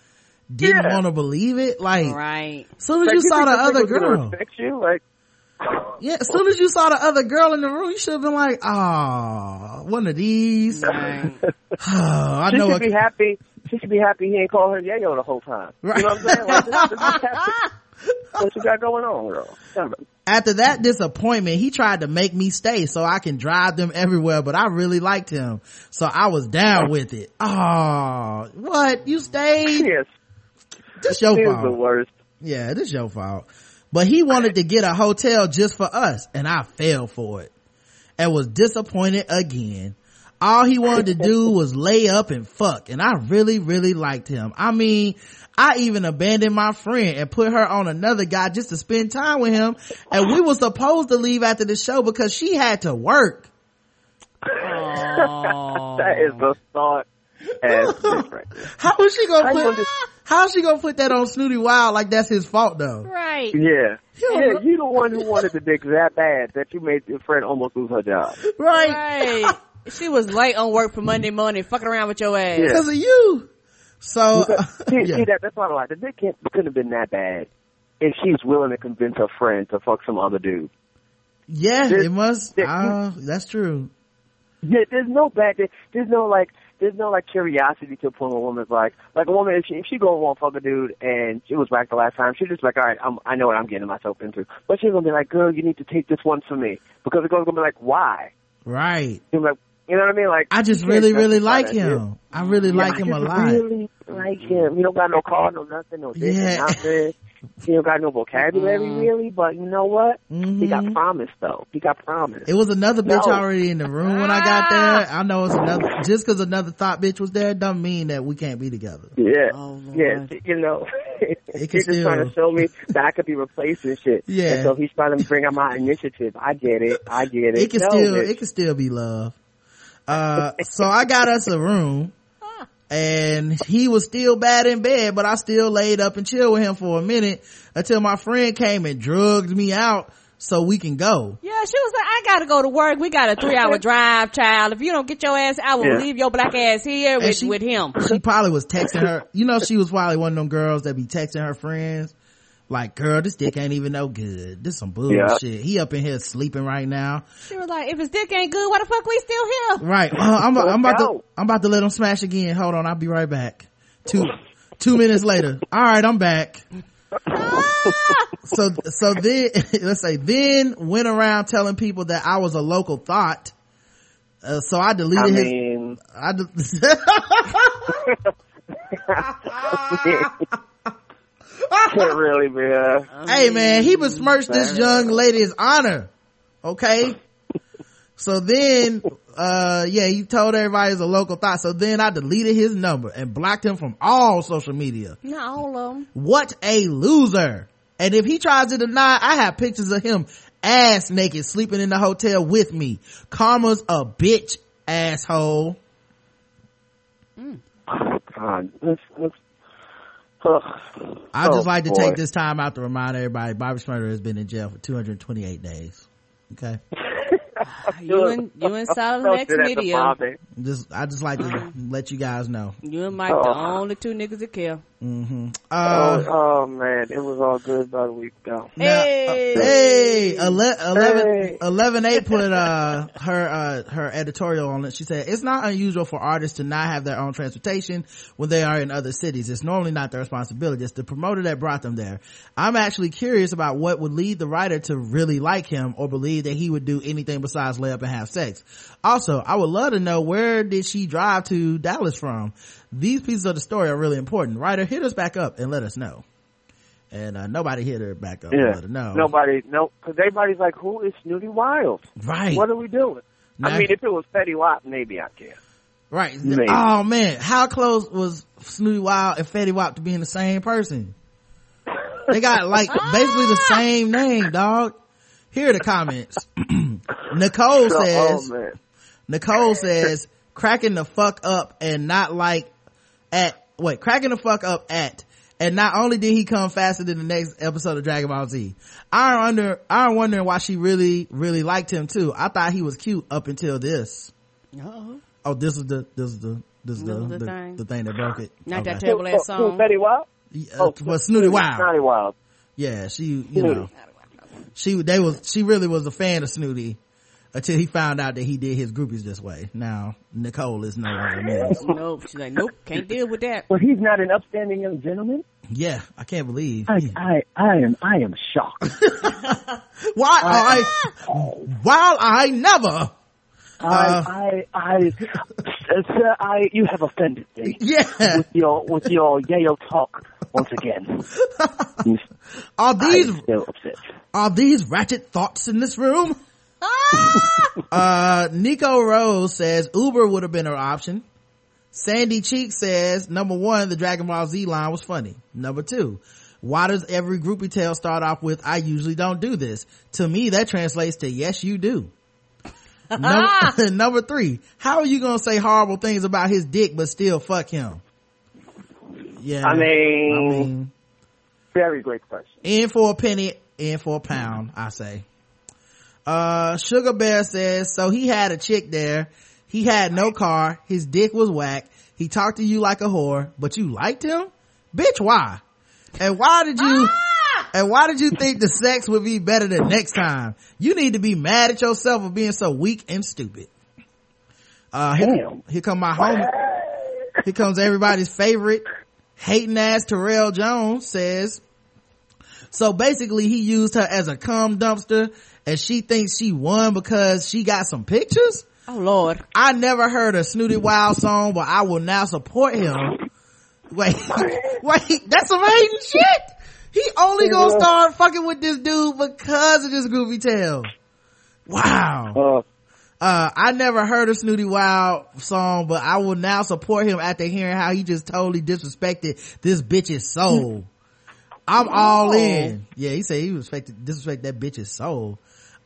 didn't Yeah. want to believe it? Like, Right. as soon as Like, you saw the other nigga was gonna girl, Respect you, like. yeah, as soon as you saw the other girl in the room, you should have been like, oh, one of these. Right. I She know should a be happy. She should be happy he ain't call her yayo the whole time. Right. You know what I'm saying? Like, this, this is happy. What you got going on, girl? After that disappointment, he tried to make me stay so I can drive them everywhere, but I really liked him. So I was down with it. Oh, what? You stayed? Yes, This your is the worst. Yeah, this your fault. But he wanted to get a hotel just for us and I fell for it and was disappointed again. all he wanted to do was lay up and fuck. And I really, really liked him. I mean, I even abandoned my friend and put her on another guy just to spend time with him. And we were supposed to leave after the show because she had to work. that is the thought ass bitch. How is she gonna put, wonder- how's she gonna put that on Snootie Wild like that's his fault though? Right. Yeah. You don't Yeah, you the one who wanted the dick that bad that you made your friend almost lose her job. Right? Right. she was late on work for Monday morning, fucking around with your ass. Yeah. Because of you. So, see, yeah. see that, that's what I like. The dick can't, couldn't have been that bad if she's willing to convince her friend to fuck some other dude. yeah, There- it must, there- uh, that's true. Yeah, there's no bad. there- There's no like. There's no like curiosity to a point where a woman's like, like a woman if she if she go and want to fuck a dude and she was back the last time, she's just like, all right, I'm, I know what I'm getting myself into. But she's gonna be like, girl, you need to take this one for me because the girl's gonna be like, why? Right. Like, you know what I mean? Like, I just really, really like him. I really like I him a lot. Really like him. He don't got no car, no nothing, no dick, Yeah. nothing. He don't got no vocabulary Mm-hmm. really, but you know what? He got Mhm. promise though. He got promise. It was another bitch No. already in the room when I got there. I know it's another, just cause another thought bitch was there doesn't mean that we can't be together. Yeah, Oh, yeah. You know, he's just still- trying to show me that I could be replaced and shit. Yeah. And so he's trying to bring out my initiative. I get it. I get it. It can No, still, bitch. it can still be love. Uh, so I got us a room and he was still bad in bed, but I still laid up and chilled with him for a minute until my friend came and drugged me out so we can go. Yeah, she was like, I gotta go to work. We got a three hour drive, child. If you don't get your ass, out, I will Yeah. leave your black ass here with, she- with him. She probably was texting her. You know, she was probably one of them girls that be texting her friends. Like, girl, this dick ain't even no good. This some bullshit. He up in here sleeping right now. She was like, if his dick ain't good, why the fuck we still here? Right. Uh, I'm, I'm about to. I'm about to let him smash again. Hold on. I'll be right back. Two, two minutes later. All right. I'm back. so, so then, let's say, then went around telling people that I was a local thought. Uh, so I deleted I his, I de- can't really be. Uh, hey man, he besmirched this young lady's honor. Okay. So then, uh, yeah, he told everybody it's a local thought. So then I deleted his number and blocked him from all social media. Not all of them. What a loser. And if he tries to deny, I have pictures of him ass naked sleeping in the hotel with me. Karma's a bitch, asshole. God, let's, let's, ugh. I Oh, just like to boy. take this time out to remind everybody Bobby Shmurda has been in jail for 228 days. Okay. Ah, you and, you and Solid Don't Next do that to Media. Just, I just like to let you guys know. You and Mike, the Oh. only two niggas that care. Hmm Oh, Uh, oh man, it was all good about a week ago. now- Hey. hey, ele- 11, Hey. 11 8 put, uh, her, uh, her editorial on it. She said, it's not unusual for artists to not have their own transportation when they are in other cities. It's normally not their responsibility. It's the promoter that brought them there. I'm actually curious about what would lead the writer to really like him or believe that he would do anything besides lay up and have sex. Also, I would love to know where did she drive to Dallas from? These pieces of the story are really important. Writer, hit us back up and let us know. And, uh, nobody hit her back up and Yeah. let her know. Nobody, no, because everybody's like, who is Snootie Wild? Right. What are we doing? Now- I mean, if it was Fetty Wap, maybe I care. Right. Maybe. Oh man, how close was Snootie Wild and Fetty Wap to being the same person? They got like basically the same name, dog. Here are the comments. Nicole says, oh man, Nicole says, cracking the fuck up and not like at, wait, cracking the fuck up at, and not only did he come faster than the next episode of Dragon Ball Z, I'm under, I'm wondering why she really, really liked him too. I thought he was cute up until this. Uh-oh. Oh, this is the, this is the, this is the, This is the, the the, thing. thing that broke it. Not that Okay. terrible ass Who- who, song. Fetty Wap? Yeah, Oh, uh, well, Snootie Wild. Snootie Wild. Yeah, she, you know, she, they was, she really was a fan of Snootie until he found out that he did his groupies this way. Now, Nicole is no longer me. Nope. She's like, nope, can't deal with that. Well, he's not an upstanding young gentleman. Yeah, I can't believe. I, I, I am, I am shocked. Why I, while I never, Uh, I, I, I, sir, I, you have offended me yeah, with your, with your Yale talk once again. are I these, am still upset. are these ratchet thoughts in this room? uh, Nico Rose says Uber would have been an option. Sandy Cheek says, number one, the Dragon Ball Z line was funny. Number two, why does every groupie tale start off with, I usually don't do this? To me, that translates to, yes, you do. number, number three, how are you gonna say horrible things about his dick but still fuck him? Yeah. I mean, I mean, very great question. in for a penny, in for a pound, I say. Uh, Sugar Bear says, so he had a chick there. He had no car. His dick was whack. He talked to you like a whore, but you liked him? Bitch, why? And why did you, and why did you think the sex would be better the next time? You need to be mad at yourself for being so weak and stupid. Uh, here, here come my homie. Here comes everybody's favorite hating ass Terrell Jones says, so basically he used her as a cum dumpster and she thinks she won because she got some pictures? Oh Lord. I never heard a Snootie Wild song, but I will now support him. Wait, wait, that's some hating shit! He only gonna start fucking with this dude because of this groovy tail. Wow. Uh, Uh, I never heard a Snootie Wild song, but I will now support him after hearing how he just totally disrespected this bitch's soul. I'm all in. Yeah, he said he respected, disrespect that bitch's soul.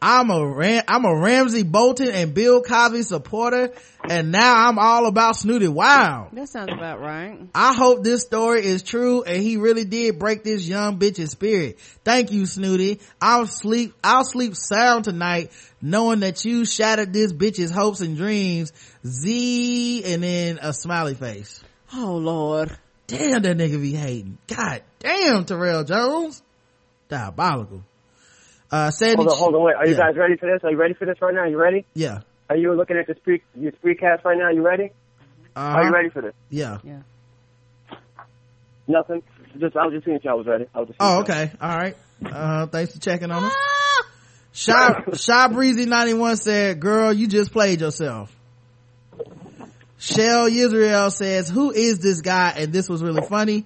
I'm a Ram, I'm a Ramsay Bolton and Bill Cosby supporter, and now I'm all about Snootie Wow. That sounds about right. I hope this story is true and he really did break this young bitch's spirit. Thank you, Snootie. I'll sleep, I'll sleep sound tonight knowing that you shattered this bitch's hopes and dreams. Z and then a smiley face. Oh Lord. Damn, that nigga be hating. God damn, Terrell Jones. Diabolical. Uh, Sandy. hold on, hold on, wait. Are you yeah, guys ready for this? Are you ready for this right now? Are You ready? Yeah. Are you looking at the spree, your Spreecast right now? Are You ready? Are you Uh, ready for this? yeah. Yeah. Nothing. Just I was just seeing if y'all was ready. I was just Oh, if y'all- okay. All right. Uh, thanks for checking on us. Shy, Shy Breezy 91 said, girl, you just played yourself. Shell Israel says, who is this guy? And this was really funny.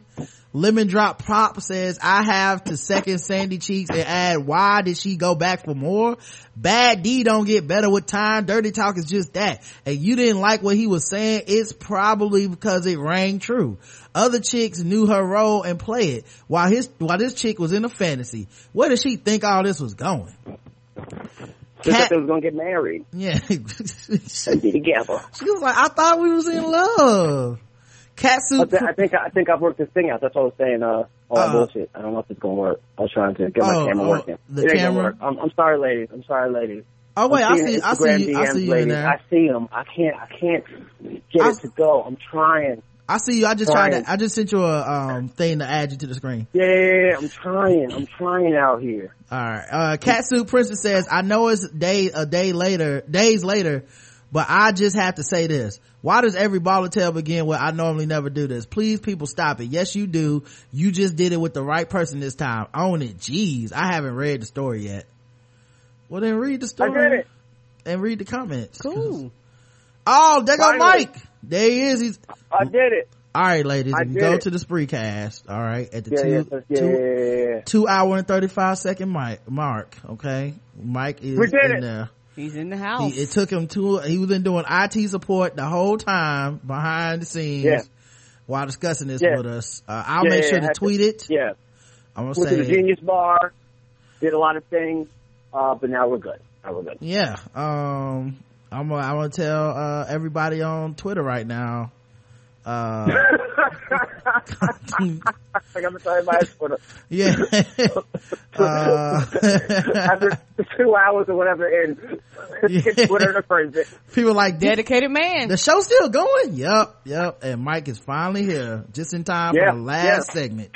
Lemon Drop Pop says, I have to second Sandy Cheeks and add, why did she go back for more? Bad D don't get better with time. Dirty talk is just that. And you didn't like what he was saying. It's probably because it rang true. Other chicks knew her role and play it while his, while this chick was in a fantasy. Where did she think all this was going? Cat- they was gonna get married Yeah. be together. She was like, I thought we was in love. I, th- I think I think I've worked this thing out. That's what I was saying. Uh, all Uh, bullshit. I don't know if it's gonna work. I was trying to get my Oh, camera oh, working. the it camera? Work. I'm, I'm sorry, ladies. I'm sorry, ladies. oh wait, I see, I see you, I see you in ladies. there. I see them. I can't. I can't get I- it to go. I'm trying. I see you. I just tried to, I just sent you a, um, thing to add you to the screen. Yeah, yeah, yeah, I'm trying. I'm trying out here. Alright. Uh, Catsuit Princess says, I know it's day, a day later, days later, but I just have to say this. Why does every baller tale begin with, I normally never do this? Please people stop it. Yes, you do. You just did it with the right person this time. Own it. Jeez. I haven't read the story yet. Well then read the I story. it. And read the comments. Cool. Oh, there go Finally. Mike. There he is. He's, I did it. all right, ladies. I go it. to the Spreecast, all right, at the Yeah, two, yeah, two, yeah, two hour and 35 second mic, mark. Okay. Mike is We did in it. there. He's in the house. He, it took him two, he was in doing IT support the whole time behind the scenes Yeah. while discussing this Yeah. with us. Uh, I'll Yeah, make sure I to had to- tweet it. Yeah. I'm gonna Went to the Genius Bar. Did a lot of things. Uh, but now we're good. Now we're good. yeah, um, I'm gonna, I'm gonna tell, uh, everybody on Twitter right now, uh, like I'm sorry, my for the yeah, uh, after two hours or whatever in Yeah. get Twitter to praise people like, Dedicated man. The show's still going. Yep, yep. And Mike is finally here, just in time Yeah, for the last yeah. segment.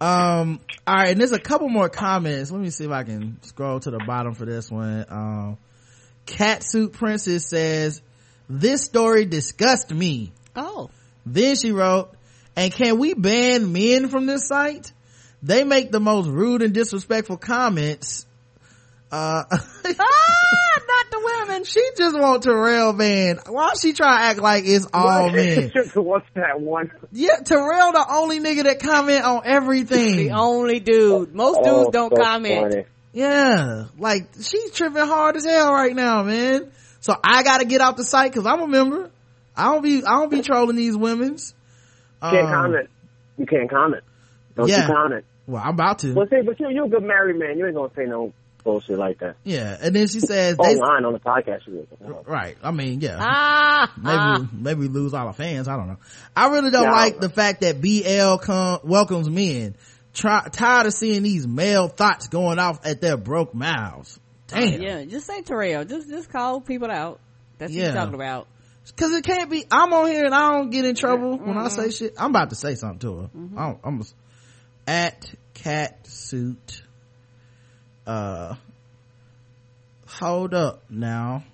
Um, all right, and there's a couple more comments. Let me see if I can scroll to the bottom for this one. Um, Catsuit Princess says, "This story disgusts me." oh. Then she wrote, "And can we ban men from this site? They make the most rude and disrespectful comments." Uh, ah, not the women. she just want Terrell man. Why she try to act like it's all men? Just what's that one? Yeah, Terrell the only nigga that comment on everything. The only dude. Most dudes Oh, don't so comment. funny. Yeah. Like, she's tripping hard as hell right now, man. So I gotta get off the site cause I'm a member. I don't be, I don't be trolling these women's. Can't Um, comment. You can't comment. Don't yeah. you comment. Well, I'm about to. Well, see, but you, you're a good married man. You ain't gonna say no bullshit like that. Yeah. And then she says, they, Online on the podcast, you will. right. I mean, yeah. Ah, maybe ah. maybe we lose all our fans. I don't know. I really don't Yeah. like the fact that BL come, welcomes men. Try, tired of seeing these male thoughts going off at their broke mouths. Damn. Yeah, just say Terrell. Just just call people out. That's what you're talking about. Cause it can't be, I'm on here and I don't get in trouble when I say mm-hmm. shit. I'm about to say something to her. Mm-hmm. I'm, I'm at cat suit. Uh, hold up now.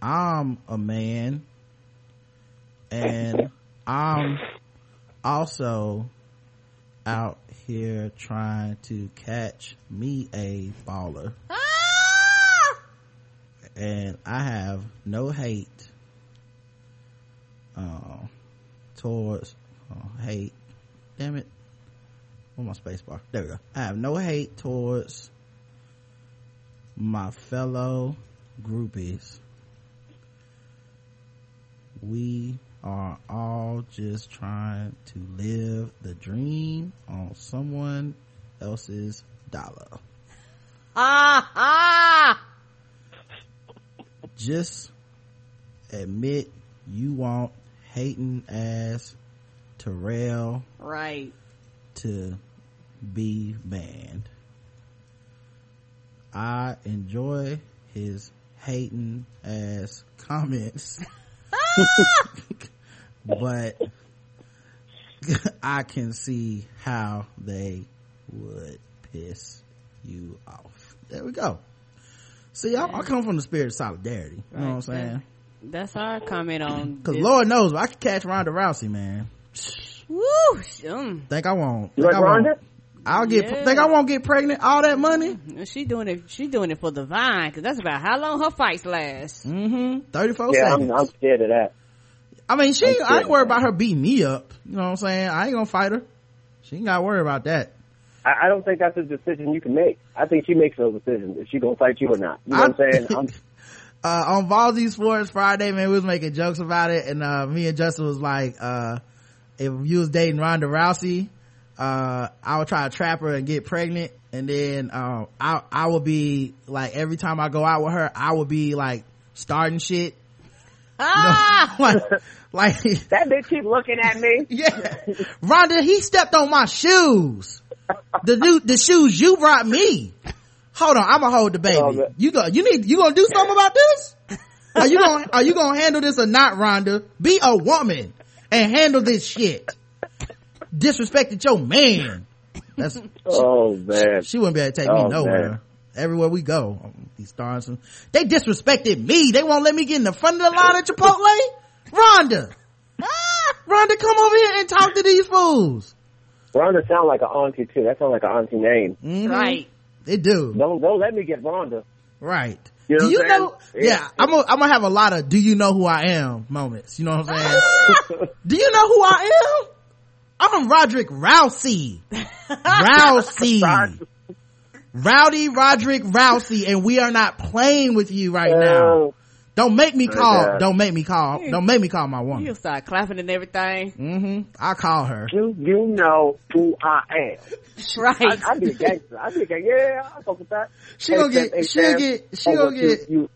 I'm a man and I'm also out here trying to catch me a baller. Ah! And I have no hate uh, towards uh, hate. Damn it. Where's my space bar? There we go. I have no hate towards my fellow groupies. We are all just trying to live the dream on someone else's dollar. Ah, ah. Just admit you want hating ass Terrell Right. to be banned. I enjoy his hating ass comments. but I can see how they would piss you off. There we go. See, I, I come from the spirit of solidarity. You know what I'm saying? That's our comment on. Cause this. Lord knows I could catch Ronda Rousey, man. Woo, um, Think I won't. You Think like I won't. Ronda? I'll get. Yeah. Think I won't get pregnant? All that money? she doing it. She doing it for the vine because that's about how long her fights last. Mm-hmm. Thirty-four Yeah, seconds. I'm, I'm scared of that. I mean, she. I'm ain't scared. worried about her beating me up. You know what I'm saying? I ain't gonna fight her. She ain't got to worry about that. I, I don't think that's a decision you can make. I think she makes those decisions if she gonna fight you or not. You know what I'm saying? I'm, uh, on Ballsy Sports Friday, man, we was making jokes about it, and uh, me and Justin was like, uh, if you was dating Ronda Rousey, uh, I would try to trap her and get pregnant, and then um, I I would be like every time I go out with her, I would be like starting shit. Ah, like, like that bitch keep looking at me. yeah, Ronda, he stepped on my shoes. The new the shoes you brought me. Hold on, I'ma hold the baby. Oh, man. you go. You need. You gonna do something about this? Are you gonna Are you gonna handle this or not, Ronda? Be a woman and handle this shit. Disrespected your man. That's Oh man. she wouldn't be able to take me Oh, nowhere. man. Everywhere we go, these stars. They disrespected me. They won't let me get in the front of the line at Chipotle. Ronda, Ah, Ronda, come over here and talk to these fools. Ronda sound like an auntie too. That sounds like an auntie name. Mhm. right. They do. Don't don't let me get Ronda. Right. You know do you what know? saying? Yeah, Yeah. I'm gonna I'm gonna have a lot of "Do you know who I am?" moments. You know what I'm saying? do you know who I am? I'm a Roderick Rousey. Rousey. Rowdy Roderick Rousey, and we are not playing with you right now. Oh, Don't make me call. God. Don't make me call. Don't make me call my woman. You'll start clapping and everything. Mm-hmm. I call her. you you know who I am. Right. I, I be a gangster. I be a gangster. Yeah, I fuck with that. She gonna Hey, get. hey, She'll Sam, get. She gonna what, you- get. You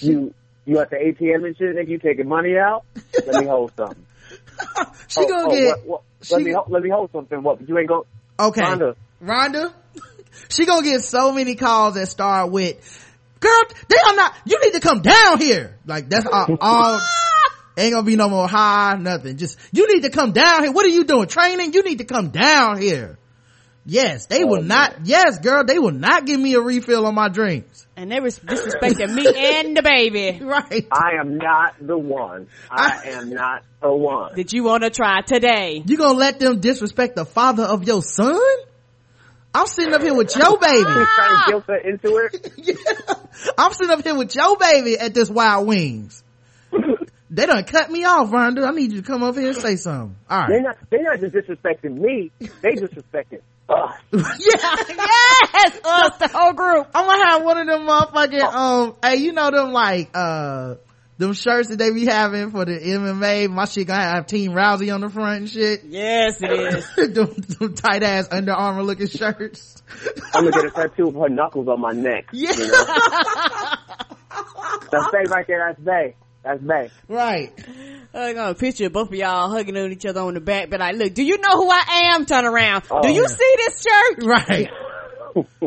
you you at the ATM and shit. Nigga, you taking money out? Let me hold something. She Oh, gonna oh, get. what- what- she let me let me hold something. What? You ain't go. Okay. Ronda. Ronda, she gonna get so many calls that start with, girl, they are not, you need to come down here. Like that's all, all ain't gonna be no more high, nothing. Just, you need to come down here. What are you doing? Training? You need to come down here. Yes, they oh, will Oh, not, yes, girl, they will not give me a refill on my drinks. and they was disrespecting me and the baby. Right. I am not the one. I am not the one. Did you want to try today? You gonna let them disrespect the father of your son? I'm sitting up here with your baby. trying to guilt her into it. yeah. I'm sitting up here with your baby at this Wild Wings. they done cut me off, Ronda. I need you to come up here and say something. All They're not. They're not just disrespecting me. They disrespecting us. yeah. yes, us, the whole group. I'm gonna have one of them motherfucking, um, hey, you know them like, uh, them shirts that they be having for the MMA. My shit gonna have Team Rousey on the front and shit. Yes, it is. them, them tight ass Under Armour looking shirts. I'm gonna get a tattoo of her knuckles on my neck. Yeah. You know? That's Bay right there. That's Bay. That's Bay. right. I'm gonna picture both of y'all hugging on each other on the back, but like, look, do you know who I am? Turn around. Oh, do Oh, you yeah. see this shirt? Right.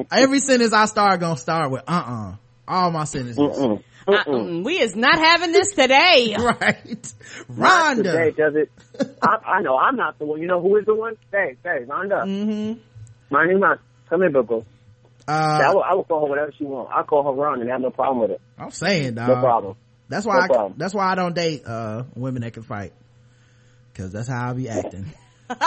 Every sentence I start gonna start with uh-uh. All my sentences. Mm-mm. Uh, mm, we is not having this today. Right. Not today, does it? I, I know I'm not the one. You know who is the one? Say, say, Ronda. Mm-hmm. My name is. Come here, Boogle. I Uh, will, I will call her whatever she wants. I'll call her Ron and have no problem with it. I'm saying, dog. No problem. That's why No I, problem. that's why I don't date, uh, women that can fight. Cause that's how I be acting. if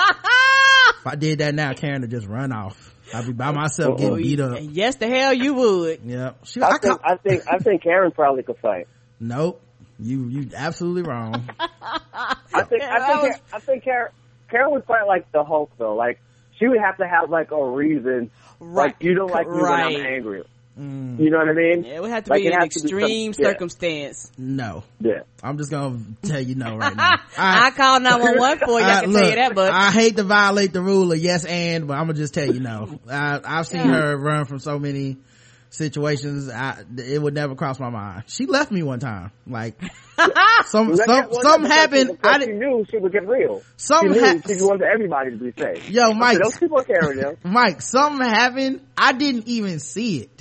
I did that now, Karen would just run off. I'd be by myself getting beat up. yes, the hell you would. Yeah, She, I I think, I think, I think Karen probably could fight. nope. You, you absolutely wrong. I think, I think, I think Karen, Karen would fight like the Hulk though. Like she would have to have like a reason. Right. Like you don't like me when I'm angry. Mm, You know what I mean? Yeah, it would have to Like, be an has to be some- extreme yeah. circumstance. no. Yeah. I'm just gonna tell you no right now. I, call 911 for you. I Uh, can look, tell you that, but I hate to violate the rule of yes and, but I'm gonna just tell you no. I, I've seen her run from so many situations. I, it would never cross my mind. She left me one time. Like some Let some something happened. I didn't. knew she would get real. She Something knew happened. she wanted everybody to be safe. Yo, Mike. So don't keep on Karen them. Mike, something happened. I didn't even see it.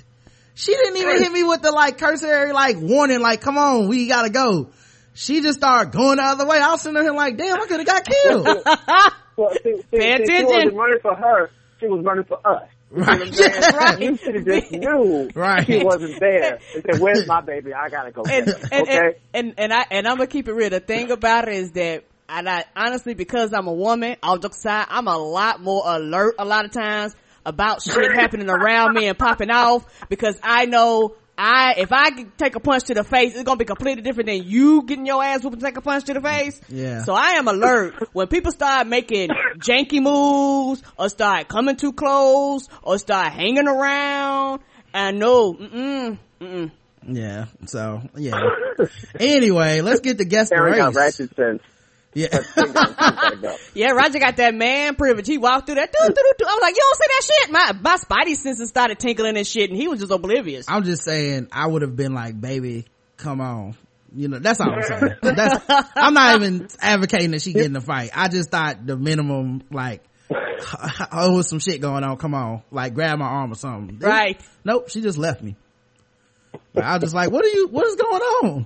She didn't even hit me with the like cursory like warning, like, come on, we gotta go. She just started going the other way. I was sitting there like, damn, I could have got killed. Well, see, see, Pay see, She wasn't running for her. She was running for us. You know what I'm Right. saying? Right. You should have just knew Right. she wasn't there. And said, "Where's my baby? I gotta go." and, get and, okay. and, and, and I, and I'm gonna keep it real. The thing about it is that, and I, honestly, because I'm a woman, all jokes aside, I'm a lot more alert a lot of times about shit happening around me and popping off because I know I, if I take a punch to the face, it's gonna be completely different than you getting your ass whooped and take a punch to the face. Yeah. So I am alert when people start making janky moves or start coming too close or start hanging around. I know, mm-mm, mm-mm. yeah. So, yeah. Anyway, let's get the guest Karen got race. ratchet sense. Yeah. She gotta- she gotta go. Yeah, Roger got that man privilege. He walked through that. Doo, doo, doo, doo. I was like, you don't see that shit? My, my spidey senses started tinkling and shit and he was just oblivious. I'm just saying, I would have been like, baby, come on. You know, that's all I'm saying. That's, I'm not even advocating that she get in the fight. I just thought the minimum, like, oh, was some shit going on. Come on. Like, grab my arm or something. Right. Nope, she just left me. I was just like, what are you, what is going on?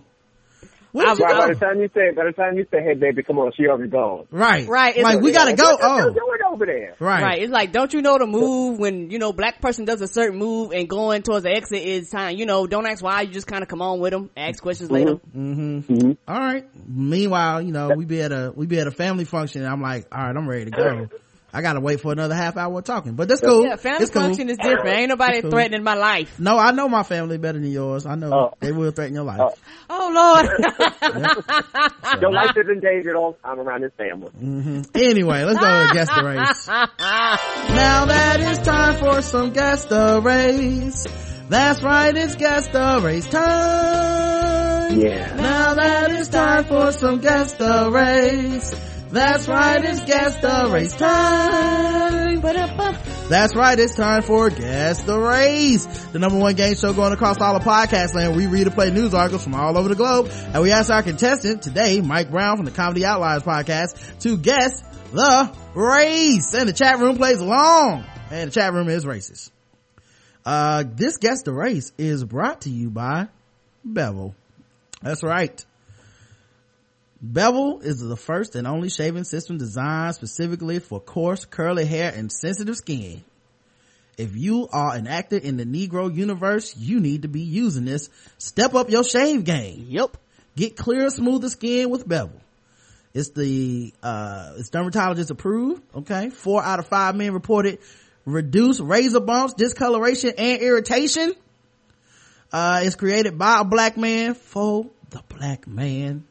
Where I- you Right, by the time you say, by the time you say, "Hey, baby, come on," she already gone. Right. Right, it's Like, a- we gotta go. What Oh. doing over there? Right. Right. It's like, don't you know the move when, you know, black person does a certain move and going towards the exit is time, you know, don't ask why, you just kind of come on with them, ask questions later. Mm-hmm. All right. Meanwhile, you know, we be at a, we be at a family function and I'm like, all right, I'm ready to go. I gotta wait for another half hour of talking, but that's cool. Yeah, family It's cool. function is different. Ain't nobody cool. threatening my life. No, I know my family better than yours. I know Oh. they will threaten your life. Oh. Oh Lord. Your life is endangered all the time around this family. Mm-hmm. Anyway, let's go to guess the race. now that it's time for some guess the race. That's right, it's guess the race time. Yeah. Now that it's time for some guess the race. That's right, it's guess the race time. That's right, it's time for Guess the Race, the number one game show going across all of podcast land. We read and play news articles from all over the globe, and we ask our contestant today, Mike Brown from the Comedy Outliers podcast, to guess the race. And the chat room plays along, and the chat room is racist. Uh, this Guess the Race is brought to you by Bevel. That's right. Bevel is the first and only shaving system designed specifically for coarse, curly hair and sensitive skin. If you are an actor in the Negro universe, you need to be using this. Step up your shave game. yep. Get clearer, smoother skin with Bevel. It's the, uh, it's dermatologist approved. Okay. Four out of five men reported reduced razor bumps, discoloration, and irritation. Uh, it's created by a black man for the black man.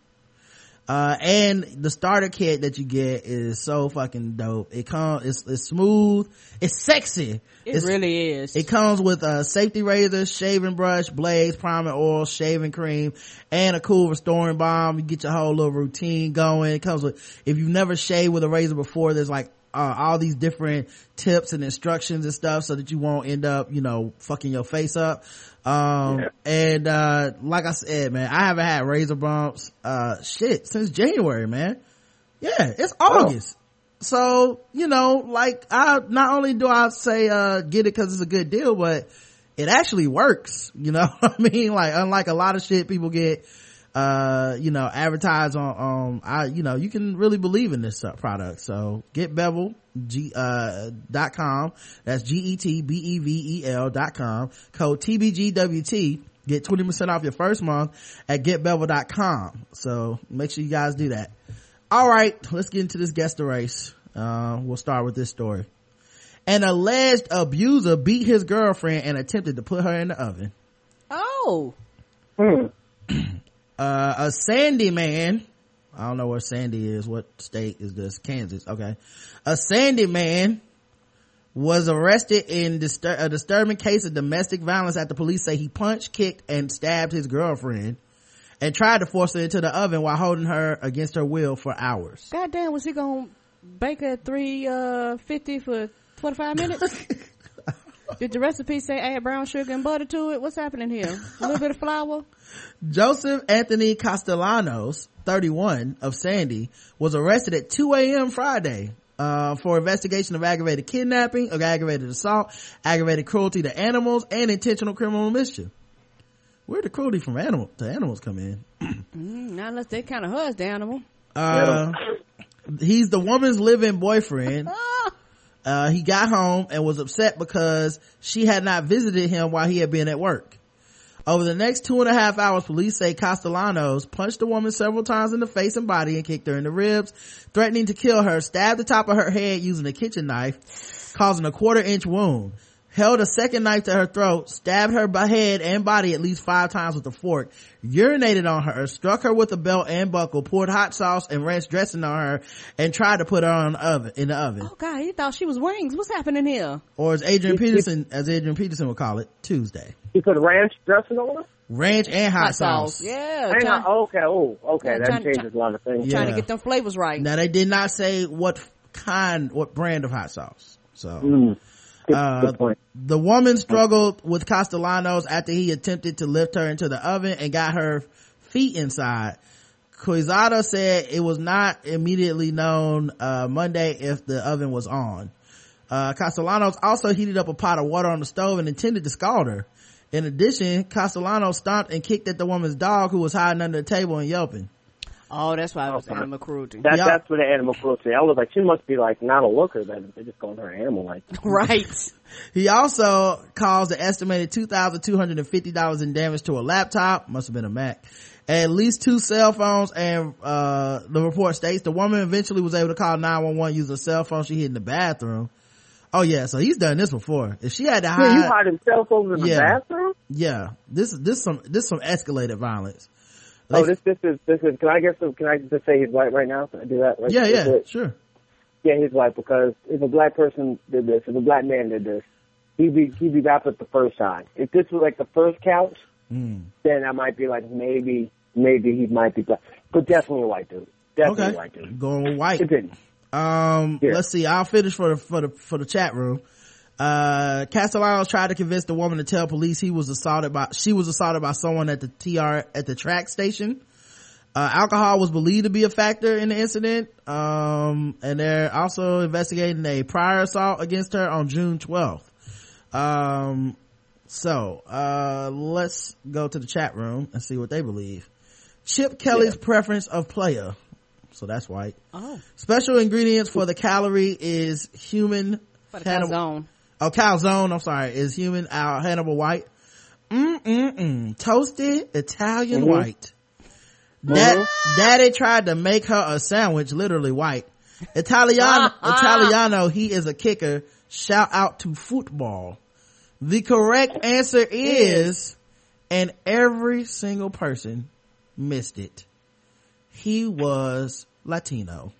Uh and the starter kit that you get is so fucking dope. It comes it's, it's smooth. It's sexy. It it's, really is. it comes with a safety razor shaving brush blades primer oil shaving cream and a cool restoring balm. You get your whole little routine going. It comes with if you've never shaved with a razor before there's like uh, all these different tips and instructions and stuff so that you won't end up you know fucking your face up um Yeah. and uh like i said man i haven't had razor bumps uh shit since january man. Yeah it's august. So you know like i not only do i say uh get it because it's a good deal but it actually works you know what i mean? Like unlike a lot of shit people get uh you know advertised on um i you know you can really believe in this product. So get bevel g uh dot com. That's g-e-t-b-e-v-e-l dot com. Code tbgwt get 20% off your first month at getbevel.com so make sure you guys do that. All right let's get into this guest race. Uh we'll start with this story. An alleged abuser beat his girlfriend and attempted to put her in the oven. Oh. Hmm. uh, a Sandy man, I don't know where Sandy is. What state is this? Kansas. Okay. A Sandy man was arrested in distur- a disturbing case of domestic violence after police say he punched, kicked, and stabbed his girlfriend and tried to force her into the oven while holding her against her will for hours. God damn, was he gonna bake at three uh fifty for twenty five minutes? Did the recipe say add brown sugar and butter to it? What's happening here? A little bit of flour? Joseph Anthony Castellanos, 31 of Sandy, was arrested at 2 a.m. Friday. Uh, for investigation of aggravated kidnapping, of aggravated assault, aggravated cruelty to animals, and intentional criminal mischief. Where the cruelty from animal to animals come in? Mm, not unless they kind of hushed the animal. Uh, he's the woman's live-in boyfriend. Uh, he got home and was upset because she had not visited him while he had been at work. Over the next two and a half hours, police say Castellanos punched the woman several times in the face and body and kicked her in the ribs, threatening to kill her, stabbed the top of her head using a kitchen knife, causing a quarter inch wound, held a second knife to her throat, stabbed her by head and body at least five times with a fork, urinated on her, struck her with a belt and buckle, poured hot sauce and ranch dressing on her, and tried to put her on the oven, in the oven. oh god, he thought she was wings. What's happening here? Or as Adrian Peterson, as Adrian Peterson would call it, Tuesday. He put ranch dressing on her? Ranch and hot, sauce. Yeah, Hang trying, on. Okay. Oh, okay. Yeah, that trying- changes a lot of things. Yeah. trying to get them flavors right. Now they did not say what kind, what brand of hot sauce. So, Mm. Uh, the woman struggled with Castellanos after he attempted to lift her into the oven and got her feet inside. Quezada said it was not immediately known, uh, Monday if the oven was on. Uh, Castellanos also heated up a pot of water on the stove and intended to scald her. In addition, Castellanos stomped and kicked at the woman's dog who was hiding under the table and yelping. Oh, that's why it was Okay. animal cruelty. That, Yeah. That's what the animal cruelty. I was like, she must be like not a looker. Then they're just calling her animal. Like, right. He also caused an estimated $2,250 in damage to a laptop, must have been a Mac, at least two cell phones, and uh, the report states the woman eventually was able to call 911 using a cell phone she hid in the bathroom. Oh yeah, so he's done this before. If she had to yeah, hide, you hiding cell phones in the bathroom? yeah, this is this some this some escalated violence. Oh, this this is this is. Can I guess? Can I just say he's white right now? Can I do that? Right yeah, yeah, quick? sure. Yeah, he's white because if a black person did this, if a black man did this, he'd be he'd be back with the first time. If this was like the first couch, Mm. then I might be like maybe maybe he might be black, but definitely a white dude. Definitely Okay, a white dude. going with white. Continue. Um, Yeah. let's see. I'll finish for the for the for the chat room. Uh, Castellanos tried to convince the woman to tell police he was assaulted by she was assaulted by someone at the TR at the track station. Uh, alcohol was believed to be a factor in the incident. Um, and they're also investigating a prior assault against her on June 12th. Um, so, uh, let's go to the chat room and see what they believe. Chip Kelly's preference of player. So that's white. Oh, Special ingredients for the calorie is human for the calzone. Oh, calzone. I'm sorry. Is human uh, Hannibal White. Mm-mm-mm. Toasted Italian Mhm. white. That, daddy tried to make her a sandwich, literally white. Italiano, Italiano, he is a kicker. Shout out to football. The correct answer is, and every single person missed it. he was Latino.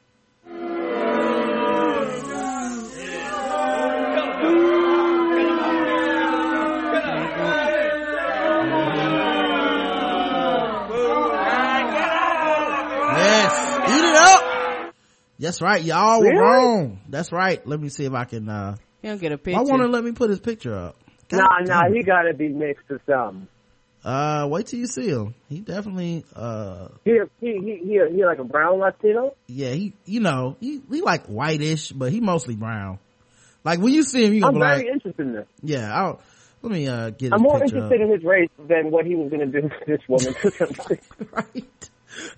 That's right. Y'all were wrong. That's right. Let me see if I can, uh, You don't get a picture. I want to let me put his picture up. God Nah, nah, it. he gotta be mixed to something. Uh, wait till you see him. He definitely, uh, He, he, he, he, he like a brown Latino? yeah, he, you know, he, he like whitish, but he mostly brown. Like when you see him, you I'm gonna be very like, interested in this. yeah, I'll, let me uh, get. I'm more interested up. in his race than what he was gonna do to this woman. right.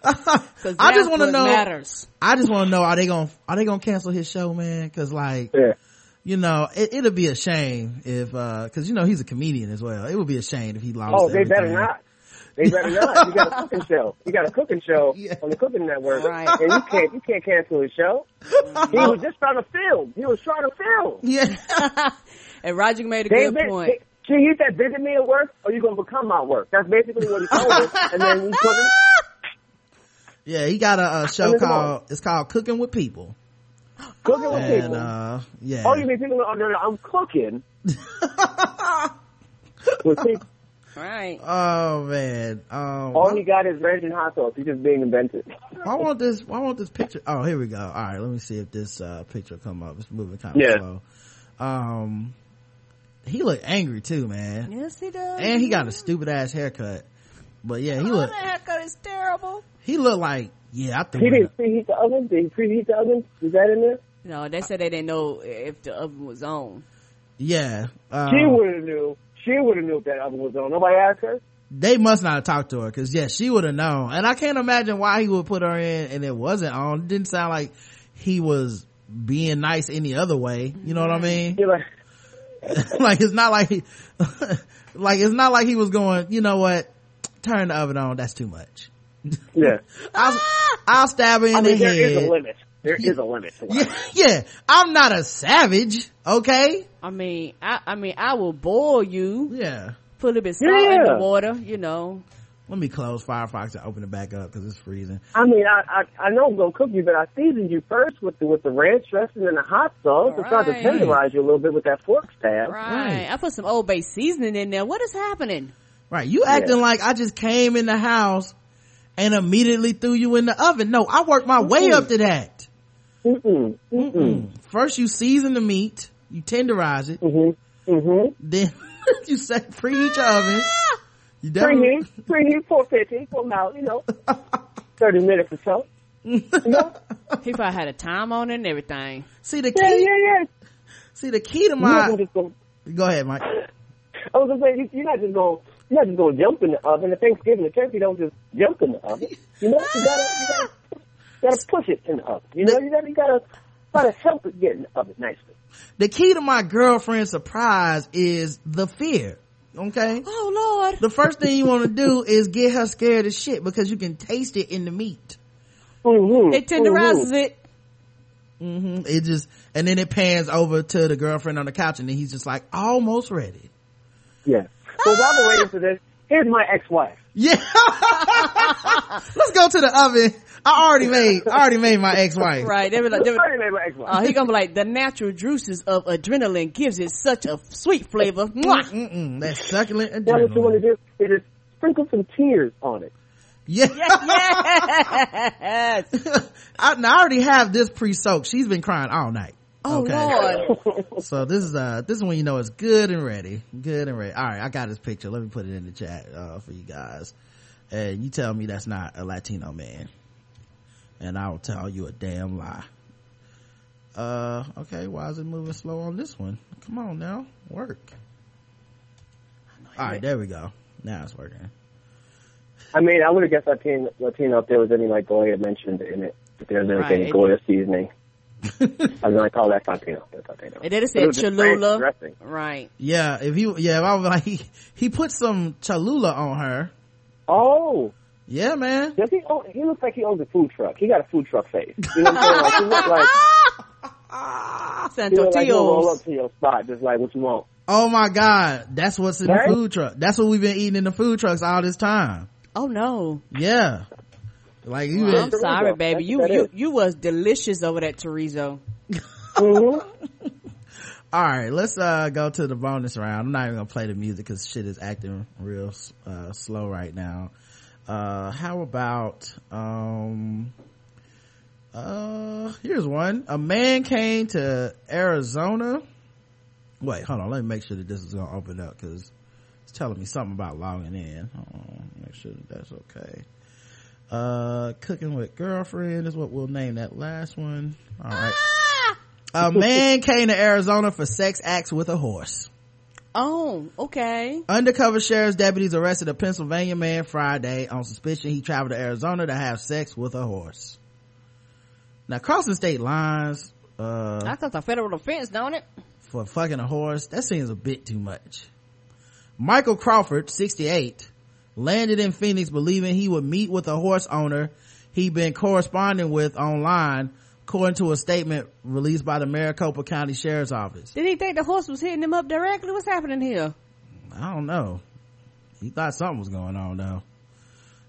'Cause I just want to know, Matters. I just want to know, are they gonna, are they gonna cancel his show, man? Cause like, yeah. you know, it, it'll be a shame if, uh, cause you know, he's a comedian as well. It would be a shame if he lost Oh, they better not. They better not. You got a cooking show. You got a cooking show Yeah. on the Cooking Network, Right. and you can't you can't cancel his show. He was just trying to film. He was trying to film. Yeah. And Roger made a They, good they, point. they, see, he said, "Visit me at work, or you gonna become my work." That's basically what he told us. And then he put it. Yeah, he got a, a show mean, come called, it's called Cooking with People. Cooking with And, people. uh, yeah. oh, you mean people? Oh, no, no, I'm cooking with people. right. Oh man. Um, All he got is ranch and hot sauce. He's just being invented. I want this. I want this picture. Oh, here we go. All right, let me see if this uh, picture come up. It's moving kind of Yeah. slow. Um, he looked angry too, man, Yes, he does. and he got a stupid ass haircut. But yeah, he Oh, looked. that haircut is terrible. He looked like yeah. I think He didn't up. preheat the oven. Did he preheat the oven? Is that in there? No, they said they didn't know if the oven was on. Yeah. Um, She would have knew. She would have knew if that oven was on. Nobody asked her. they must not have talked to her because yeah, she would have known. And I can't imagine why he would put her in and it wasn't on. It didn't sound like he was being nice any other way. You know what I mean? Like, like it's not like he, like it's not like he was going, you know what? Turn the oven on. That's too much. Yeah. I'll, I'll stab her in I the mean, there is a limit. There is a limit. To Yeah, yeah. I'm not a savage. Okay. I mean, I, I mean, I will boil you, Yeah. put a little bit salt in the water, you know. Let me close Firefox and open it back up because it's freezing. I mean, I, I I know I'm gonna cook you, but I seasoned you first with the with the ranch dressing and the hot sauce. I tried to tenderize you a little bit with that fork stab. Right. Right. I put some Old Bay seasoning in there. What is happening? Right. You acting like I just came in the house and immediately threw you in the oven. No, I worked my way up to that. Mm-mm. Mm-mm. First you season the meat, you tenderize it, Mm-hmm. Mm-hmm. then you set preheat your oven. You definitely, Preheat, preheat 450, for about, you know, 30 minutes or so. You know? He probably had a time on it and everything. see the key, yeah, yeah. see the key to my, go, go ahead, Mike. I was gonna say, you- you're not just gonna, you're not just gonna jump in the oven. The Thanksgiving, the turkey don't just jump in the oven. You know, you gotta, you gotta, you gotta push it in the oven. You know, you gotta, you gotta, try to help it get in the oven nicely. The key to my girlfriend's surprise is the fear. Okay? Oh Lord. The first thing you want to do is get her scared as shit because you can taste it in the meat. Mm-hmm. It tenderizes it. hmm It just, and then it pans over to the girlfriend on the couch and then he's just like, almost ready. Yeah. So I've been waiting for this, here's my ex-wife. Yeah. Let's go to the oven. I already made, I already made my ex-wife. Right. They were like, they I already made my ex-wife. uh, he gonna be like, the natural juices of adrenaline gives it such a sweet flavor. Mm, Mwah. Mm-mm, that succulent now what you want to do is just sprinkle some tears on it. Yeah. yes. I, I already have this pre-soaked. She's been crying all night. Oh Lord. So this is uh this is when you know it's good and ready. Good and ready. All right, I got this picture. Let me put it in the chat uh for you guys. And you tell me that's not a Latino man. And I will tell you a damn lie. Uh okay, why is it moving slow on this one? Come on now. Work. All right, there we go. Now it's working. I mean, I would have guessed Latino, Latino if there was any like Goya mentioned in it. If there's anything Right. Goya seasoning. I was gonna call that Latino. That's Latino. And then it But said was Cholula. Right. Yeah, if you yeah, if I was like he, he put some Cholula on her. Oh, Yeah, man. does he? Own, he looks like he owns a food truck. He got a food truck face. You know what I'm saying? Like he look like he Santo look like he'll roll Tios. up to your spot just like what you want. Oh my god, that's what's in Right? the food truck. That's what we've been eating in the food trucks all this time. Oh no. Yeah. Like you, I'm Chorizo. sorry, baby. That's You you is. you was delicious over that chorizo. Mhm. all right let's uh go to the bonus round i'm not even gonna play the music because shit is acting real uh slow right now uh how about um uh here's one a man came to arizona wait hold on let me make sure that this is gonna open up because it's telling me something about logging in make sure that that's okay uh cooking with girlfriend is what we'll name that last one all right a man came to Arizona for sex acts with a horse. Oh, okay. Undercover sheriff's deputies arrested a Pennsylvania man Friday on suspicion he traveled to Arizona to have sex with a horse. Now crossing state lines, uh, That's a federal offense, don't it? for fucking a horse, that seems a bit too much. Michael Crawford, 68, landed in Phoenix believing he would meet with a horse owner he'd been corresponding with online, according to a statement released by the Maricopa County Sheriff's Office. Did he think the horse was hitting him up directly? What's happening here? I don't know. He thought something was going on though.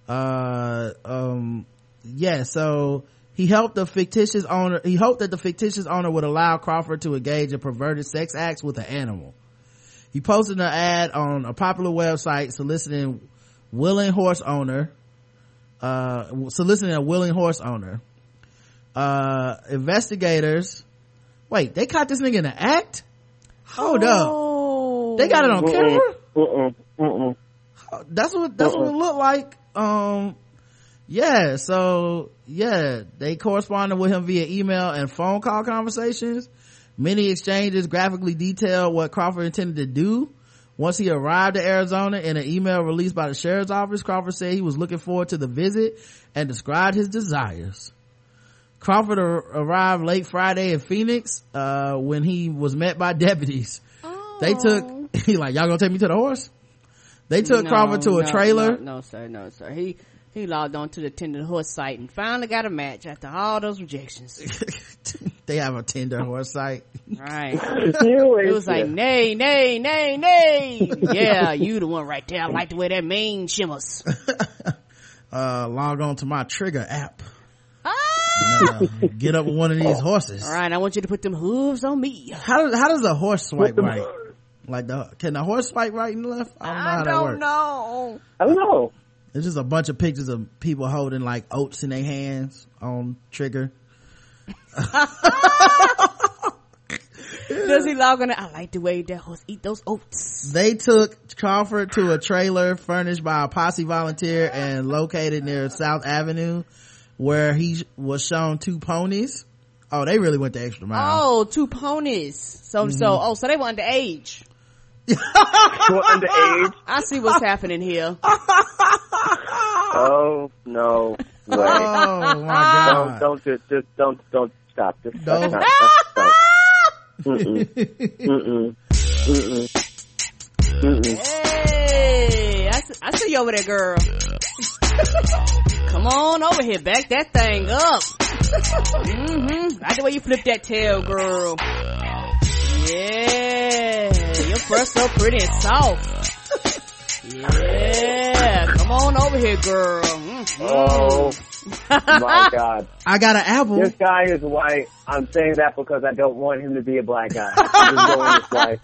Uh, um, yeah, so he helped the fictitious owner, he hoped that the fictitious owner would allow Crawford to engage in perverted sex acts with an animal. He posted an ad on a popular website soliciting willing horse owner, uh, soliciting a willing horse owner. Uh, investigators, wait, they caught this nigga in an act? Hold up. oh. They got it on camera? Mm-mm. Mm-mm. that's what that's what it looked like um yeah so yeah they corresponded with him via email and phone call conversations many exchanges graphically detail what crawford intended to do once he arrived at arizona in an email released by the sheriff's office crawford said he was looking forward to the visit and described his desires crawford ar- arrived late friday in phoenix uh, when he was met by deputies they took he like y'all gonna take me to the horse they took No, Crawford to a no, trailer. No, no, sir, no, sir. He he logged on to the Tinder horse site and finally got a match after all those rejections. they have a Tinder horse site. right. it was like, nay, nay, nay, nay. yeah, you the one right there. I like the way that mane shimmers. Uh, log on to my Trigger app. ah! Uh, get up with one of these horses. All right, I want you to put them hooves on me. How does how does a horse swipe right? Like the can the horse swipe right and left? I don't know how I that don't works. know. I don't know. It's just a bunch of pictures of people holding like oats in their hands on Trigger. Does he log on? I like the way that horse eat those oats. They took Crawford to a trailer furnished by a posse volunteer and located near South Avenue, where he was shown two ponies. Oh, they really went the extra mile. Oh, two ponies. So, so, mm-hmm. oh, so they were underage. You're underage. I see what's happening here. Oh no way. Oh, my Don't god! don't just, just don't don't stop. Just. Don't. Stop, stop, stop. Mm-mm. Mm-mm. Mm-mm. Mm-mm. Hey, I see, I see you over there, girl. Come on over here, back that thing up. Mm-hmm. Like the way you flip that tail, girl. Yeah, your fur's so pretty and soft. Yeah, come on over here, girl. Mhm. Oh my God! I got an apple. This guy is white. I'm saying that because I don't want him to be a black guy. I'm just going this way.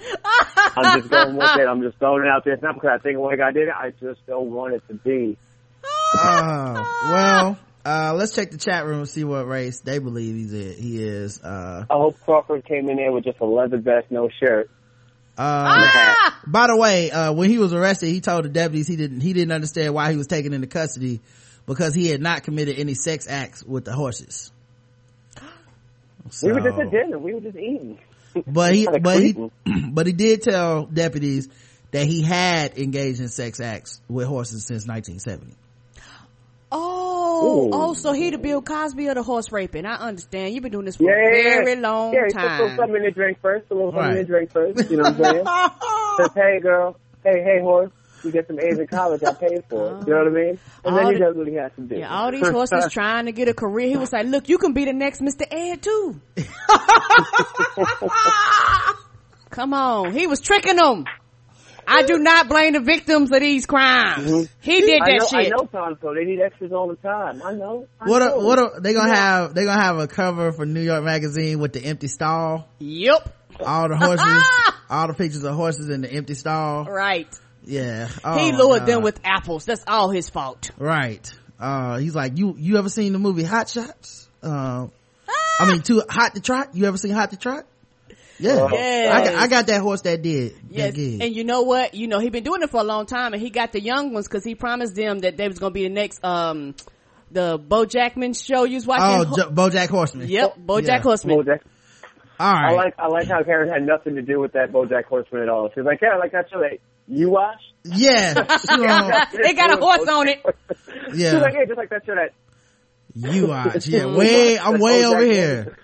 I'm just going with it. I'm just throwing it out there. It's not because I think a white guy did it. I just don't want it to be. Uh, well, uh, let's check the chat room and see what race they believe he's in. He is. Uh, I hope Crawford came in there with just a leather vest, no shirt. Uh, by the way, uh, when he was arrested, he told the deputies he didn't, he didn't understand why he was taken into custody because he had not committed any sex acts with the horses. We were just So- at dinner. We were just eating. but he but he but he did tell deputies that he had engaged in sex acts with horses since 1970 Oh, Ooh. oh, so he the Bill Cosby of the horse raping. I understand. You've been doing this for Yeah, a yeah, yeah. very long yeah, he put a little something in the drink first. A little something in Right. the drink first. You know what I'm saying? Says, hey, girl. Hey, hey, horse. You get some A's in college. I paid for it. You know what I mean? And then he the- does what he has to do. Yeah, all these horses trying to get a career. He was like, look, you can be the next Mr. Ed too. Come on. He was tricking them. I do not blame the victims of these crimes. Mm-hmm. He did I that shit. I shit. know Tonto. They need extras all the time. I know. I what know. a, what a, they gonna have they gonna have a cover for new york magazine with the empty stall Yep. all the horses all the pictures of horses in the empty stall Right. yeah he Oh, my lured them with apples. That's all his fault. right uh he's like you you ever seen the movie hot shots uh i mean too hot to trot you ever seen hot to trot yeah Yes. I, got, I got that horse that did Yes. that. And you know what? You know, he been doing it for a long time and he got the young ones cause he promised them that they was going to be the next, um, the Bo Jackman show you was oh watching. jo- bojack horseman yep. Bo Yeah. Jack Horseman. BoJack. all I like I like how Karen had nothing to do with that BoJack Horseman at all. She's like, yeah, I like that show that you watch. yeah she on- it got a horse on it. Yeah was like, yeah, just like that show that. You watch, yeah, way, I'm way over here.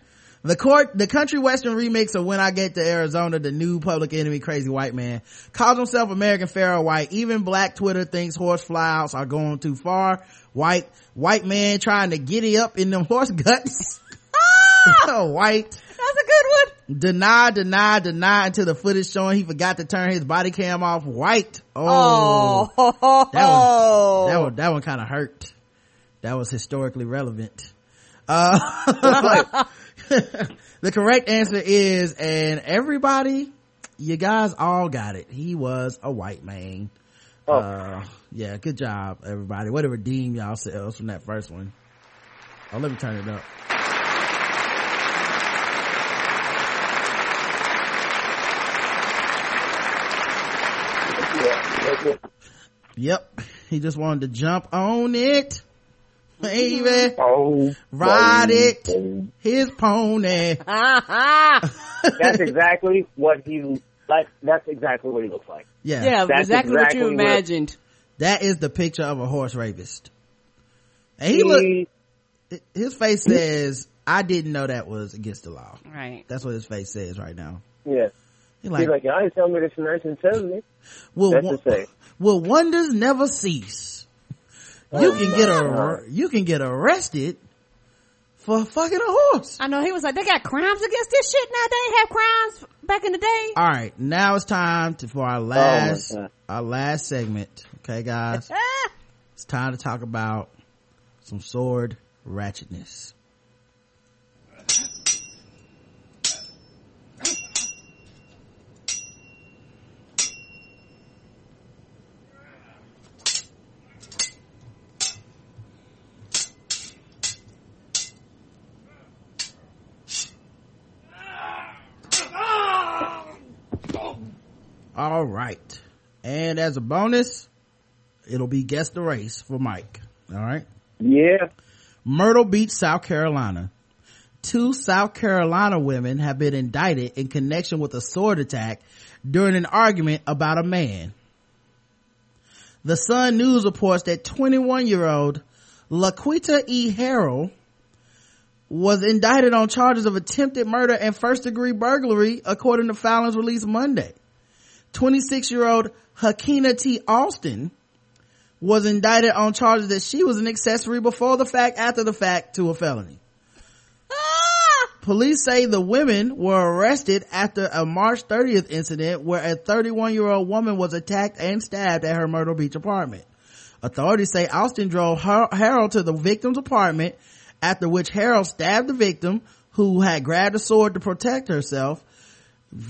The court, the country western remix of When I Get to Arizona, the new public enemy crazy white man, calls himself American Pharoah White. Even black Twitter thinks horse flyouts are going too far. White, white man trying to giddy up in them horse guts. white. That's a good one. Deny, deny, deny until the footage showing he forgot to turn his body cam off. White. Oh. Oh. That was, that one, that one kind of hurt. That was historically relevant. Uh, the correct answer is, and everybody, you guys all got it. He was a white man. Oh. Uh, yeah, good job, everybody. Way to redeem yourselves from that first one. Oh, let me turn it up. Yep. He just wanted to jump on it. Baby. Oh, Ride baby, it. baby. His pony. That's exactly what he like. That's exactly what he looks like. Yeah. yeah, That's exactly, what you exactly what- imagined. That is the picture of a horse rapist. And he look, his face says, I didn't know that was against the law. Right. That's what his face says right now. yeah. He's He's like, like, I ain't telling me this in 1970. will, That's won- the same. will wonders never cease? You oh, can get a, you can get arrested for fucking a horse. I know he was like, they got crimes against this shit now. They ain't have crimes back in the day. All right, now it's time to, for our oh, last, God. our last segment. Okay, guys, it's time to talk about some sword ratchetness. All right. And as a bonus, it'll be guess the race for Mike. All right. Yeah. Myrtle Beach, South Carolina. Two South Carolina women have been indicted in connection with a sword attack during an argument about a man. The Sun News reports that 21 year old Laquita E. Harrell was indicted on charges of attempted murder and first degree burglary according to Fallon's release Monday. 26 year old Hakina T. Austin was indicted on charges that she was an accessory before the fact, after the fact to a felony. Ah! Police say the women were arrested after a March 30th incident where a 31 year old woman was attacked and stabbed at her Myrtle Beach apartment. Authorities say Austin drove Har- Harold to the victim's apartment after which Harold stabbed the victim who had grabbed a sword to protect herself.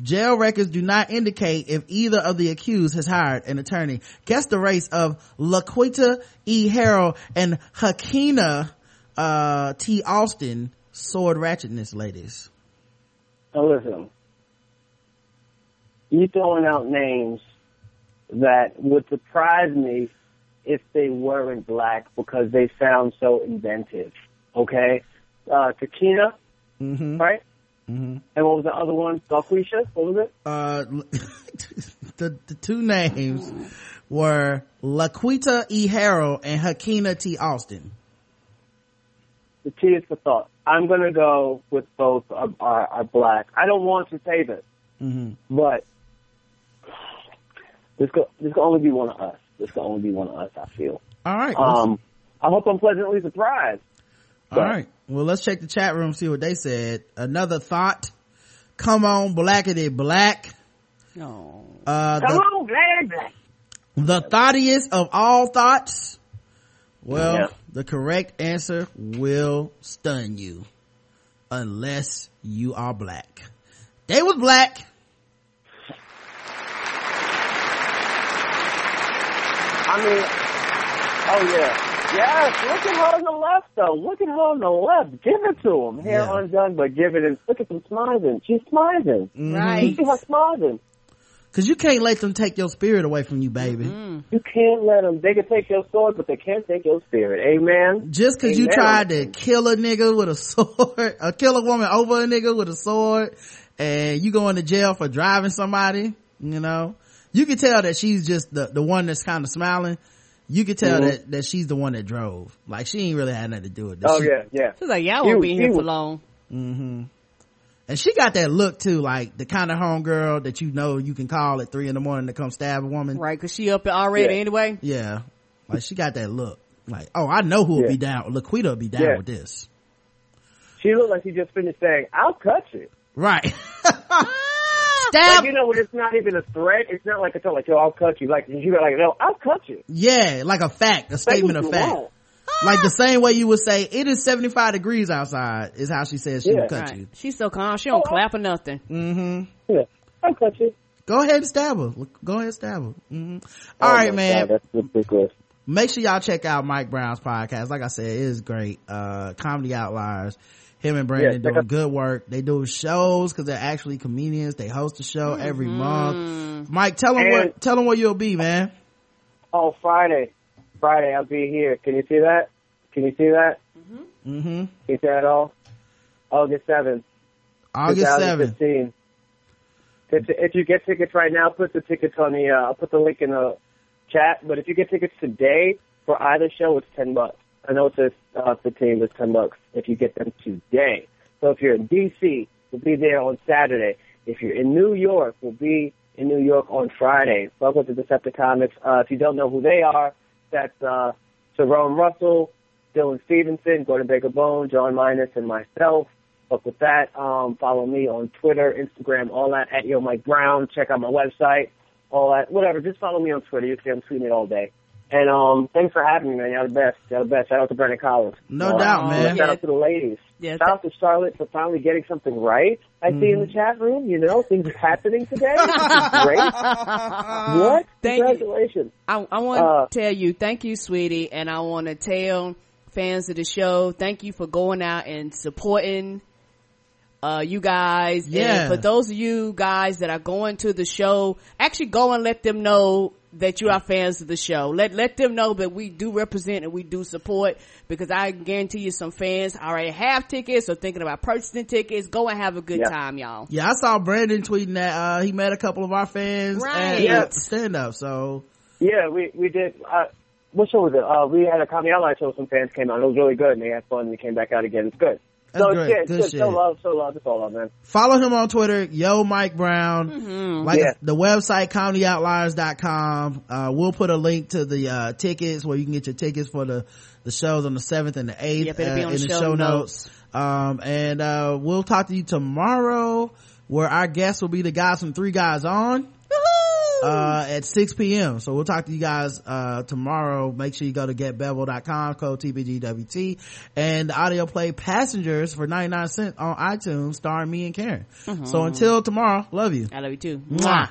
Jail records do not indicate if either of the accused has hired an attorney. Guess the race of Laquita E. Harrell and Hakina uh, T. Austin sword ratchetness ladies. Now listen. You throwing out names that would surprise me if they weren't black because they sound so inventive. Okay? Uh, Takina, Mm-hmm. right? Mm-hmm. And what was the other one? Dalquisha? What was it? Uh, the, the two names were Laquita E. Harrell and Hakina T. Austin. The T is for thought. I'm going to go with both are, are, are black. I don't want to say this, Mm-hmm. but this can, this can only be one of us. This can only be one of us, I feel. All right. Um, I hope I'm pleasantly surprised. All right. Well, let's check the chat room, see what they said. Another thought. Come on, blackity black. Oh. Uh, Come the, on, Black Black. the thoughtiest of all thoughts. Well, Yeah. the correct answer will stun you. Unless you are black. They was black. I mean, oh yeah. Yes, look at her on the left though. Look at her on the left. Give it to him. Hair Yeah. undone, but give it. And look at them smiling. She's smiling. Mm-hmm. Right. See her smiling. Cause you can't let them take your spirit away from you, baby. Mm-hmm. You can't let them. They can take your sword, but they can't take your spirit. Amen. Just cause you tried to kill a nigga with a sword, or kill a woman over a nigga with a sword, and you going to jail for driving somebody, you know, you can tell that she's just the, the one that's kind of smiling. You could tell Mhm. that, that she's the one that drove. Like she ain't really had nothing to do with this. Oh She- yeah, yeah. She's like, y'all won't be here for long. Mm-hmm. And she got that look too, like the kind of homegirl that you know you can call at three in the morning to come stab a woman. Right, cause she up already Yeah. anyway. Yeah. Like she got that look. Like, oh, I know who'll Yeah. be down. Laquita will be down Yeah. with this. She looked like she just finished saying, "I'll cut you." Right. Stab! Like you know, when it's not even a threat. It's not like it's like, "Yo, I'll cut you." Like you got like, "No, I'll cut you." yeah, like a fact, a Say statement of fact. want. Like the same way you would say, it is 75 degrees outside, is how she says she Yeah. would cut Right. you. She's so calm. She don't Oh. clap or nothing. Mm-hmm. Yeah, I'll cut you. Go ahead and stab her. Go ahead and stab her. hmm All Oh right, man. God, that's ridiculous. make sure y'all check out Mike Brown's podcast. Like I said, it is great. Uh, Comedy Outliers. Him and Brandon Yeah, doing good work. They do shows because they're actually comedians. They host a show every month. Mike, tell them And- what, tell them where you'll be, man. Oh, Friday, Friday, I'll be here. Can you see that? Can you see that? Mm-hmm. Can you see that at all? August seventh. August 7th. 2015. If, if you get tickets right now, put the tickets on the. Uh, I'll put the link in the chat. But if you get tickets today for either show, it's ten bucks. I know it's says uh, fifteen, but it's ten bucks if you get them today. So if you're in DC, we'll be there on Saturday. If you're in New York, we'll be in New York on Friday. Welcome to Decepticomics. Uh, if you don't know who they are, that's uh, Jerome Russell, Dylan Stevenson, Gordon Baker-Brown, John Minus, and myself. Fuck with that. Um, follow me on Twitter, Instagram, all that at Yo Mike Brown. Check out my website, all that, whatever. Just follow me on Twitter. You can see I'm tweeting all day. And um, thanks for having me, man. You're the best. You're the best. Shout out to Brendan Collins. No Uh, doubt, man. Shout out to the ladies. Yeah, Shout out to Charlotte for finally getting something right. I see in the chat room. You know, things are happening today. Great. what? Thank you. Congratulations. I, I want Uh, to tell you, thank you, sweetie, and I want to tell fans of the show, thank you for going out and supporting uh you guys. Yeah. And for those of you guys that are going to the show, actually go and let them know that you are fans of the show. Let let them know that we do represent and we do support because I guarantee you some fans already have tickets or thinking about purchasing tickets. Go and have a good Yeah. time, y'all. Yeah, I saw Brandon tweeting that, uh, he met a couple of our fans Right. at Yeah. the stand up. So, Yeah, we we did. Uh, what show was it? Uh, we had a Comedy Outliers show. Some fans came out. It was really good, and they had fun. and We came back out again. It's good. That's so great. it's good. It's Good good. shit. So love, so love. It's all love, man. follow him on Twitter, yo Mike Brown. Like Yeah. the website comedyoutliers.com. Uh, we'll put a link to the uh, tickets where you can get your tickets for the the shows on the 7th and the 8th Yep, uh, in the the show show notes. notes. Um, and uh, we'll talk to you tomorrow where our guest will be the guys from Three Guys On. Uh, at 6 p.m. So we'll talk to you guys, uh, tomorrow. Make sure you go to getbevel.com, code TBGWT, and the audio play Passengers for 99 cents on iTunes, starring me and Karen. So until tomorrow, love you. I love you too. Mwah.